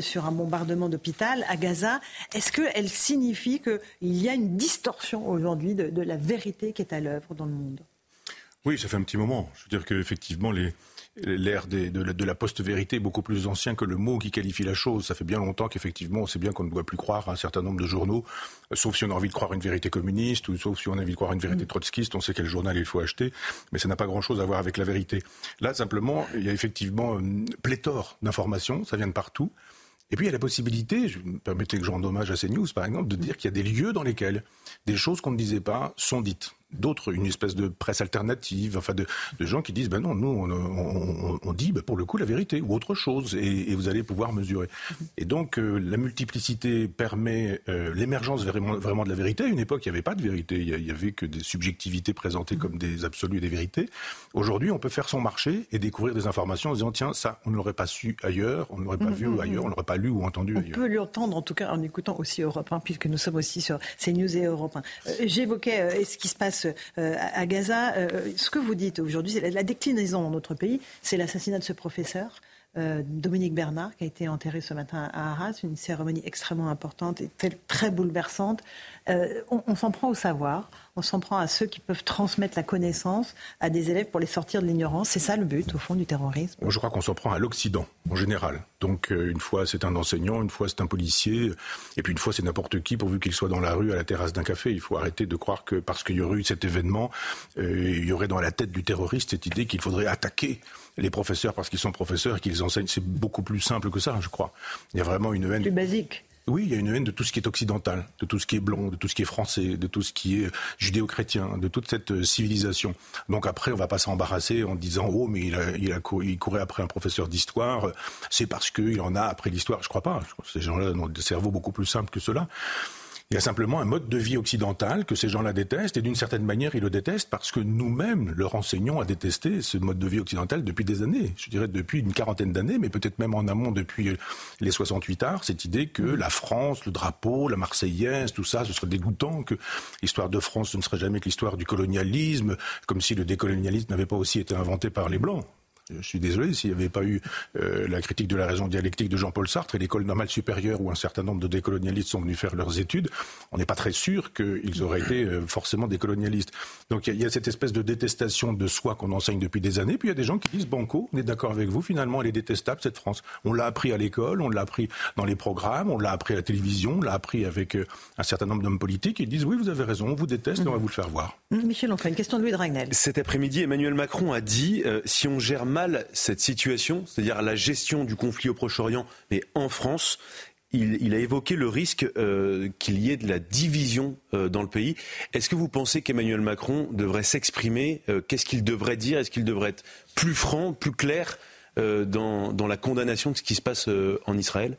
sur un bombardement d'hôpital à Gaza, est-ce qu'elle signifie que il y a une distorsion aujourd'hui de, de, la vérité qui est à l'œuvre dans le monde. Oui, ça fait un petit moment. Je veux dire qu'effectivement, l'ère de, de, la post-vérité est beaucoup plus ancien que le mot qui qualifie la chose. Ça fait bien longtemps qu'effectivement, on sait bien qu'on ne doit plus croire à un certain nombre de journaux, sauf si on a envie de croire une vérité communiste ou sauf si on a envie de croire une vérité trotskiste. On sait quel journal il faut acheter, mais ça n'a pas grand-chose à voir avec la vérité. Là, simplement, il y a effectivement une pléthore d'informations, ça vient de partout. Et puis il y a la possibilité, je me permettez que je rende hommage à CNews par exemple, de dire qu'il y a des lieux dans lesquels des choses qu'on ne disait pas sont dites. D'autres, une espèce de presse alternative, enfin de, de gens qui disent ben non, nous on, on, on dit ben pour le coup la vérité ou autre chose et, et vous allez pouvoir mesurer. Et donc euh, la multiplicité permet euh, l'émergence vraiment, vraiment de la vérité. À une époque, il n'y avait pas de vérité, il n'y avait que des subjectivités présentées comme des absolus et des vérités. Aujourd'hui, on peut faire son marché et découvrir des informations en disant tiens ça on ne l'aurait pas su ailleurs, on ne l'aurait pas vu ailleurs, on ne l'aurait pas lu ou entendu on ailleurs. On peut l'entendre en tout cas en écoutant aussi Europe 1 puisque nous sommes aussi sur CNews et Europe 1. Euh, J'évoquais euh, ce qui se passe euh, à Gaza. Euh, ce que vous dites aujourd'hui, c'est la, déclinaison dans notre pays, c'est l'assassinat de ce professeur. Euh, Dominique Bernard, qui a été enterré ce matin à Arras, une cérémonie extrêmement importante et très, bouleversante. Euh, on s'en prend au savoir, on s'en prend à ceux qui peuvent transmettre la connaissance à des élèves pour les sortir de l'ignorance. C'est ça le but, au fond, du terrorisme? Je crois qu'on s'en prend à l'Occident, en général. Donc, euh, une fois, c'est un enseignant, une fois, c'est un policier, et puis une fois, c'est n'importe qui, pourvu qu'il soit dans la rue, à la terrasse d'un café. Il faut arrêter de croire que parce qu'il y aurait eu cet événement, euh, il y aurait dans la tête du terroriste cette idée qu'il faudrait attaquer les professeurs parce qu'ils sont professeurs et qu'ils enseignent. C'est beaucoup plus simple que ça, je crois. Il y a vraiment une haine. Plus basique. Oui, il y a une haine de tout ce qui est occidental, de tout ce qui est blanc, de tout ce qui est français, de tout ce qui est judéo-chrétien, de toute cette civilisation. Donc après, on va pas s'embarrasser en disant oh mais il, a, il, a, il courait après un professeur d'histoire, c'est parce qu'il en a après l'histoire. Je crois pas. Ces gens-là ont des cerveaux beaucoup plus simples que cela. Il y a simplement un mode de vie occidental que ces gens-là détestent, et d'une certaine manière, ils le détestent parce que nous-mêmes leur enseignons à détester ce mode de vie occidental depuis des années. Je dirais depuis une quarantaine d'années, mais peut-être même en amont depuis les 68 arts, cette idée que la France, le drapeau, la Marseillaise, tout ça, ce serait dégoûtant, que l'histoire de France, ce ne serait jamais que l'histoire du colonialisme, comme si le décolonialisme n'avait pas aussi été inventé par les Blancs. Je suis désolé s'il n'y avait pas eu euh, la critique de la raison dialectique de Jean-Paul Sartre et l'école normale supérieure où un certain nombre de décolonialistes sont venus faire leurs études, on n'est pas très sûr qu'ils auraient été euh, forcément décolonialistes. Donc il y, y, a cette espèce de détestation de soi qu'on enseigne depuis des années. Puis il y a des gens qui disent Banco, on est d'accord avec vous, finalement elle est détestable cette France. On l'a appris à l'école, on l'a appris dans les programmes, on l'a appris à la télévision, on l'a appris avec euh, un certain nombre d'hommes politiques. Ils disent oui, vous avez raison, on vous déteste, mmh. on va vous le faire voir. Michel, on fait une question de Louis Dragnel. Cet après-midi, Emmanuel Macron a dit si on gère mal cette situation, c'est-à-dire la gestion du conflit au Proche-Orient, mais en France, il, a évoqué le risque euh, qu'il y ait de la division euh, dans le pays. Est-ce que vous pensez qu'Emmanuel Macron devrait s'exprimer euh, Qu'est-ce qu'il devrait dire? Est-ce qu'il devrait être plus franc, plus clair dans, la condamnation de ce qui se passe en Israël?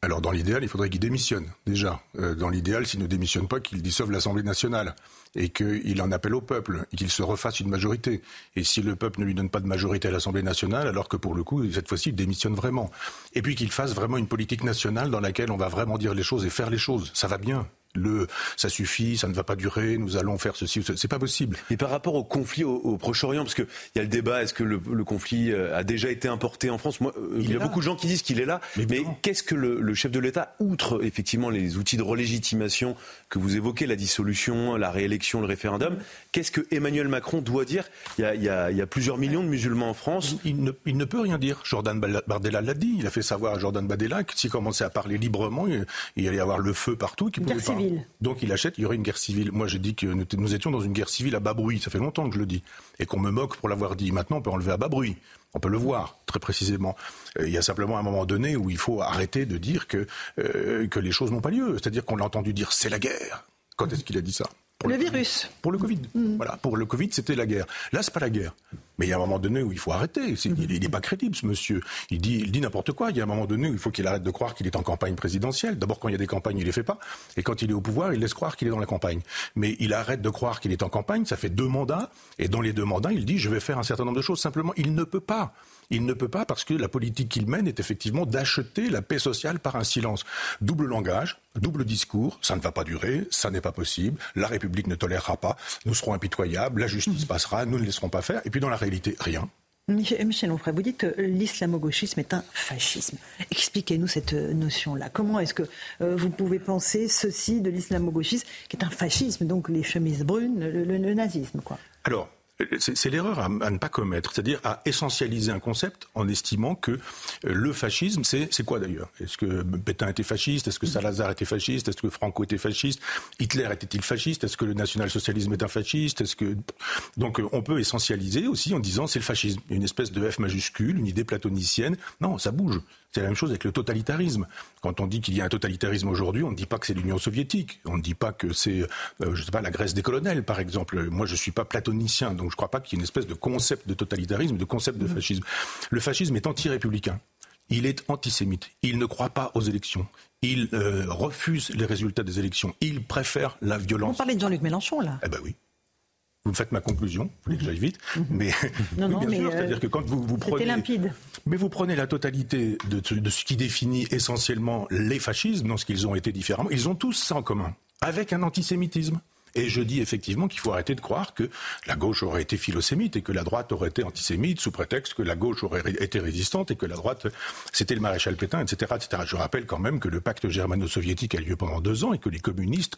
Alors dans l'idéal, il faudrait qu'il démissionne déjà. Euh, dans l'idéal, s'il ne démissionne pas, qu'il dissolve l'Assemblée nationale et qu'il en appelle au peuple et qu'il se refasse une majorité. Et si le peuple ne lui donne pas de majorité à l'Assemblée nationale, alors que pour le coup, cette fois-ci, il démissionne vraiment. Et puis qu'il fasse vraiment une politique nationale dans laquelle on va vraiment dire les choses et faire les choses. Ça va bien. Le ça suffit, ça ne va pas durer, nous allons faire ceci. C'est pas possible. Et par rapport au conflit au, Proche-Orient, parce qu'il y a le débat, est-ce que le, conflit euh, a déjà été importé en France? Moi, euh, il, y a beaucoup de gens qui disent qu'il est là. Mais, qu'est-ce que le, chef de l'État, outre effectivement les outils de relégitimation que vous évoquez, la dissolution, la réélection, le référendum, qu'est-ce que Emmanuel Macron doit dire? Il y, a, plusieurs millions de musulmans en France. Il, ne, il ne, peut rien dire. Jordan Bardella l'a dit. Il a fait savoir à Jordan Bardella que s'il commençait à parler librement, il, y allait y avoir le feu partout. Une guerre Donc il achète, il y aurait une guerre civile. Moi j'ai dit que nous, étions dans une guerre civile à bas bruit. Ça fait longtemps que je le dis. Et qu'on me moque pour l'avoir dit. Maintenant on peut enlever à bas bruit. On peut le voir très précisément. Euh, il y a simplement un moment donné où il faut arrêter de dire que, euh, que les choses n'ont pas lieu. C'est-à-dire qu'on l'a entendu dire c'est la guerre. Quand est-ce qu'il a dit ça? Pour le, virus. Pour le Covid. Mm. Voilà. Pour le Covid, c'était la guerre. Là, c'est pas la guerre. Mais il y a un moment donné où il faut arrêter. il n'est pas crédible, ce monsieur. Il dit, il dit n'importe quoi. Il y a un moment donné où il faut qu'il arrête de croire qu'il est en campagne présidentielle. D'abord, quand il y a des campagnes, il les fait pas. Et quand il est au pouvoir, il laisse croire qu'il est dans la campagne. Mais il arrête de croire qu'il est en campagne. Ça fait deux mandats. Et dans les deux mandats, il dit, je vais faire un certain nombre de choses. Simplement, il ne peut pas. Il ne peut pas parce que la politique qu'il mène est effectivement d'acheter la paix sociale par un silence. Double langage, double discours, ça ne va pas durer, ça n'est pas possible, la République ne tolérera pas, nous serons impitoyables, la justice passera, nous ne laisserons pas faire. Et puis dans la réalité, rien. Michel Onfray, vous dites que l'islamo-gauchisme est un fascisme. Expliquez-nous cette notion-là. Comment est-ce que euh, vous pouvez penser ceci de l'islamo-gauchisme, qui est un fascisme, donc les chemises brunes, le, le nazisme, quoi? Alors, c'est l'erreur à, ne pas commettre, c'est-à-dire à essentialiser un concept en estimant que euh, le fascisme, c'est quoi d'ailleurs? Est-ce que Pétain était fasciste? Est-ce que Salazar était fasciste? Est-ce que Franco était fasciste? Hitler était-il fasciste? Est-ce que le national-socialisme est un fasciste? Est-ce que donc euh, on peut essentialiser aussi en disant c'est le fascisme, une espèce de F majuscule, une idée platonicienne. Non, ça bouge. C'est la même chose avec le totalitarisme. Quand on dit qu'il y a un totalitarisme aujourd'hui, on ne dit pas que c'est l'Union soviétique. On ne dit pas que c'est, euh, je sais pas, la Grèce des colonels, par exemple. Moi, je suis pas platonicien, donc je crois pas qu'il y ait une espèce de concept de totalitarisme, de concept de mmh. fascisme. Le fascisme est anti-républicain. Il est antisémite. Il ne croit pas aux élections. Il euh, refuse les résultats des élections. Il préfère la violence. On parlait de Jean-Luc Mélenchon, là. Eh ben oui. Vous me faites ma conclusion, vous voulez que j'aille vite, mhm. mais, non, non, bien sûr, c'est-à-dire euh, que quand vous, vous prenez, limpide. mais vous prenez la totalité de, de ce qui définit essentiellement les fascismes, dans ce qu'ils ont été différemment, ils ont tous ça en commun, avec un antisémitisme. Et je dis effectivement qu'il faut arrêter de croire que la gauche aurait été philosémite et que la droite aurait été antisémite sous prétexte que la gauche aurait été résistante et que la droite c'était le maréchal Pétain, etc., etc. Je rappelle quand même que le pacte germano-soviétique a lieu pendant deux ans et que les communistes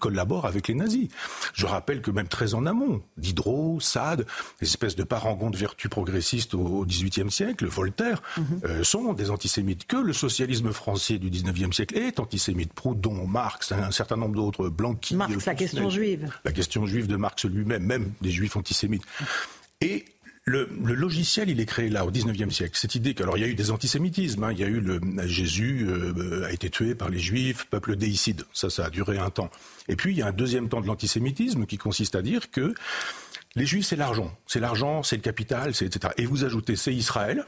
collaborent avec les nazis. Je rappelle que même très en amont, Diderot, Sade, les espèces de parangons de vertu progressistes au XVIIIe siècle, Voltaire, mhm. euh, sont des antisémites. Que le socialisme français du XIXe siècle est antisémite. Proudhon, Marx, un certain nombre d'autres, Blanqui, Marx, la question juive. La question juive de Marx lui-même, même des juifs antisémites. Et le, logiciel, il est créé là, au 19e siècle. Cette idée qu'alors il y a eu des antisémitismes, hein. il y a eu le Jésus euh, a été tué par les Juifs, peuple déicide. Ça, ça a duré un temps. Et puis il y a un deuxième temps de l'antisémitisme qui consiste à dire que les Juifs, c'est l'argent, c'est l'argent, c'est le capital, c'est etc. Et vous ajoutez, c'est Israël,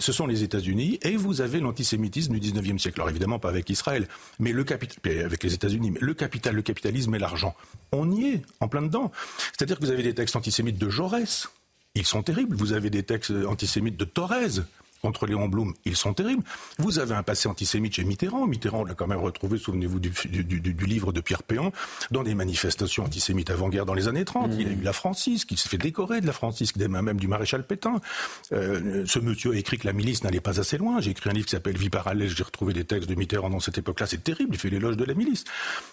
ce sont les États-Unis, et vous avez l'antisémitisme du 19e siècle. Alors évidemment pas avec Israël, mais le avec les États-Unis, mais le capital, le capitalisme et l'argent. On y est, en plein dedans. C'est-à-dire que vous avez des textes antisémites de Jaurès, ils sont terribles. Vous avez des textes antisémites de Thorez, contre Léon Blum, ils sont terribles. Vous avez un passé antisémite chez Mitterrand. Mitterrand, on l'a quand même retrouvé, souvenez-vous du, livre de Pierre Péan, dans des manifestations antisémites avant-guerre dans les années 30. Il a eu la Francisque, il s'est fait décorer de la Francisque, des mains même du maréchal Pétain. Euh, ce monsieur a écrit que la milice n'allait pas assez loin. J'ai écrit un livre qui s'appelle Vie parallèle, j'ai retrouvé des textes de Mitterrand dans cette époque-là. C'est terrible, il fait l'éloge de la milice.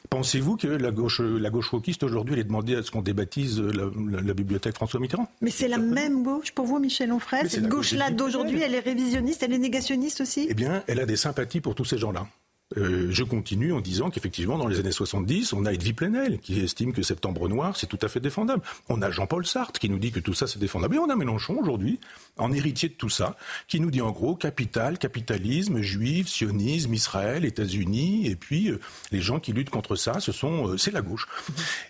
Pensez-vous que la gauche, la gauche wokiste aujourd'hui, elle est demandée à ce qu'on débaptise la, bibliothèque François Mitterrand? Mais c'est la même gauche pour vous, Michel Onfray? Cette gauche-là d'aujourd'hui, elle est elle est négationniste aussi? Eh bien, elle a des sympathies pour tous ces gens-là. Euh, je continue en disant qu'effectivement, dans les années 70, on a Edwy Plenel qui estime que Septembre Noir, c'est tout à fait défendable. On a Jean-Paul Sartre qui nous dit que tout ça, c'est défendable. Et on a Mélenchon aujourd'hui, en héritier de tout ça, qui nous dit en gros capital, capitalisme, juif, sionisme, Israël, États-Unis, et puis euh, les gens qui luttent contre ça, ce sont, euh, c'est la gauche.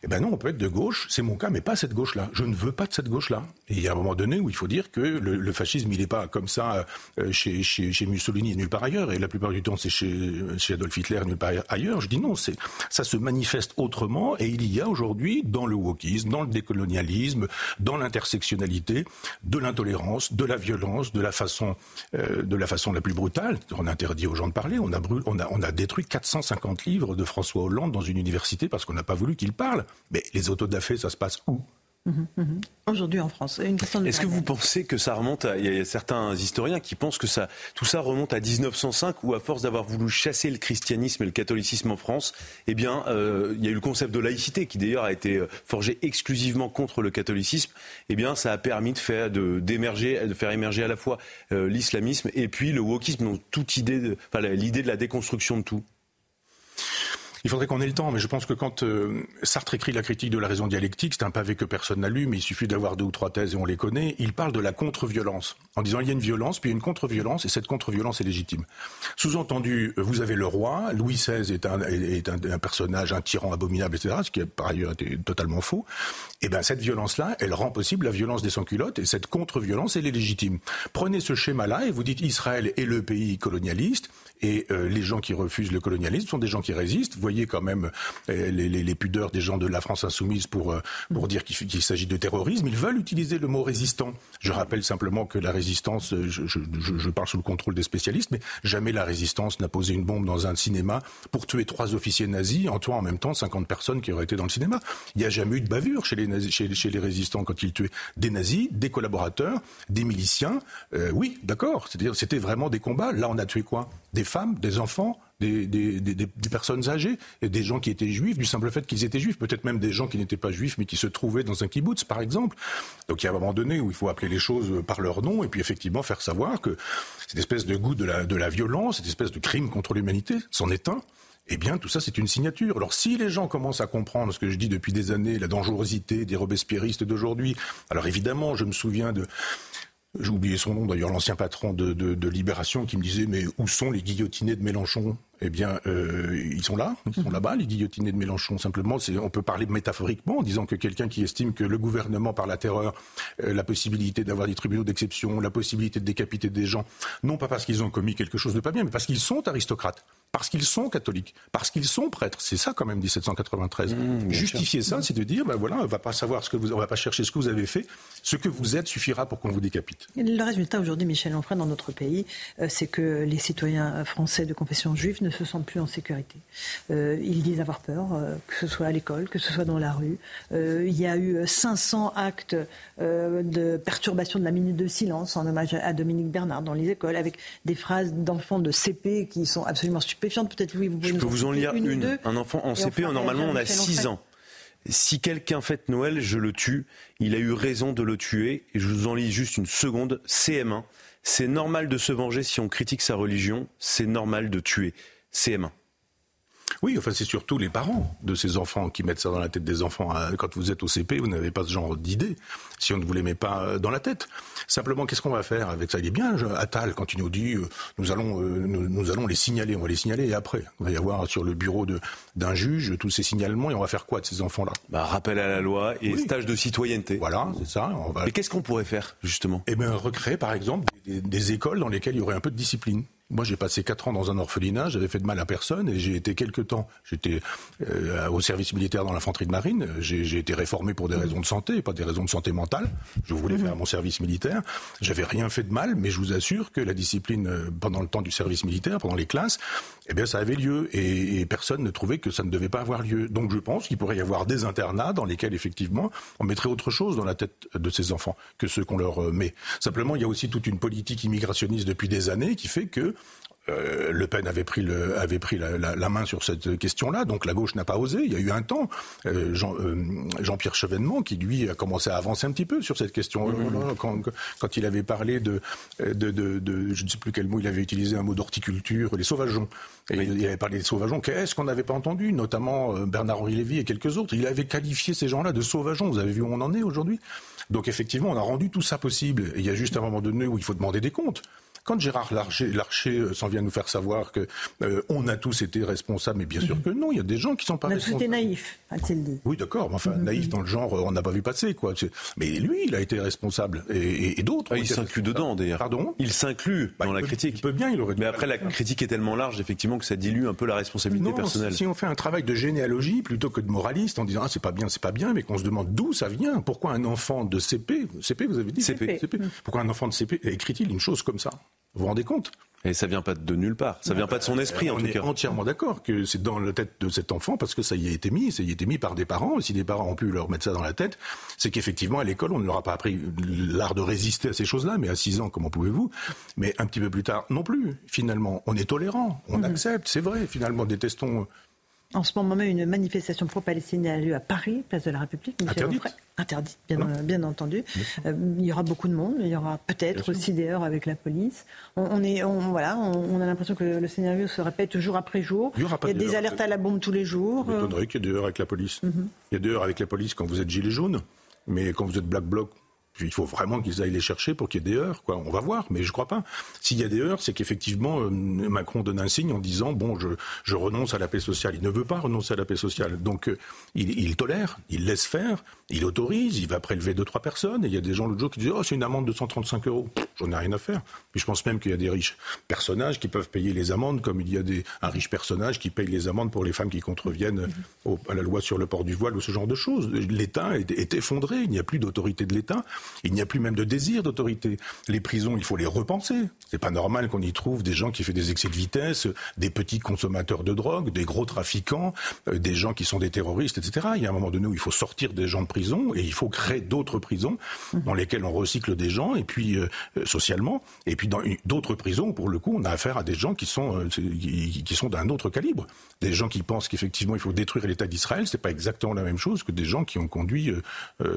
Eh ben non, on peut être de gauche, c'est mon cas, mais pas cette gauche-là. Je ne veux pas de cette gauche-là. Et il y a un moment donné où il faut dire que le, fascisme, il n'est pas comme ça chez, Mussolini et nulle part ailleurs, et la plupart du temps, c'est chez Adolf Hitler, nulle part ailleurs. Je dis non, c'est ça se manifeste autrement et il y a aujourd'hui dans le wokisme, dans le décolonialisme, dans l'intersectionnalité, de l'intolérance, de la violence, de la façon, euh, de la plus brutale. On interdit aux gens de parler. On a, on a, on a détruit 450 livres de François Hollande dans une université parce qu'on n'a pas voulu qu'il parle. Mais les autodafés, ça se passe où? Mhm, mhm. Aujourd'hui en France. Est-ce que vous pensez que ça remonte à. Il y a certains historiens qui pensent que ça, tout ça remonte à 1905, où à force d'avoir voulu chasser le christianisme et le catholicisme en France, eh bien, euh, il y a eu le concept de laïcité qui d'ailleurs a été euh, forgé exclusivement contre le catholicisme. Eh bien, ça a permis de faire, de, d'émerger, de faire émerger à la fois euh, l'islamisme et puis le wokisme, donc toute idée, enfin, l'idée de la déconstruction de tout. Il faudrait qu'on ait le temps, mais je pense que quand euh, Sartre écrit la critique de la raison dialectique, c'est un pavé que personne n'a lu, mais il suffit d'avoir deux ou trois thèses et on les connaît. Il parle de la contre-violence, en disant il y a une violence, puis il y a une contre-violence, et cette contre-violence est légitime. Sous-entendu, vous avez le roi, Louis XVI est un, est un, un personnage, un tyran abominable, etc., ce qui est par ailleurs été totalement faux. Et eh bien cette violence-là, elle rend possible la violence des sans-culottes, et cette contre-violence, elle est légitime. Prenez ce schéma-là et vous dites Israël est le pays colonialiste, et euh, les gens qui refusent le colonialisme sont des gens qui résistent. Vous voyez quand même euh, les, les, les, pudeurs des gens de la France insoumise pour, euh, pour dire qu'il s'agit de terrorisme. Ils veulent utiliser le mot résistant. Je rappelle simplement que la résistance, je, je, je parle sous le contrôle des spécialistes, mais jamais la résistance n'a posé une bombe dans un cinéma pour tuer trois officiers nazis en tuant en même temps 50 personnes qui auraient été dans le cinéma. Il n'y a jamais eu de bavure chez les, nazis, chez, les résistants quand ils tuaient des nazis, des collaborateurs, des miliciens. Euh, oui, d'accord. C'est-à-dire c'était vraiment des combats. Là, on a tué quoi? Des femmes, des enfants, des, des, des, des, personnes âgées, et des gens qui étaient juifs, du simple fait qu'ils étaient juifs, peut-être même des gens qui n'étaient pas juifs, mais qui se trouvaient dans un kibbutz, par exemple. Donc il y a un moment donné où il faut appeler les choses par leur nom, et puis effectivement faire savoir que cette espèce de goût de la, de la violence, cette espèce de crime contre l'humanité, c'en est un. Eh bien, tout ça, c'est une signature. Alors, si les gens commencent à comprendre ce que je dis depuis des années, la dangerosité des robespierristes d'aujourd'hui, alors évidemment, je me souviens de, j'ai oublié son nom d'ailleurs, l'ancien patron de, Libération qui me disait mais où sont les guillotinés de Mélenchon? Eh bien, euh, ils sont là, ils sont mhm. là-bas, les guillotinés de Mélenchon. Simplement, on peut parler métaphoriquement en disant que quelqu'un qui estime que le gouvernement par la terreur, euh, la possibilité d'avoir des tribunaux d'exception, la possibilité de décapiter des gens, non pas parce qu'ils ont commis quelque chose de pas bien, mais parce qu'ils sont aristocrates parce qu'ils sont catholiques, parce qu'ils sont prêtres. C'est ça quand même 1793. Mmh, Justifier ça, c'est de dire, ben voilà, on va pas savoir ce que vous, on va pas chercher ce que vous avez fait. Ce que vous êtes suffira pour qu'on vous décapite. Le résultat aujourd'hui, Michel Onfray, dans notre pays, euh, c'est que les citoyens français de confession juive ne se sentent plus en sécurité. Euh, ils disent avoir peur, euh, que ce soit à l'école, que ce soit dans la rue. Euh, il y a eu 500 actes de perturbation de la minute de silence en hommage à Dominique Bernard dans les écoles, avec des phrases d'enfants de CP qui sont absolument stupides Peut-être, oui, vous Je peux vous en lire une. Un enfant en CP, normalement, on a 6 ans. Si quelqu'un fête Noël, je le tue. Il a eu raison de le tuer. Et je vous en lis juste une seconde. CM1. C'est normal de se venger si on critique sa religion. C'est normal de tuer. CM1. Oui, enfin c'est surtout les parents de ces enfants qui mettent ça dans la tête des enfants. Euh, quand vous êtes au CP, vous n'avez pas ce genre d'idée si on ne vous les met pas euh, dans la tête. Simplement, qu'est-ce qu'on va faire avec ça? Il est bien, Attal, quand il nous dit euh, nous allons nous, allons les signaler, on va les signaler et après, il va y avoir sur le bureau d'un juge tous ces signalements et on va faire quoi de ces enfants-là? Bah, Rappel à la loi et stage de citoyenneté. Voilà, c'est ça. On va... Mais qu'est-ce qu'on pourrait faire justement? Eh bien, recréer par exemple des, des écoles dans lesquelles il y aurait un peu de discipline. Moi, j'ai passé quatre ans dans un orphelinat, j'avais fait de mal à personne et j'ai été quelque temps. J'étais euh, au service militaire dans l'infanterie de marine. J'ai été réformé pour des raisons de santé, pas des raisons de santé mentale. Je voulais faire mon service militaire. J'avais rien fait de mal, mais je vous assure que la discipline euh, pendant le temps du service militaire, pendant les classes, eh bien, ça avait lieu et, et personne ne trouvait que ça ne devait pas avoir lieu. Donc, je pense qu'il pourrait y avoir des internats dans lesquels effectivement on mettrait autre chose dans la tête de ces enfants que ce qu'on leur euh, met. Simplement, il y a aussi toute une politique immigrationniste depuis des années qui fait que euh, le Pen avait pris, le, avait pris la, la, la main sur cette question-là, donc la gauche n'a pas osé. Il y a eu un temps, euh, Jean, euh, Jean-Pierre Chevènement, qui lui a commencé à avancer un petit peu sur cette question. Mmh. Quand, quand, il avait parlé de, de, de, de, je ne sais plus quel mot, il avait utilisé un mot d'horticulture, les sauvageons. Et il avait parlé des sauvageons. Qu'est-ce qu'on n'avait pas entendu, notamment Bernard-Henri Lévy et quelques autres? Il avait qualifié ces gens-là de sauvageons. Vous avez vu où on en est aujourd'hui? Donc effectivement, on a rendu tout ça possible. Et il y a juste un moment donné où il faut demander des comptes. Quand Gérard Larcher, euh, s'en vient nous faire savoir que euh, on a tous été responsables, mais bien sûr mhm. que non, il y a des gens qui sont pas on a responsables. tous été naïfs, a-t-il dit. Oui, d'accord, enfin mhm. naïf dans le genre, euh, on n'a pas vu passer quoi. Mais lui, il a été responsable et, d'autres. Ah, il s'inclut dedans d'ailleurs. Pardon? Il s'inclut bah, dans la critique. Il peut bien, il aurait. Mais après, la critique est tellement large, effectivement, que ça dilue un peu la responsabilité personnelle. Si on fait un travail de généalogie plutôt que de moraliste, en disant ah c'est pas bien, c'est pas bien, mais qu'on se demande d'où ça vient, pourquoi un enfant de CP, CP vous avez dit CP, CP. pourquoi un enfant de CP écrit-il une chose comme ça? Vous vous rendez compte? Et ça vient pas de nulle part. Ça vient pas de son esprit, en tout cas. On est entièrement d'accord que c'est dans la tête de cet enfant parce que ça y a été mis. Ça y a été mis par des parents. Et si des parents ont pu leur mettre ça dans la tête, c'est qu'effectivement, à l'école, on ne leur a pas appris l'art de résister à ces choses-là. Mais à 6 ans, comment pouvez-vous? Mais un petit peu plus tard, non plus. Finalement, on est tolérant. On mhm. accepte. C'est vrai. Finalement, détestons en ce moment même, une manifestation pro-palestinienne a lieu à Paris, place de la République. Interdite. Interdite, bien, entendu. Euh, il y aura beaucoup de monde. Il y aura peut-être aussi des heures avec la police. On, est, voilà, on, a l'impression que le scénario se répète jour après jour. Il y, a des alertes à la bombe tous les jours. Il m'étonnerait qu'il y ait des heures avec la police. Mhm. Il y a des heures avec la police quand vous êtes gilet jaune. Mais quand vous êtes Black Bloc, il faut vraiment qu'ils aillent les chercher pour qu'il y ait des heures. On va voir, mais je crois pas. S'il y a des heures, c'est qu'effectivement, euh, Macron donne un signe en disant bon, je, je, renonce à la paix sociale. Il ne veut pas renoncer à la paix sociale. Donc, euh, il, tolère, il laisse faire, il autorise, il va prélever deux, trois personnes. Et il y a des gens l'autre jour qui disent oh, c'est une amende de 135 euros. J'en ai rien à faire. Puis je pense même qu'il y a des riches personnages qui peuvent payer les amendes, comme il y a des, un riche personnage qui paye les amendes pour les femmes qui contreviennent à la loi sur le port du voile ou ce genre de choses. L'État est effondré. Il n'y a plus d'autorité de l'État. Il n'y a plus même de désir d'autorité. Les prisons, il faut les repenser. C'est pas normal qu'on y trouve des gens qui font des excès de vitesse, des petits consommateurs de drogue, des gros trafiquants, euh, des gens qui sont des terroristes, etc. Il y a un moment donné où il faut sortir des gens de prison et il faut créer d'autres prisons dans lesquelles on recycle des gens et puis euh, euh, socialement et puis dans d'autres prisons pour le coup on a affaire à des gens qui sont qui, sont d'un autre calibre, des gens qui pensent qu'effectivement il faut détruire l'État d'Israël, c'est pas exactement la même chose que des gens qui ont conduit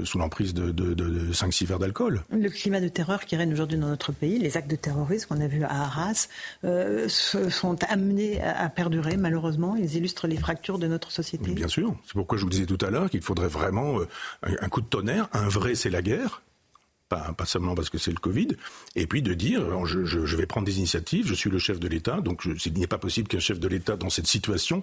sous l'emprise de, de, de 5-6 d'alcool. Le climat de terreur qui règne aujourd'hui dans notre pays, les actes de terrorisme qu'on a vus à Arras, euh, sont amenés à, perdurer, malheureusement. Ils illustrent les fractures de notre société. Bien sûr. C'est pourquoi je vous disais tout à l'heure qu'il faudrait vraiment euh, un, coup de tonnerre. Un vrai, c'est la guerre. Pas, pas, seulement parce que c'est le Covid, et puis de dire je, je, je, vais prendre des initiatives, je suis le chef de l'État, donc je, il n'est pas possible qu'un chef de l'État dans cette situation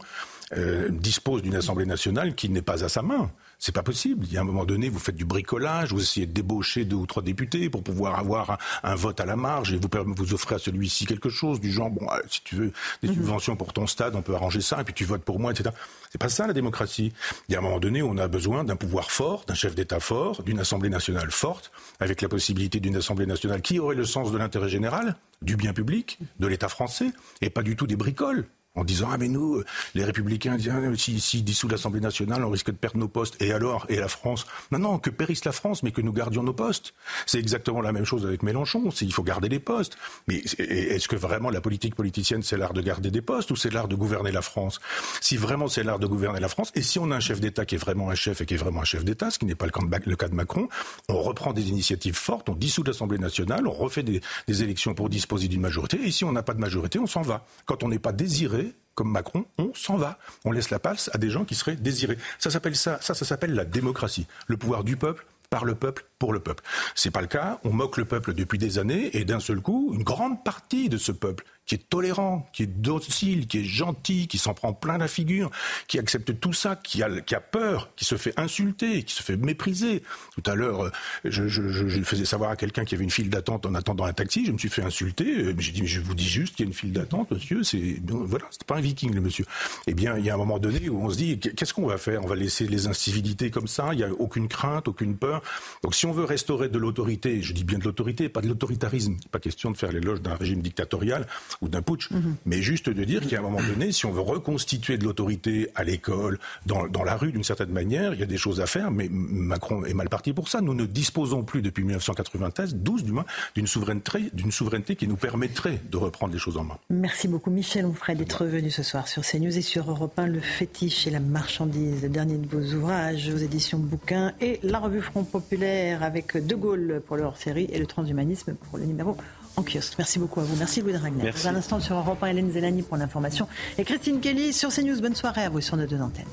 euh, dispose d'une Assemblée nationale qui n'est pas à sa main. C'est pas possible. Il y a un moment donné, vous faites du bricolage, vous essayez de débaucher deux ou trois députés pour pouvoir avoir un, vote à la marge et vous, vous offrez à celui-ci quelque chose du genre, bon, si tu veux des mhm. subventions pour ton stade, on peut arranger ça et puis tu votes pour moi, etc. C'est pas ça la démocratie. Il y a un moment donné où on a besoin d'un pouvoir fort, d'un chef d'État fort, d'une Assemblée nationale forte, avec la possibilité d'une Assemblée nationale qui aurait le sens de l'intérêt général, du bien public, de l'État français, et pas du tout des bricoles en disant ah mais nous les républicains disent ah, si, dissout l'Assemblée nationale on risque de perdre nos postes. Et alors et la France? Non non que périsse la France mais que nous gardions nos postes. C'est exactement la même chose avec Mélenchon il faut garder les postes. Mais est-ce que vraiment la politique politicienne c'est l'art de garder des postes ou c'est l'art de gouverner la France? Si vraiment c'est l'art de gouverner la France et si on a un chef d'État qui est vraiment un chef et qui est vraiment un chef d'État ce qui n'est pas le cas, de, Macron on reprend des initiatives fortes on dissout l'Assemblée nationale on refait des élections pour disposer d'une majorité et si on n'a pas de majorité on s'en va. Quand on n'est pas désiré comme Macron, on s'en va. On laisse la place à des gens qui seraient désirés. Ça s'appelle ça, ça, s'appelle la démocratie. Le pouvoir du peuple, par le peuple, pour le peuple. C'est pas le cas. On moque le peuple depuis des années et d'un seul coup, une grande partie de ce peuple qui est tolérant, qui est docile, qui est gentil, qui s'en prend plein la figure, qui accepte tout ça, qui a, qui a peur, qui se fait insulter, qui se fait mépriser. Tout à l'heure, euh, je, je, je, faisais savoir à quelqu'un qu'il y avait une file d'attente en attendant un taxi. Je me suis fait insulter. Euh, j'ai dit, mais je vous dis juste qu'il y a une file d'attente, monsieur. C'est voilà, c'est pas un viking, le monsieur. Eh bien, il y a un moment donné où on se dit, qu'est-ce qu'on va faire? On va laisser les incivilités comme ça. Il n'y a aucune crainte, aucune peur. Donc, si on veut restaurer de l'autorité, je dis bien de l'autorité, pas de l'autoritarisme. Pas question de faire l'éloge d'un régime dictatorial ou d'un putsch, mhm. mais juste de dire qu'à un moment donné, si on veut reconstituer de l'autorité à l'école, dans, dans, la rue d'une certaine manière, il y a des choses à faire, mais Macron est mal parti pour ça. Nous ne disposons plus depuis 1993, 12 du moins, d'une souveraineté, d'une souveraineté qui nous permettrait de reprendre les choses en main. Merci beaucoup Michel Onfray d'être venu ce soir sur CNews et sur Europe 1, Le fétiche et la marchandise, le dernier de vos ouvrages aux éditions Bouquin et la revue Front Populaire avec De Gaulle pour le hors-série et le transhumanisme pour le numéro en kiosque. Merci beaucoup à vous. Merci Louis Dragner. Merci. un instant sur Europe 1, Hélène Zelani pour l'information. Et Christine Kelly sur CNews. Bonne soirée à vous sur nos deux antennes.